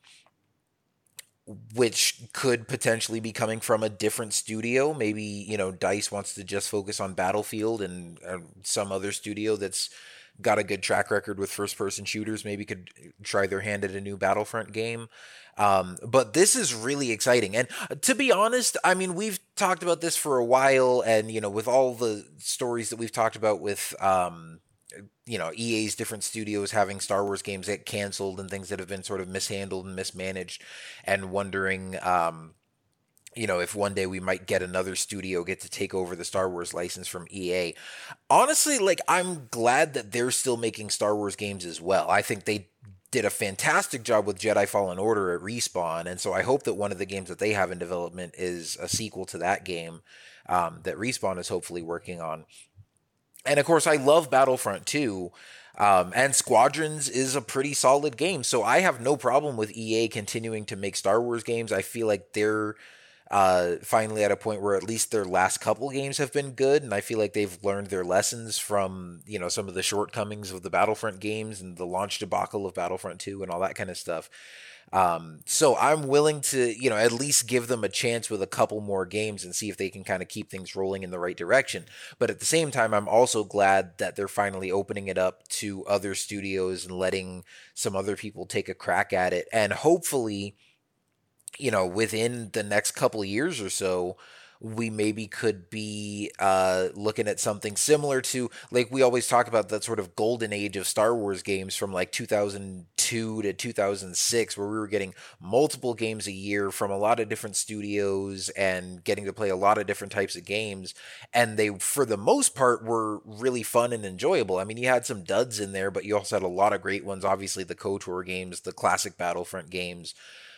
which could potentially be coming from a different studio. Maybe you know Dice wants to just focus on Battlefield, and uh, some other studio that's got a good track record with first-person shooters maybe could try their hand at a new Battlefront game. Um, but this is really exciting, and to be honest, I mean we've talked about this for a while, and you know with all the stories that we've talked about with. Um, you know EA's different studios having Star Wars games get canceled and things that have been sort of mishandled and mismanaged, and wondering, um, you know, if one day we might get another studio get to take over the Star Wars license from EA. Honestly, like I'm glad that they're still making Star Wars games as well. I think they did a fantastic job with Jedi Fallen Order at Respawn, and so I hope that one of the games that they have in development is a sequel to that game um, that Respawn is hopefully working on. And of course, I love Battlefront 2. Um, and Squadrons is a pretty solid game. So I have no problem with EA continuing to make Star Wars games. I feel like they're uh, finally at a point where at least their last couple games have been good. And I feel like they've learned their lessons from, you know, some of the shortcomings of the Battlefront games and the launch debacle of Battlefront 2 and all that kind of stuff. Um, so I'm willing to, you know, at least give them a chance with a couple more games and see if they can kind of keep things rolling in the right direction. But at the same time, I'm also glad that they're finally opening it up to other studios and letting some other people take a crack at it. And hopefully, you know, within the next couple years or so, we maybe could be uh, looking at something similar to like we always talk about that sort of golden age of Star Wars games from like 2002 to 2006 where we were getting multiple games a year from a lot of different studios and getting to play a lot of different types of games and they for the most part were really fun and enjoyable. I mean, you had some duds in there, but you also had a lot of great ones, obviously the KOTOR games, the classic Battlefront games.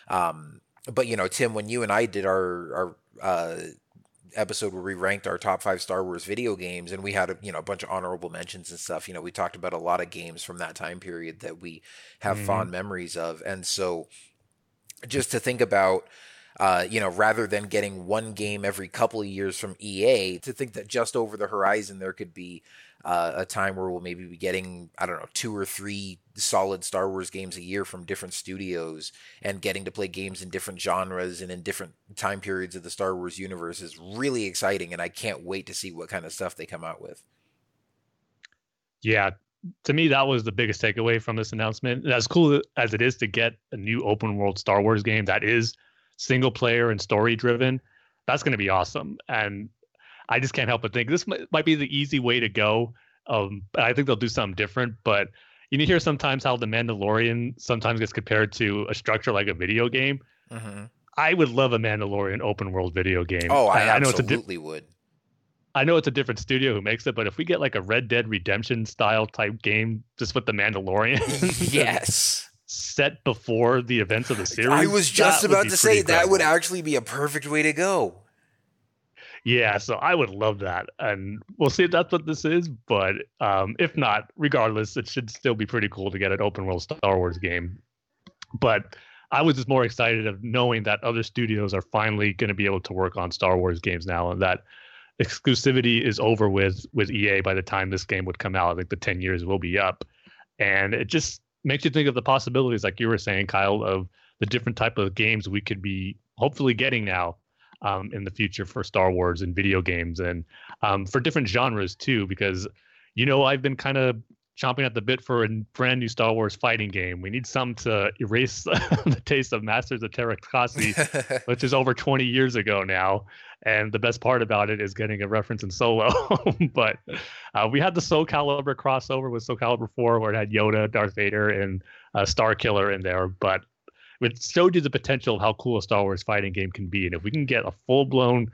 Um, but you know, Tim, when you and I did our our uh, episode where we ranked our top five Star Wars video games, and we had a you know a bunch of honorable mentions and stuff. You know, we talked about a lot of games from that time period that we have Mhm. fond memories of, and so just to think about. Uh, you know, rather than getting one game every couple of years from EA, to think that just over the horizon there could be uh, a time where we'll maybe be getting, I don't know, two or three solid Star Wars games a year from different studios and getting to play games in different genres and in different time periods of the Star Wars universe is really exciting. And I can't wait to see what kind of stuff they come out with. Yeah, to me that was the biggest takeaway from this announcement. As cool as it is to get a new open world Star Wars game that is single player and story driven, that's going to be awesome. And I just can't help but think this might, might be the easy way to go. Um, I think they'll do something different, but you hear sometimes how the Mandalorian sometimes gets compared to a structure like a video game. Mm-hmm. I would love a Mandalorian open world video game. Oh, I, I know absolutely it's a di- would. I know it's a different studio who makes it, but if we get like a Red Dead Redemption style type game just with the Mandalorian, yes. set before the events of the series. I was just about to say that would actually be a perfect way to go. Yeah, so I would love that, and we'll see if that's what this is. But um, if not, regardless, it should still be pretty cool to get an open world Star Wars game. But I was just more excited of knowing that other studios are finally going to be able to work on Star Wars games now, and that exclusivity is over with with EA by the time this game would come out. I think the ten years will be up, and it just makes you think of the possibilities, like you were saying, Kyle, of the different type of games we could be hopefully getting now um, in the future for Star Wars and video games, and um, for different genres too. Because you know, I've been kind of chomping at the bit for a brand new Star Wars fighting game. We need some to erase the taste of Masters of Teras Kasi, which is over 20 years ago now. And the best part about it is getting a reference in Solo. but uh, we had the Soul Calibur crossover with Soul Calibur 4, where it had Yoda, Darth Vader, and uh, Starkiller in there. But it showed you the potential of how cool a Star Wars fighting game can be. And if we can get a full blown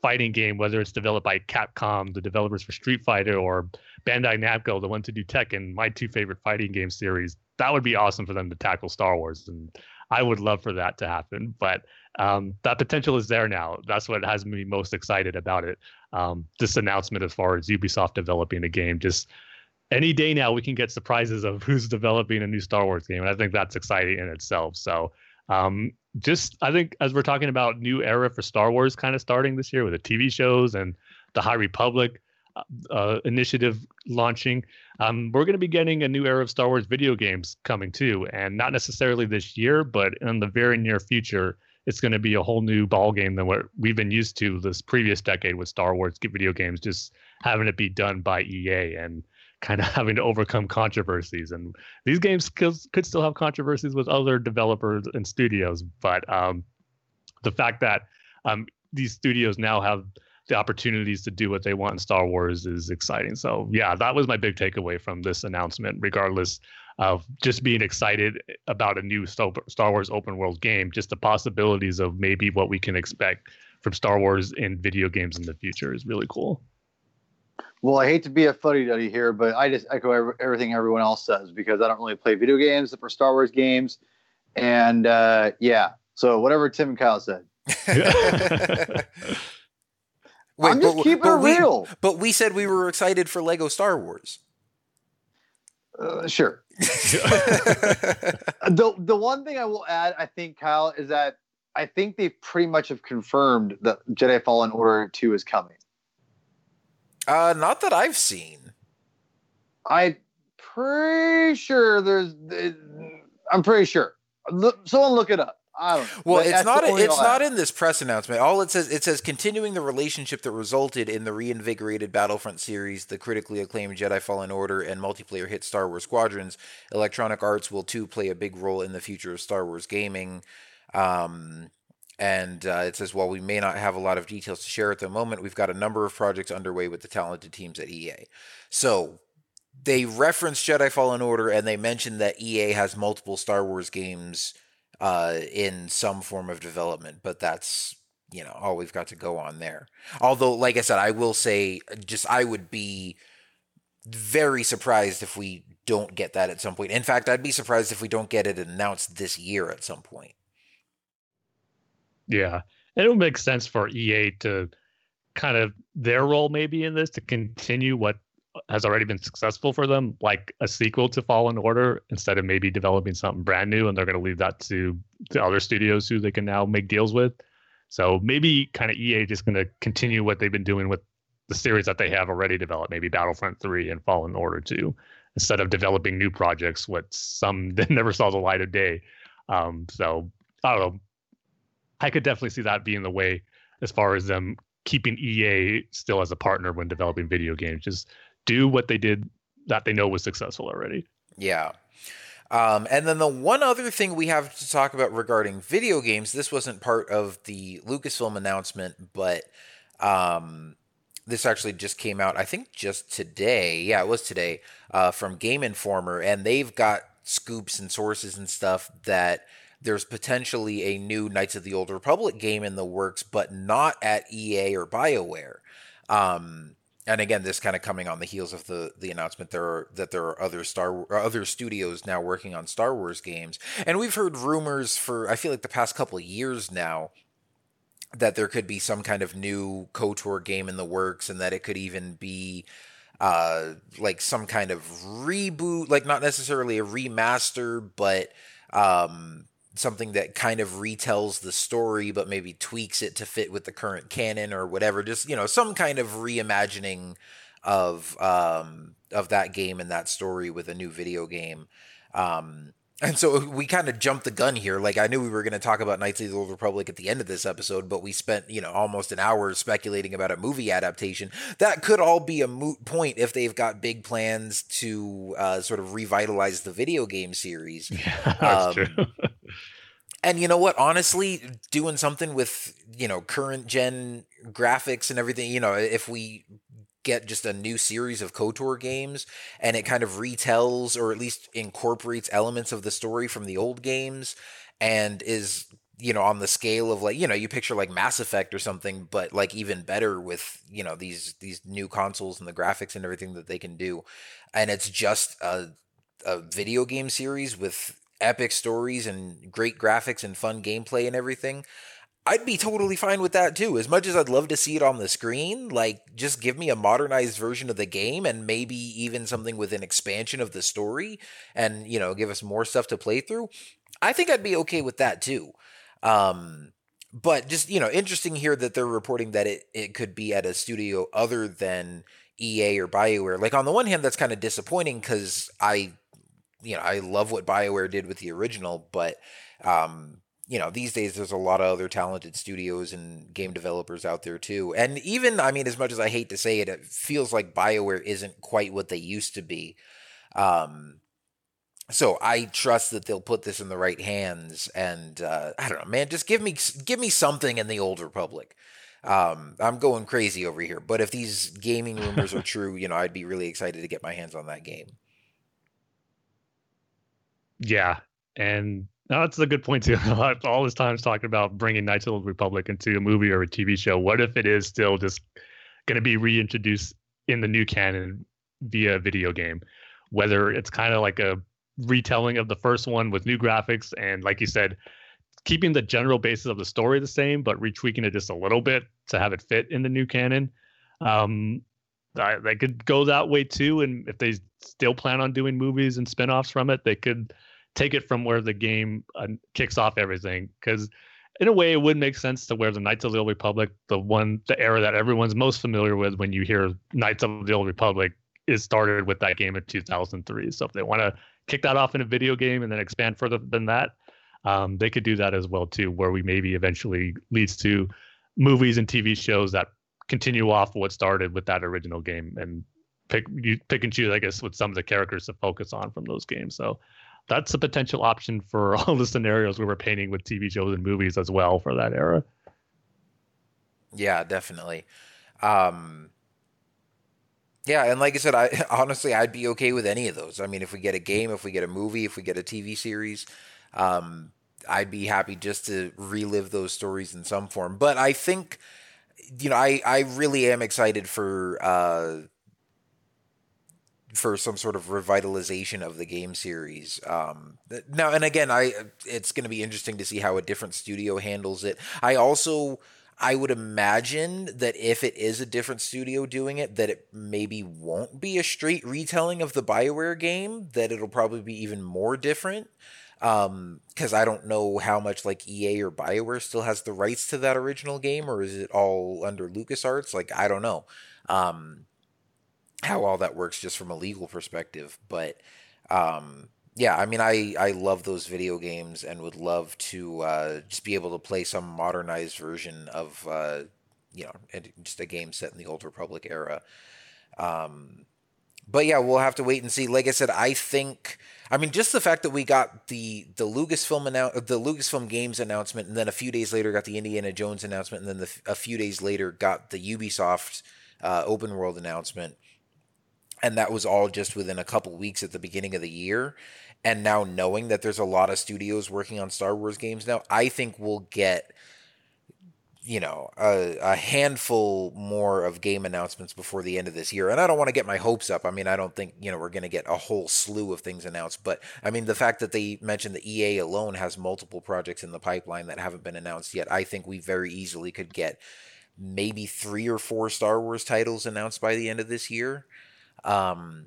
fighting game, whether it's developed by Capcom, the developers for Street Fighter, or Bandai Namco, the ones who do Tekken, my two favorite fighting game series, that would be awesome for them to tackle Star Wars. And I would love for that to happen. But um, that potential is there now. That's what has me most excited about it. Um, this announcement as far as Ubisoft developing a game, just any day now we can get surprises of who's developing a new Star Wars game, and I think that's exciting in itself. So, um, just I think as we're talking about new era for Star Wars, kind of starting this year with the TV shows and the High Republic uh, initiative launching, um, we're going to be getting a new era of Star Wars video games coming too, and not necessarily this year, but in the very near future. It's going to be a whole new ball game than what we've been used to this previous decade with Star Wars video games, just having it be done by EA and kind of having to overcome controversies. And these games could, still have controversies with other developers and studios, but um, the fact that um, these studios now have the opportunities to do what they want in Star Wars is exciting. So yeah, that was my big takeaway from this announcement, regardless of just being excited about a new Star Wars open world game, just the possibilities of maybe what we can expect from Star Wars in video games in the future is really cool. Well, I hate to be a fuddy duddy here, but I just echo every, everything everyone else says because I don't really play video games for Star Wars games. And uh, yeah, so whatever Tim and Kyle said. Wait, I'm just but, keeping but it we, real. But we said we were excited for Lego Star Wars. Uh, sure. the the one thing I will add, I think, Kyle, is that I think they pretty much have confirmed that Jedi Fallen Order 2 is coming. Uh, not that I've seen. I'm pretty sure there's. I'm pretty sure. Look, someone look it up. I don't know. Well, But it's not. It's not in this press announcement. All it says it says continuing the relationship that resulted in the reinvigorated Battlefront series, the critically acclaimed Jedi Fallen Order, and multiplayer hit Star Wars Squadrons. Electronic Arts will too play a big role in the future of Star Wars gaming. Um, and uh, it says, while we may not have a lot of details to share at the moment, we've got a number of projects underway with the talented teams at EA. So they reference Jedi Fallen Order and they mentioned that EA has multiple Star Wars games uh, in some form of development, but that's you know all we've got to go on there. Although, like I said, I will say, just I would be very surprised if we don't get that at some point. In fact, I'd be surprised if we don't get it announced this year at some point. Yeah. And it would make sense for EA to kind of their role maybe in this to continue what has already been successful for them, like a sequel to Fallen Order, instead of maybe developing something brand new, and they're going to leave that to to other studios who they can now make deals with. So maybe kind of EA just going to continue what they've been doing with the series that they have already developed, maybe Battlefront 3 and Fallen Order 2, instead of developing new projects, what some that never saw the light of day. Um, so I don't know. I could definitely see that being the way as far as them keeping EA still as a partner when developing video games. Just do what they did that they know was successful already. Yeah. Um, and then the one other thing we have to talk about regarding video games, this wasn't part of the Lucasfilm announcement, but um, this actually just came out, I think just today. Yeah, it was today uh, from Game Informer, and they've got scoops and sources and stuff that there's potentially a new Knights of the Old Republic game in the works, but not at EA or BioWare. Um, and again, this kind of coming on the heels of the the announcement there are, that there are other Star other studios now working on Star Wars games, and we've heard rumors for I feel like the past couple of years now that there could be some kind of new KOTOR game in the works, and that it could even be uh, like some kind of reboot, like not necessarily a remaster, but um, something that kind of retells the story but maybe tweaks it to fit with the current canon or whatever just you know some kind of reimagining of um of that game and that story with a new video game um and so we kind of jumped the gun here. Like I knew we were going to talk about Knights of the Old Republic at the end of this episode, but we spent, you know, almost an hour speculating about a movie adaptation. That could all be a moot point if they've got big plans to uh, sort of revitalize the video game series. Yeah, that's um, true. and you know what? Honestly, doing something with, you know, current gen graphics and everything, you know, if we get just a new series of KOTOR games and it kind of retells or at least incorporates elements of the story from the old games and is you know on the scale of like you know you picture like Mass Effect or something but like even better with you know these these new consoles and the graphics and everything that they can do and it's just a a video game series with epic stories and great graphics and fun gameplay and everything I'd be totally fine with that too. As much as I'd love to see it on the screen, like just give me a modernized version of the game and maybe even something with an expansion of the story and, you know, give us more stuff to play through. I think I'd be okay with that too. Um, but just, you know, interesting here that they're reporting that it, it could be at a studio other than EA or BioWare. Like on the one hand, that's kind of disappointing because I, you know, I love what BioWare did with the original, but um, you know, these days there's a lot of other talented studios and game developers out there too. And even, I mean, as much as I hate to say it, it feels like BioWare isn't quite what they used to be. Um, so I trust that they'll put this in the right hands. And uh, I don't know, man, just give me give me something in the old Republic. Um, I'm going crazy over here, but if these gaming rumors are true, you know, I'd be really excited to get my hands on that game. Yeah, and no, that's a good point too. All this time talking about bringing Knights of the Republic into a movie or a TV show. What if it is still just going to be reintroduced in the new canon via a video game? Whether it's kind of like a retelling of the first one with new graphics and, like you said, keeping the general basis of the story the same, but retweaking it just a little bit to have it fit in the new canon. Um, could go that way too. And if they still plan on doing movies and spinoffs from it, they could take it from where the game uh, kicks off everything because in a way it would make sense to where the knights of the old republic the one the era that everyone's most familiar with when you hear knights of the old republic is started with that game in 2003 so if they want to kick that off in a video game and then expand further than that um, they could do that as well too where we maybe eventually leads to movies and tv shows that continue off what started with that original game and pick you pick and choose i guess with some of the characters to focus on from those games. So that's a potential option for all the scenarios we were painting with TV shows and movies as well for that era. Yeah, definitely. Um, yeah, and like I said, I honestly I'd be okay with any of those. I mean, if we get a game, if we get a movie, if we get a TV series, um, I'd be happy just to relive those stories in some form. But I think, you know, I I really am excited for uh, for some sort of revitalization of the game series. Um, now, and again, I it's going to be interesting to see how a different studio handles it. I also I would imagine that if it is a different studio doing it, that it maybe won't be a straight retelling of the Bioware game. That it'll probably be even more different. Um, because I don't know how much like EA or Bioware still has the rights to that original game, or is it all under LucasArts? Like I don't know. Um, how all that works just from a legal perspective. But um, yeah, I mean, I I love those video games and would love to uh, just be able to play some modernized version of uh, you know just a game set in the old Republic era. Um, but yeah, we'll have to wait and see. Like I said, I think. I mean, just the fact that we got the the Lucasfilm annou- the Lucasfilm Games announcement, and then a few days later got the Indiana Jones announcement, and then the, a few days later got the Ubisoft uh, open world announcement and that was all just within a couple weeks at the beginning of the year. And now knowing that there's a lot of studios working on Star Wars games now, I think we'll get you know a, a, handful more of game announcements before the end of this year. And i don't want to get my hopes up. I mean i don't think you know we're going to get a whole slew of things announced. But i mean the fact that they mentioned the ea alone has multiple projects in the pipeline that haven't been announced yet i think we very easily could get maybe three or four star wars titles announced by the end of this year um,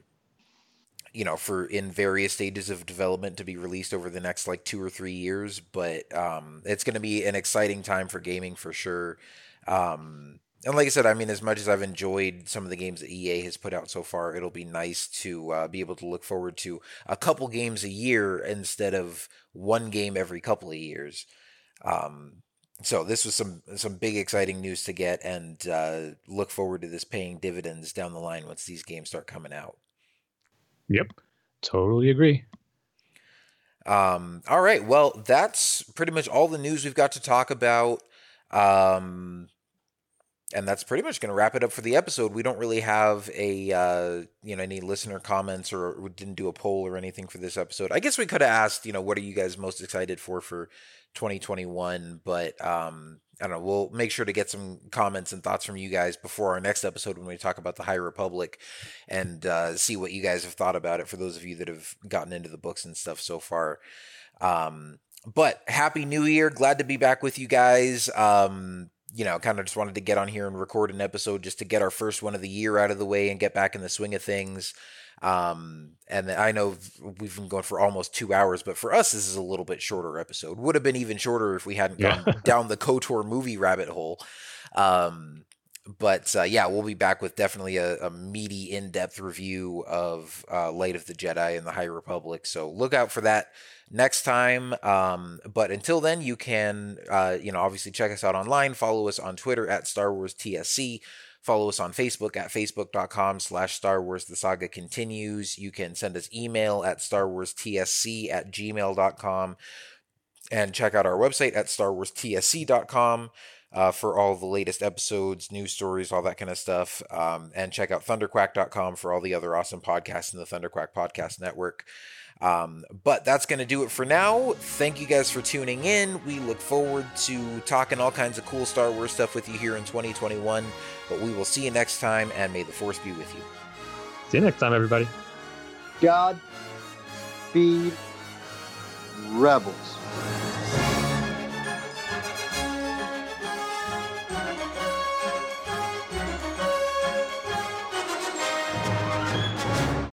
you know, for in various stages of development to be released over the next like two or three years. But um, it's going to be an exciting time for gaming for sure. Um, and like I said, I mean, as much as I've enjoyed some of the games that EA has put out so far, it'll be nice to uh, be able to look forward to a couple games a year instead of one game every couple of years. Um, so this was some some big exciting news to get, and uh, look forward to this paying dividends down the line once these games start coming out. Yep. Totally agree. Um, all right. Well, that's pretty much all the news we've got to talk about. Um, and that's pretty much going to wrap it up for the episode. We don't really have a uh, you know any listener comments or we didn't do a poll or anything for this episode. I guess we could have asked, you know, what are you guys most excited for for 2021, but um, I don't know. We'll make sure to get some comments and thoughts from you guys before our next episode when we talk about the High Republic and uh, see what you guys have thought about it for those of you that have gotten into the books and stuff so far. Um, but happy new year. Glad to be back with you guys. Um, you know, kind of just wanted to get on here and record an episode just to get our first one of the year out of the way and get back in the swing of things. Um, and I know we've been going for almost two hours, but for us, this is a little bit shorter episode. Would have been even shorter if we hadn't yeah. gone down the KOTOR movie rabbit hole. Um, but uh, yeah, we'll be back with definitely a, a meaty, in depth review of uh, Light of the Jedi and the High Republic. So look out for that next time. Um, but until then, you can, uh, you know, obviously check us out online. Follow us on Twitter at Star Wars TSC. Follow us on Facebook at facebook.com slash Star Wars The Saga Continues. You can send us email at Star Wars TSC at gmail.com and check out our website at starwarstsc.com uh, for all the latest episodes, news stories, all that kind of stuff. Um, and check out thunderquack.com for all the other awesome podcasts in the Thunderquack Podcast Network. Um, but that's going to do it for now. Thank you guys for tuning in. We look forward to talking all kinds of cool Star Wars stuff with you here in 2021. But we will see you next time, and may the Force be with you. See you next time, everybody. God feed rebels.